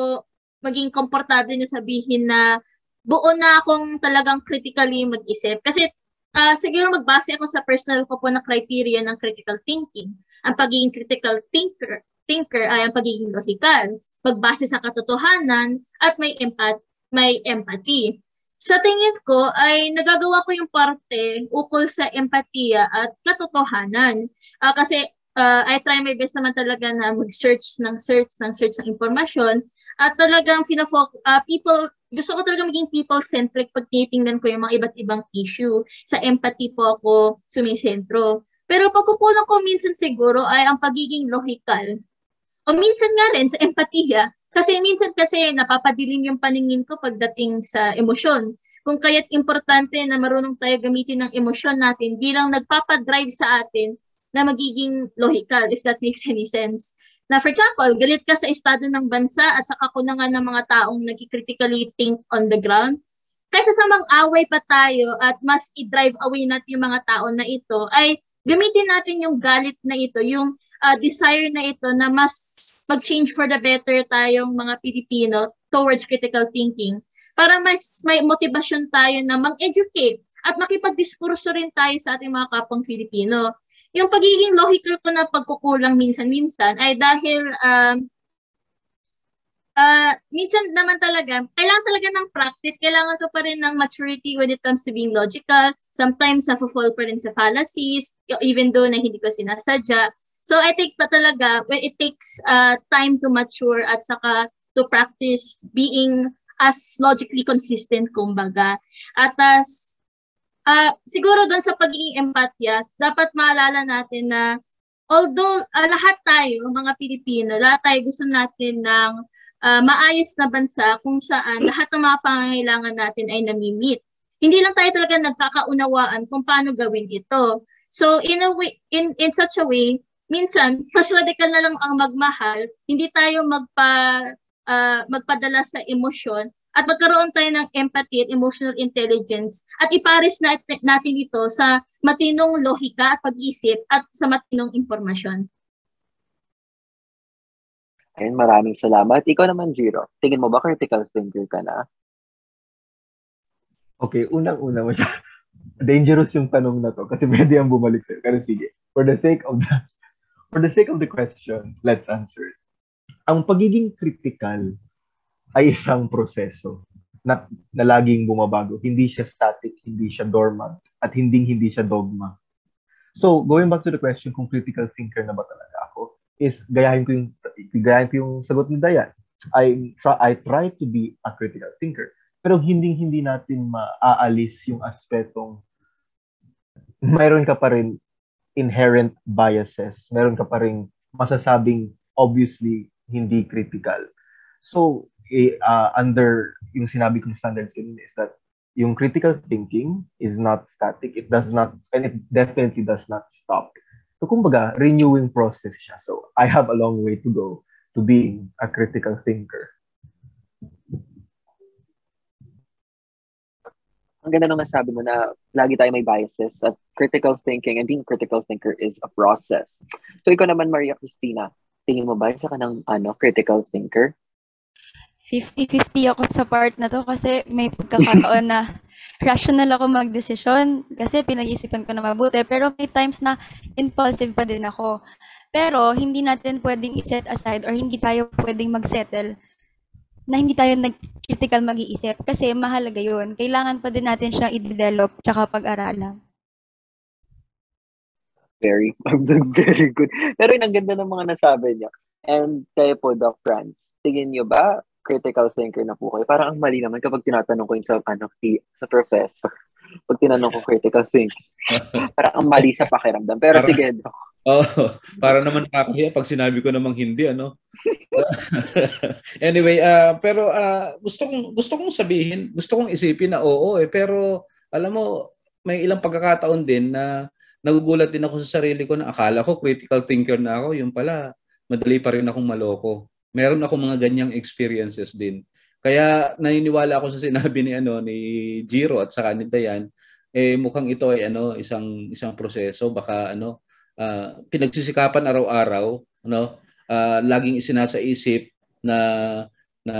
S2: maging komportable na sabihin na buo na akong talagang critically mag-isip. Kasi ah, siguro magbase ako sa personal ko po na criteria ng critical thinking. Ang pagiging critical thinker thinker ay ang pagiging logical, magbase sa katotohanan at may empat may empathy. Sa tingin ko ay nagagawa ko yung parte ukol sa empatiya at katotohanan. Ah, kasi ah, I try my best naman talaga na mag-search ng search ng search ng impormasyon at talagang finafok ah, people gusto ko talaga maging people-centric pag tinitingnan ko yung mga iba't ibang issue. Sa empathy po ako sumisentro. Pero pagkukulang ko minsan siguro ay ang pagiging logical. O minsan nga rin sa empatiya. Kasi minsan kasi napapadilim yung paningin ko pagdating sa emosyon. Kung kaya't importante na marunong tayo gamitin ng emosyon natin bilang nagpapadrive sa atin na magiging logical, if that makes any sense. Na for example, galit ka sa estado ng bansa at sa kakulangan ng mga taong nagkicritically think on the ground, kaysa sa mang-away pa tayo at mas i-drive away natin yung mga tao na ito, ay gamitin natin yung galit na ito, yung uh, desire na ito na mas mag-change for the better tayong mga Pilipino towards critical thinking para mas may motivasyon tayo na mang-educate at makipagdiskurso rin tayo sa ating mga kapang Filipino. Yung pagiging logical ko na pagkukulang minsan-minsan ay dahil um, uh, minsan naman talaga, kailangan talaga ng practice, kailangan ko pa rin ng maturity when it comes to being logical. Sometimes, na-fall pa rin sa fallacies, even though na hindi ko sinasadya. So, I think pa talaga, when it takes uh, time to mature at saka to practice being as logically consistent, kumbaga. At as, uh, siguro doon sa pagiging empatya, dapat maalala natin na although uh, lahat tayo, mga Pilipino, lahat tayo gusto natin ng uh, maayos na bansa kung saan lahat ng mga pangangailangan natin ay nami-meet. Hindi lang tayo talaga nagkakaunawaan kung paano gawin ito. So in a way in in such a way, minsan mas radikal na lang ang magmahal, hindi tayo magpa uh, magpadala sa emosyon at magkaroon tayo ng empathy at emotional intelligence at ipares na natin ito sa matinong lohika at pag-isip at sa matinong impormasyon.
S1: Ayun, maraming salamat. Ikaw naman, Jiro. Tingin mo ba critical thinker ka na?
S4: Okay, unang-una mo siya. Dangerous yung tanong na to kasi pwede ang bumalik sa'yo. Pero sige, for the sake of the, for the sake of the question, let's answer it. Ang pagiging critical ay isang proseso na, na laging bumabago. Hindi siya static, hindi siya dormant, at hindi hindi siya dogma. So, going back to the question kung critical thinker na ba talaga ako, is gayahin ko yung, gayahin ko yung sagot ni Dayan. I try, I try to be a critical thinker. Pero hindi hindi natin maaalis yung aspetong mayroon ka pa rin inherent biases. Meron ka pa rin masasabing obviously hindi critical. So, eh, uh, under yung sinabi kong standards kanina is that yung critical thinking is not static. It does not, and it definitely does not stop. So, kumbaga, renewing process siya. So, I have a long way to go to being a critical thinker.
S1: Ang ganda nung nasabi mo na lagi tayo may biases at critical thinking and being critical thinker is a process. So, ikaw naman, Maria Cristina, tingin mo ba isa ka ng ano, critical thinker?
S6: 50-50 ako sa part na to kasi may pagkakataon na rational ako magdesisyon kasi pinag-isipan ko na mabuti. Pero may times na impulsive pa din ako. Pero hindi natin pwedeng i-set aside or hindi tayo pwedeng mag-settle na hindi tayo nag-critical mag-iisip kasi mahalaga yun. Kailangan pa din natin siyang i-develop tsaka pag-aralan.
S1: Very, very good. Pero ang ganda ng mga nasabi niya. And kayo po, Doc Franz, tingin nyo ba, critical thinker na po kayo? Parang ang mali naman kapag tinatanong ko yun sa, ano, sa professor. Pag tinanong ko critical thinking. Parang ang mali sa pakiramdam. Pero
S5: Parang-
S1: sige,
S5: Oh, para naman nakakahiya pag sinabi ko namang hindi ano. anyway, ah pero ah gusto kong gusto kong sabihin, gusto kong isipin na oo eh, pero alam mo may ilang pagkakataon din na nagugulat din ako sa sarili ko na akala ko critical thinker na ako, yung pala madali pa rin akong maloko. Meron ako mga ganyang experiences din. Kaya naniniwala ako sa sinabi ni ano ni Jiro at saka ni Dayan, eh mukhang ito ay ano isang isang proseso baka ano ah, pinagsisikapan araw-araw, ano, ah, laging isinasaisip na na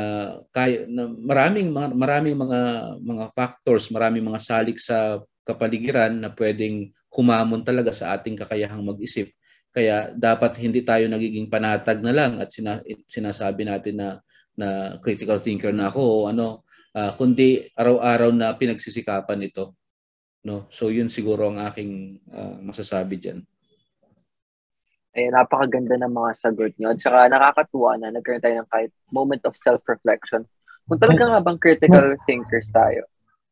S5: kaya na maraming maraming mga mga factors, maraming mga salik sa kapaligiran na pwedeng humamon talaga sa ating kakayahang mag-isip. Kaya dapat hindi tayo nagiging panatag na lang at sina, sinasabi natin na na critical thinker na ako o ano, ah, kundi araw-araw na pinagsisikapan ito. No? So yun siguro ang aking ah, masasabi diyan.
S1: eh, napakaganda ng mga sagot nyo. At saka nakakatuwa na nagkaroon tayo ng kahit moment of self-reflection. Kung talaga nga bang critical thinkers tayo.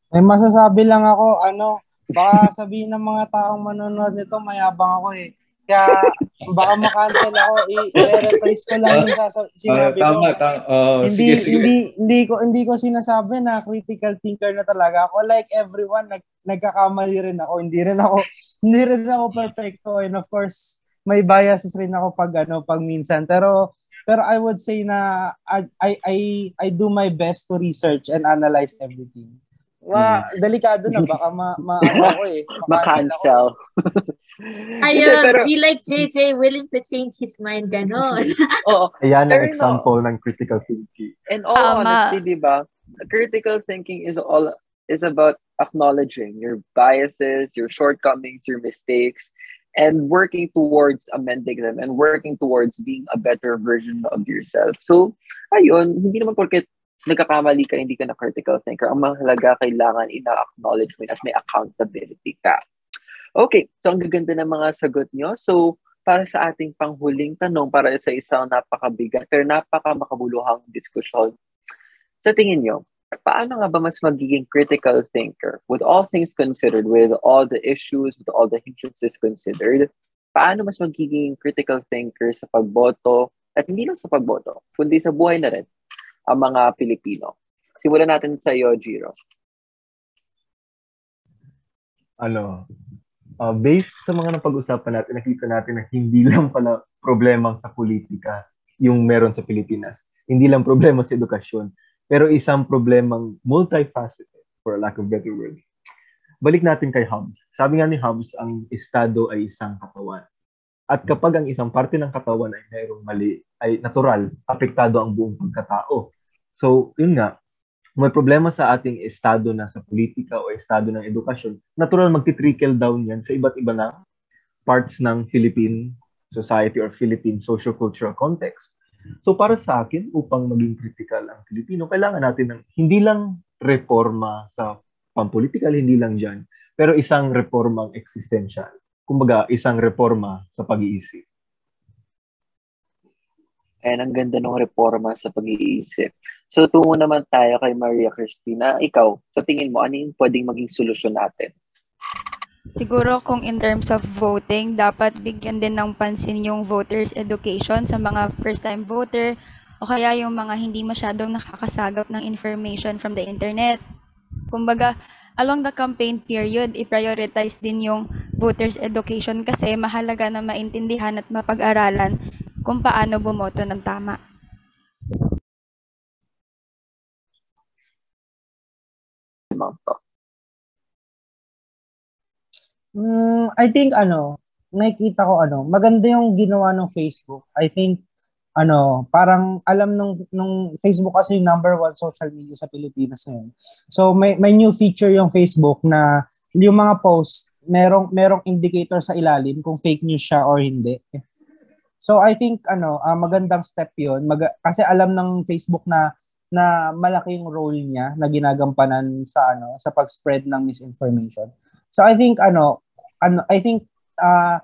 S3: May masasabi lang ako, ano, baka sabihin ng mga taong manonood nito, mayabang ako eh. Kaya baka makancel ako, i- i-rephrase ko lang yung sasa- sinabi ko.
S5: tama, tama. Oh,
S3: hindi,
S5: sige, sige.
S3: hindi hindi ko hindi ko sinasabi na critical thinker na talaga ako. Like everyone, nag, nagkakamali rin ako. Hindi rin ako hindi rin ako perfecto and of course, may biases rin ako pag ano, pag minsan. Pero pero I would say na I I I, I do my best to research and analyze everything. Ma, delikado na baka ma, ma ano ako eh.
S1: Ma-cancel.
S2: Ayun,
S1: pero-
S2: be like JJ, willing to change his mind, ganon.
S1: Oo.
S4: Ayan ang
S1: Pero no.
S4: example ng critical thinking.
S1: And all
S6: Tama.
S1: honesty, di ba? Critical thinking is all is about acknowledging your biases, your shortcomings, your mistakes, and working towards amending them and working towards being a better version of yourself. So, ayun, hindi naman porket nagkakamali ka, hindi ka na critical thinker. Ang mahalaga, kailangan ina-acknowledge mo at may accountability ka. Okay, so ang gaganda ng mga sagot nyo. So, para sa ating panghuling tanong, para sa isang napakabigat pero napakamakabuluhang diskusyon, sa tingin nyo, paano nga ba mas magiging critical thinker with all things considered, with all the issues, with all the hindrances considered, paano mas magiging critical thinker sa pagboto at hindi lang sa pagboto, kundi sa buhay na rin ang mga Pilipino? Simulan natin sa iyo, Jiro.
S4: ano, uh, based sa mga napag-usapan natin, nakita natin na hindi lang pala problema sa politika yung meron sa Pilipinas. Hindi lang problema sa edukasyon, pero isang problemang multifaceted, for lack of better words. Balik natin kay Hobbes. Sabi nga ni Hobbes, ang estado ay isang katawan. At kapag ang isang parte ng katawan ay mayroong mali, ay natural, apektado ang buong pagkatao. So, yun nga, may problema sa ating estado na sa politika o estado ng edukasyon, natural magti-trickle down yan sa iba't iba na parts ng Philippine society or Philippine socio-cultural context. So para sa akin, upang maging critical ang Pilipino, kailangan natin ng hindi lang reforma sa pampolitikal, hindi lang dyan, pero isang reformang existential. Kumbaga, isang reforma sa pag-iisip.
S1: And ang ganda ng reforma sa pag-iisip. So, tungo naman tayo kay Maria Cristina. Ikaw, sa tingin mo, ano yung pwedeng maging solusyon natin?
S6: Siguro kung in terms of voting, dapat bigyan din ng pansin yung voters education sa mga first-time voter o kaya yung mga hindi masyadong nakakasagap ng information from the internet. Kumbaga, along the campaign period, i-prioritize din yung voters education kasi mahalaga na maintindihan at mapag-aralan kung paano bumoto ng tama.
S3: Mm, I think ano, nakikita ko ano, maganda yung ginawa ng Facebook. I think ano, parang alam nung nung Facebook kasi yung number one social media sa Pilipinas ngayon. So may may new feature yung Facebook na yung mga post merong merong indicator sa ilalim kung fake news siya or hindi. So I think ano, ah, magandang step 'yon. Mag- kasi alam ng Facebook na na malaki yung role niya na ginagampanan sa ano sa pag-spread ng misinformation. So I think ano ano I think uh,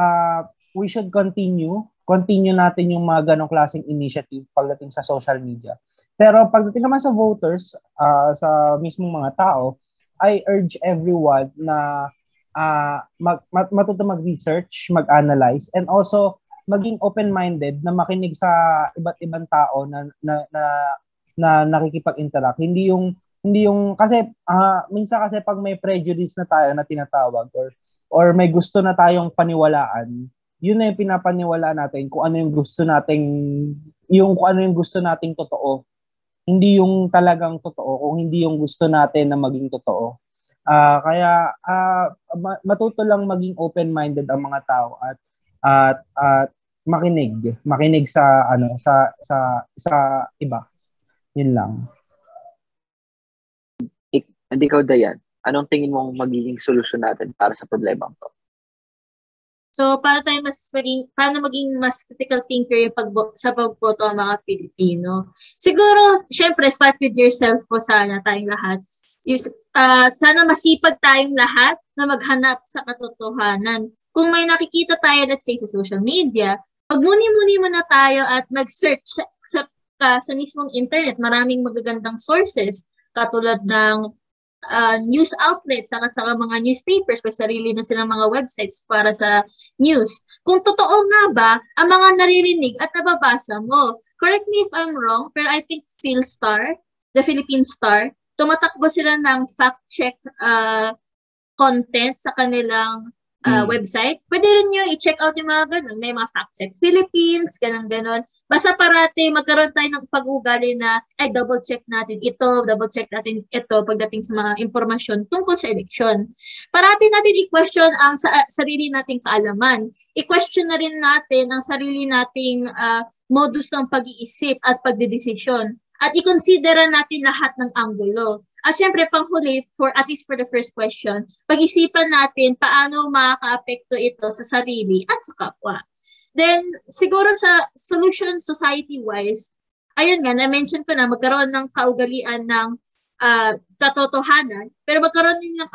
S3: uh, we should continue continue natin yung mga ganong klaseng initiative pagdating sa social media. Pero pagdating naman sa voters, uh, sa mismong mga tao, I urge everyone na uh, mag, mat, matuto mag-research, mag-analyze, and also maging open-minded na makinig sa iba't ibang tao na na na, na nakikipag-interact. Hindi yung hindi yung kasi uh, minsan kasi pag may prejudice na tayo na tinatawag or or may gusto na tayong paniwalaan, yun na yung pinapaniwala natin kung ano yung gusto nating yung kung ano yung gusto nating totoo. Hindi yung talagang totoo, kung hindi yung gusto natin na maging totoo. Uh, kaya uh, matuto lang maging open-minded ang mga tao at at at makinig, makinig sa ano sa sa sa iba. Yun lang.
S1: Ik, hindi ko Dayan, anong tingin mong magiging solusyon natin para sa problema to?
S2: So, para tayo mas maging, paano maging mas critical thinker yung pag, sa pagboto ang mga Pilipino? Siguro, syempre, start with yourself po sana tayong lahat. Yung, uh, sana masipag tayong lahat na maghanap sa katotohanan. Kung may nakikita tayo, let's say, sa social media, magmuni-muni muna tayo at mag-search sa, sa, sa mismong internet. Maraming magagandang sources katulad ng uh, news outlets at saka mga newspapers, may sarili na silang mga websites para sa news. Kung totoo nga ba ang mga naririnig at nababasa mo. Correct me if I'm wrong, pero I think Philstar, the Philippine Star, tumatakbo sila ng fact-check uh, content sa kanilang uh, mm. website. Pwede rin nyo i-check out yung mga ganun. May mga fact check Philippines, ganun ganon Basta parati magkaroon tayo ng pag-ugali na ay double check natin ito, double check natin ito pagdating sa mga impormasyon tungkol sa eleksyon. Parati natin i-question ang sa, sarili nating kaalaman. I-question na rin natin ang sarili nating uh, modus ng pag-iisip at pagdedesisyon at i-considera natin lahat ng anggulo. At syempre, panghuli, for, at least for the first question, pag-isipan natin paano makaka-apekto ito sa sarili at sa kapwa. Then, siguro sa solution society-wise, ayun nga, na-mention ko na magkaroon ng kaugalian ng uh, katotohanan, pero magkaroon din ng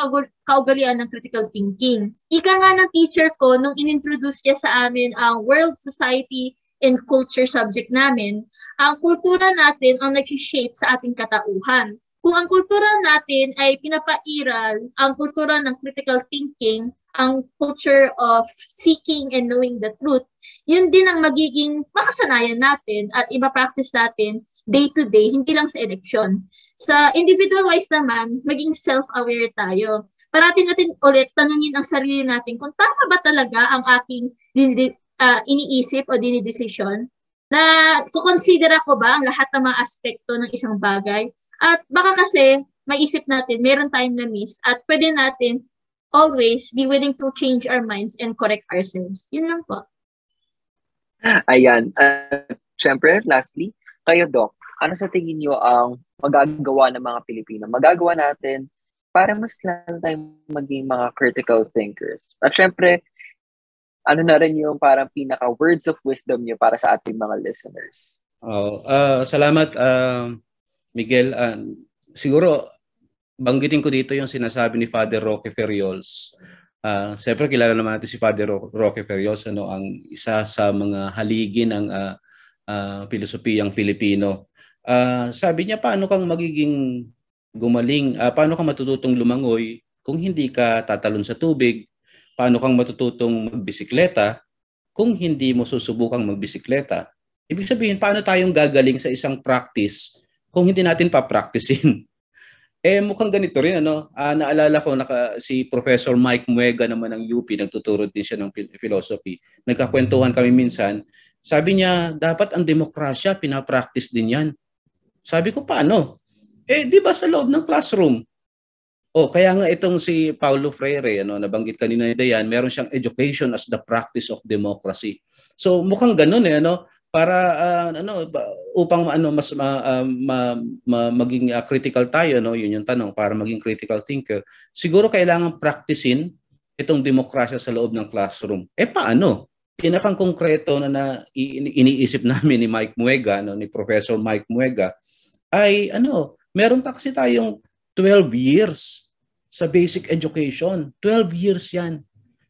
S2: kaugalian ng critical thinking. Ika nga ng teacher ko, nung inintroduce niya sa amin ang World Society and culture subject namin, ang kultura natin ang nag-shape sa ating katauhan. Kung ang kultura natin ay pinapairal ang kultura ng critical thinking, ang culture of seeking and knowing the truth, yun din ang magiging makasanayan natin at iba-practice natin day to day, hindi lang sa eleksyon. Sa individual wise naman, maging self-aware tayo. Parating natin ulit tanungin ang sarili natin kung tama ba talaga ang aking uh, iniisip o dinidesisyon na kukonsidera ko ba ang lahat ng mga aspekto ng isang bagay. At baka kasi maisip natin, meron tayong na-miss at pwede natin always be willing to change our minds and correct ourselves. Yun lang po.
S1: Ayan. Uh, Siyempre, lastly, kayo, Doc, ano sa tingin niyo ang magagawa ng mga Pilipino? Magagawa natin para mas lalo tayong maging mga critical thinkers. At syempre, ano na rin yung parang pinaka words of wisdom niyo para sa ating mga listeners?
S5: Oh, uh, salamat uh, Miguel. Uh, siguro banggitin ko dito yung sinasabi ni Father Roque Ferriols. Uh, Siyempre kilala naman natin si Father Roque Ferriols ano ang isa sa mga haligi ng uh, uh, pilosopiyang Filipino. Uh, sabi niya paano kang magiging gumaling, uh, paano ka matututong lumangoy kung hindi ka tatalon sa tubig, paano kang matututong magbisikleta kung hindi mo susubukang magbisikleta. Ibig sabihin, paano tayong gagaling sa isang practice kung hindi natin pa-practicein? eh mukhang ganito rin ano. Uh, naalala ko naka si Professor Mike Muega naman ng UP, nagtuturo din siya ng philosophy. Nagkakwentuhan kami minsan. Sabi niya, dapat ang demokrasya pinapractice din 'yan. Sabi ko, paano? Eh, di ba sa loob ng classroom? Oh, kaya nga itong si Paulo Freire, ano, nabanggit kanina ni Dayan, meron siyang education as the practice of democracy. So mukhang ganoon eh, ano, para uh, ano upang ano mas ma, uh, ma, ma, maging uh, critical tayo no yun yung tanong para maging critical thinker siguro kailangan practicein itong demokrasya sa loob ng classroom eh paano pinakang konkreto na, na iniisip namin ni Mike Muega no ni Professor Mike Muega ay ano meron kasi tayong 12 years sa basic education. 12 years yan.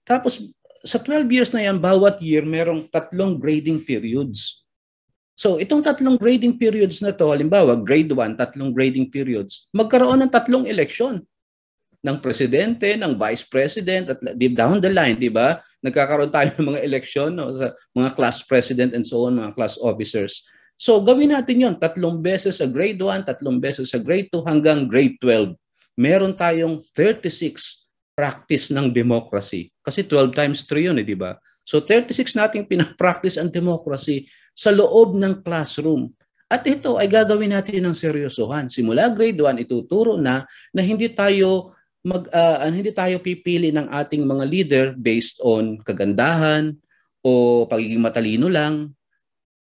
S5: Tapos sa 12 years na yan, bawat year merong tatlong grading periods. So itong tatlong grading periods na to, halimbawa grade 1, tatlong grading periods, magkaroon ng tatlong eleksyon ng presidente, ng vice president at deep down the line, 'di ba? Nagkakaroon tayo ng mga eleksyon no, sa mga class president and so on, mga class officers. So gawin natin 'yon, tatlong beses sa grade 1, tatlong beses sa grade 2 hanggang grade 12. Meron tayong 36 practice ng democracy. Kasi 12 times 3 yun, eh, di ba? So 36 nating pinapractice ang democracy sa loob ng classroom. At ito ay gagawin natin ng seryosohan. Simula grade 1, ituturo na na hindi tayo mag uh, hindi tayo pipili ng ating mga leader based on kagandahan o pagiging matalino lang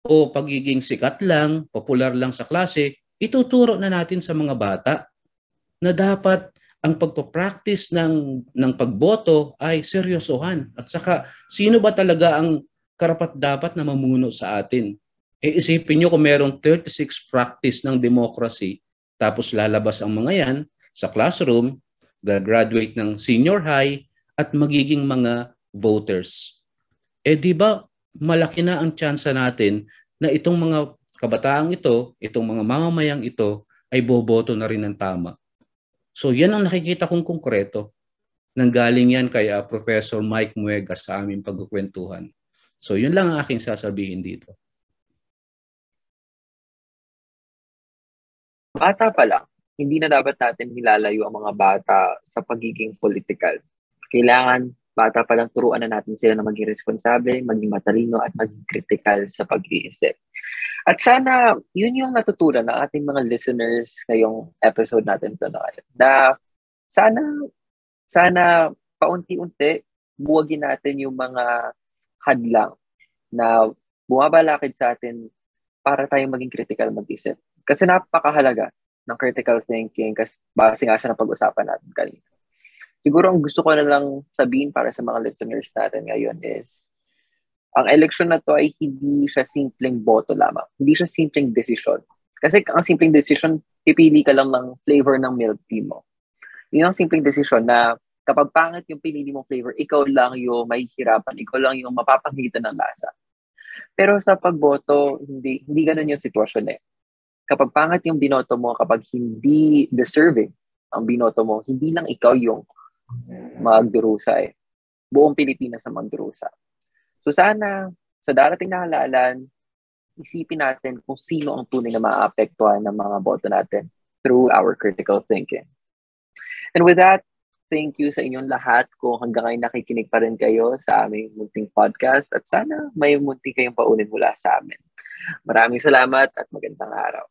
S5: o pagiging sikat lang, popular lang sa klase, ituturo na natin sa mga bata na dapat ang pagpo-practice ng ng pagboto ay seryosohan. At saka sino ba talaga ang karapat dapat na mamuno sa atin? E isipin niyo kung merong 36 practice ng democracy tapos lalabas ang mga yan sa classroom, graduate ng senior high at magiging mga voters. Eh di ba malaki na ang tsansa natin na itong mga kabataang ito, itong mga mamamayang ito ay boboto na rin ng tama. So yan ang nakikita kong konkreto. Nanggaling yan kay uh, Professor Mike Muega sa aming pagkukwentuhan. So yun lang ang aking sasabihin dito.
S1: Bata pa lang, hindi na dapat natin hilalayo ang mga bata sa pagiging political. Kailangan bata pa lang turuan na natin sila na maging responsable, maging matalino at maging critical sa pag-iisip. At sana yun yung natutunan ng ating mga listeners ngayong episode natin to na, na sana sana paunti-unti buwagin natin yung mga hadlang na bumabalakid sa atin para tayong maging critical mag-isip. Kasi napakahalaga ng critical thinking kasi base nga sa napag-usapan natin kanina. Siguro ang gusto ko na lang sabihin para sa mga listeners natin ngayon is, ang election na to ay hindi siya simpleng boto lamang. Hindi siya simpleng decision. Kasi ang simpleng decision, pipili ka lang ng flavor ng milk tea mo. Yun ang simpleng decision na kapag pangit yung pinili mong flavor, ikaw lang yung may hirapan, ikaw lang yung mapapangitan ng lasa. Pero sa pagboto, hindi hindi ganun yung sitwasyon eh. Kapag pangit yung binoto mo, kapag hindi deserving ang binoto mo, hindi lang ikaw yung magdurusa eh. Buong Pilipinas ang magdurusa. So sana sa darating na halalan, isipin natin kung sino ang tunay na maapektuhan ng mga boto natin through our critical thinking. And with that, thank you sa inyong lahat kung hanggang ngayon nakikinig pa rin kayo sa aming munting podcast at sana may munti kayong paunin mula sa amin. Maraming salamat at magandang araw.